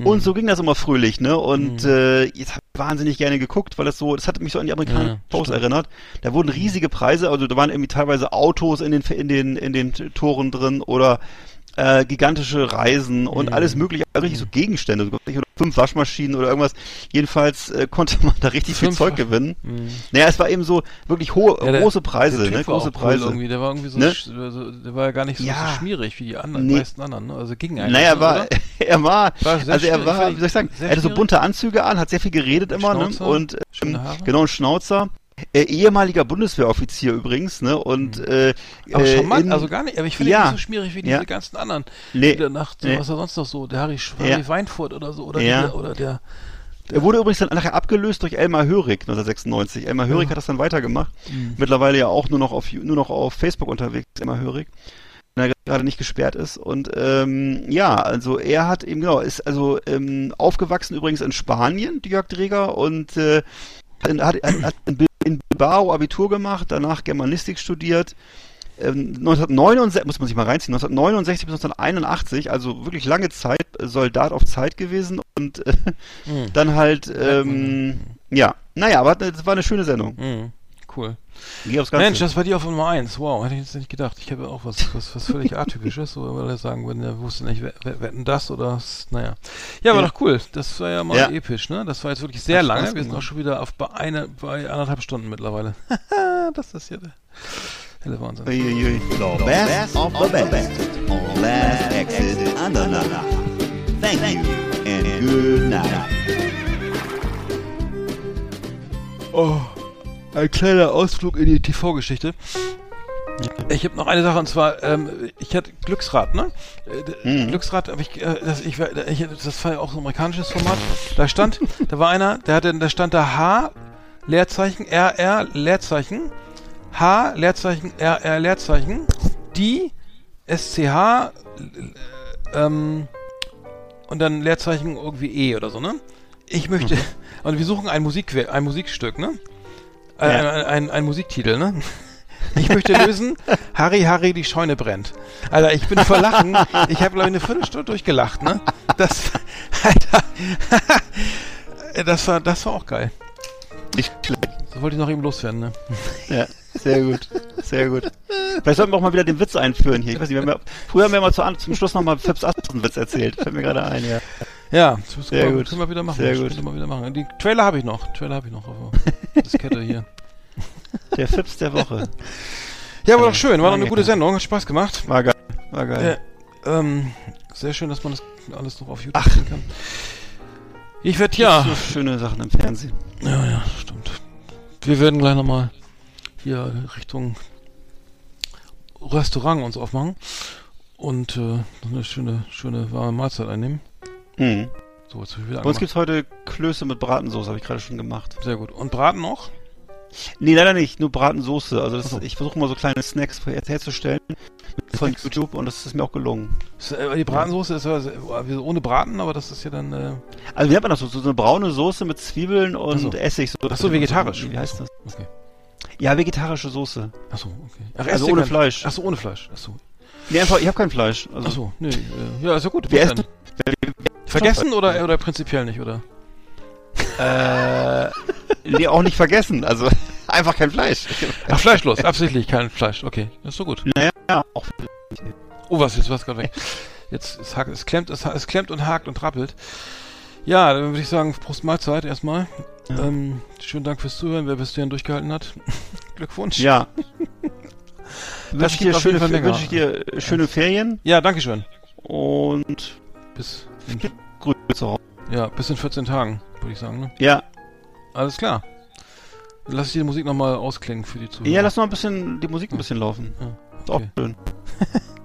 Und so ging das immer fröhlich, ne? Und äh, jetzt habe wahnsinnig gerne geguckt, weil das so, das hat mich so an die amerikanischen Ja, Shows erinnert. Da wurden riesige Preise, also da waren irgendwie teilweise Autos in den in den in den Toren drin oder äh, gigantische Reisen und Mhm. alles mögliche, also richtig so Gegenstände, so fünf Waschmaschinen oder irgendwas. Jedenfalls äh, konnte man da richtig viel Fünf Zeug Wasch- gewinnen. Mhm. Naja, es war eben so wirklich hohe, Ja, der- große Preise, der ne? Große auch cool Preise. Irgendwie. Der war irgendwie so, Ne? so der war ja gar nicht so, Ja. so schmierig wie die anderen, Nee. meisten anderen. Ne? Also ging eigentlich. Naja, ne, war, er war, War also er war, wie soll ich sagen, er hatte so bunte Anzüge an, hat sehr viel geredet immer, ne? Schnauzer, Und schöne ähm, genau ein Schnauzer. Äh, ehemaliger Bundeswehroffizier übrigens, ne? Und äh, Aber äh, charmant, in- also gar nicht, aber ich finde ihn ja, nicht so schmierig wie diese ja. ganzen anderen. Nee, Die danach, nee. was er sonst noch so, der Harry, Sch- Ja. Harry Weinfurt oder so, oder, Ja. der, oder der, Er wurde übrigens dann nachher abgelöst durch Elmar Hörig 1996. Elmar Hörig Ja. hat das dann weitergemacht. Mhm. Mittlerweile ja auch nur noch auf nur noch auf Facebook unterwegs, Elmar Hörig. Wenn er gerade nicht gesperrt ist. Und ähm, ja, also er hat eben genau, ist also ähm, aufgewachsen übrigens in Spanien, Jörg Dreger, und äh, hat, hat, hat in in Bilbao Abitur gemacht, danach Germanistik studiert. Ähm, 1969, muss man sich mal reinziehen, 1969 bis 1981, also wirklich lange Zeit, äh, Soldat auf Zeit gewesen und äh, Mhm. dann halt, ähm, ja, naja, aber es war eine schöne Sendung. Mhm. Cool. Aufs Ganze. Mensch, das war die auf Nummer 1. Wow, hätte ich jetzt nicht gedacht. Ich habe ja auch was, was, was völlig atypisches, so, weil er sagen würden, er wusste nicht, wetten das oder naja. Ja, war Ja. doch cool. Das war ja mal Ja. episch, ne? Das war jetzt wirklich sehr lange. Wir sind gemacht. auch schon wieder auf bei eine, bei anderthalb Stunden mittlerweile. das ist ja der helle Wahnsinn. The best of the best on Last Exit Andernach. Thank you and good night. Oh, ein kleiner Ausflug in die TV-Geschichte. Ich habe noch eine Sache und zwar, ähm, ich hatte Glücksrad, ne? Äh, Mhm. Glücksrad, aber ich, äh, das, ich, war- ich, das war ja auch so ein amerikanisches Format. Da stand, da war einer, der hatte, da stand da H, Leerzeichen, RR, Leerzeichen, H, Leerzeichen, RR, Leerzeichen, die, SCH, ähm, und dann Leerzeichen irgendwie E oder so, ne? Ich möchte, und wir suchen ein Musikwerk, ein Musikstück, ne? Äh, Ja. ein, ein, Musiktitel, ne? Ich möchte lösen, Harry, Harry, die Scheune brennt. Alter, ich bin vor Lachen. Ich habe, glaube ich, eine Viertelstunde durchgelacht, ne? Das, Alter, das war, das war auch geil. Nicht schlecht. So wollte ich noch eben loswerden, ne? Ja, sehr gut. Sehr gut. Vielleicht sollten wir auch mal wieder den Witz einführen hier. Ich weiß nicht, wir haben ja, früher haben wir mal zu, zum Schluss nochmal Fips Asten-Witz erzählt. Fällt mir gerade ein, ja. Ja, das Sehr gut. können wir wieder machen. Sehr Das gut. wir wieder machen. Die Trailer habe ich noch. Trailer habe ich noch auf der Diskette hier. Der Fips der Woche. Ja, war doch schön. War doch eine gute Sendung. Hat Spaß gemacht. War geil. War geil. Äh, ähm, sehr schön, dass man das alles noch auf YouTube sehen kann. Ich werde ja. So schöne Sachen im Fernsehen. Ja, ja, stimmt. Wir werden gleich nochmal hier Richtung Restaurant uns aufmachen und äh, noch eine schöne, schöne warme Mahlzeit einnehmen. Mhm. So, jetzt Bei uns angemacht. gibt's heute Klöße mit Bratensoße, habe ich gerade schon gemacht. Sehr gut. Und Braten noch? Nee, leider nicht, nur Bratensoße. Also das, so. ich versuche mal so kleine Snacks her- herzustellen von Snacks. YouTube und das ist mir auch gelungen. Äh, die Bratensoße ist also ohne Braten, aber das ist ja dann. Äh, Also wie nennt man das so? So eine braune Soße mit Zwiebeln und Ach so. Essig. So, Ach so, vegetarisch. Wie heißt das? okay. Ja, vegetarische Soße. Achso, okay. Ach, Also ohne kein- Fleisch. Achso, ohne Fleisch. Achso. Nee, einfach, ich habe kein Fleisch. Also, Achso, nee. Äh, ja, ist ja gut. Wir essen- Vergessen oder, oder prinzipiell nicht, oder? Äh, nee, auch nicht vergessen. Also einfach kein Fleisch. Ach, fleischlos. Absichtlich kein Fleisch. Okay, das ist so gut. Naja, auch Oh, was, jetzt war's gerade weg. Jetzt, es, hakt, es, klemmt, es, es klemmt und hakt und trappelt. Ja, dann würde ich sagen, Prost Mahlzeit erstmal. Ja. Ähm, schönen Dank fürs Zuhören, wer bis hierhin durchgehalten hat. Glückwunsch. Ja. Das Wünsche ich dir schöne, ich dir schöne Ferien Ja, Dankeschön. und Bis, Grüße ja, bis in 14 Tagen, würde ich sagen. Ne? Ja. Alles klar. Lass ich die Musik nochmal ausklingen für die Zuhörer. Ja, lass noch ein bisschen die Musik ein bisschen laufen. Ja, Ist auch okay. schön.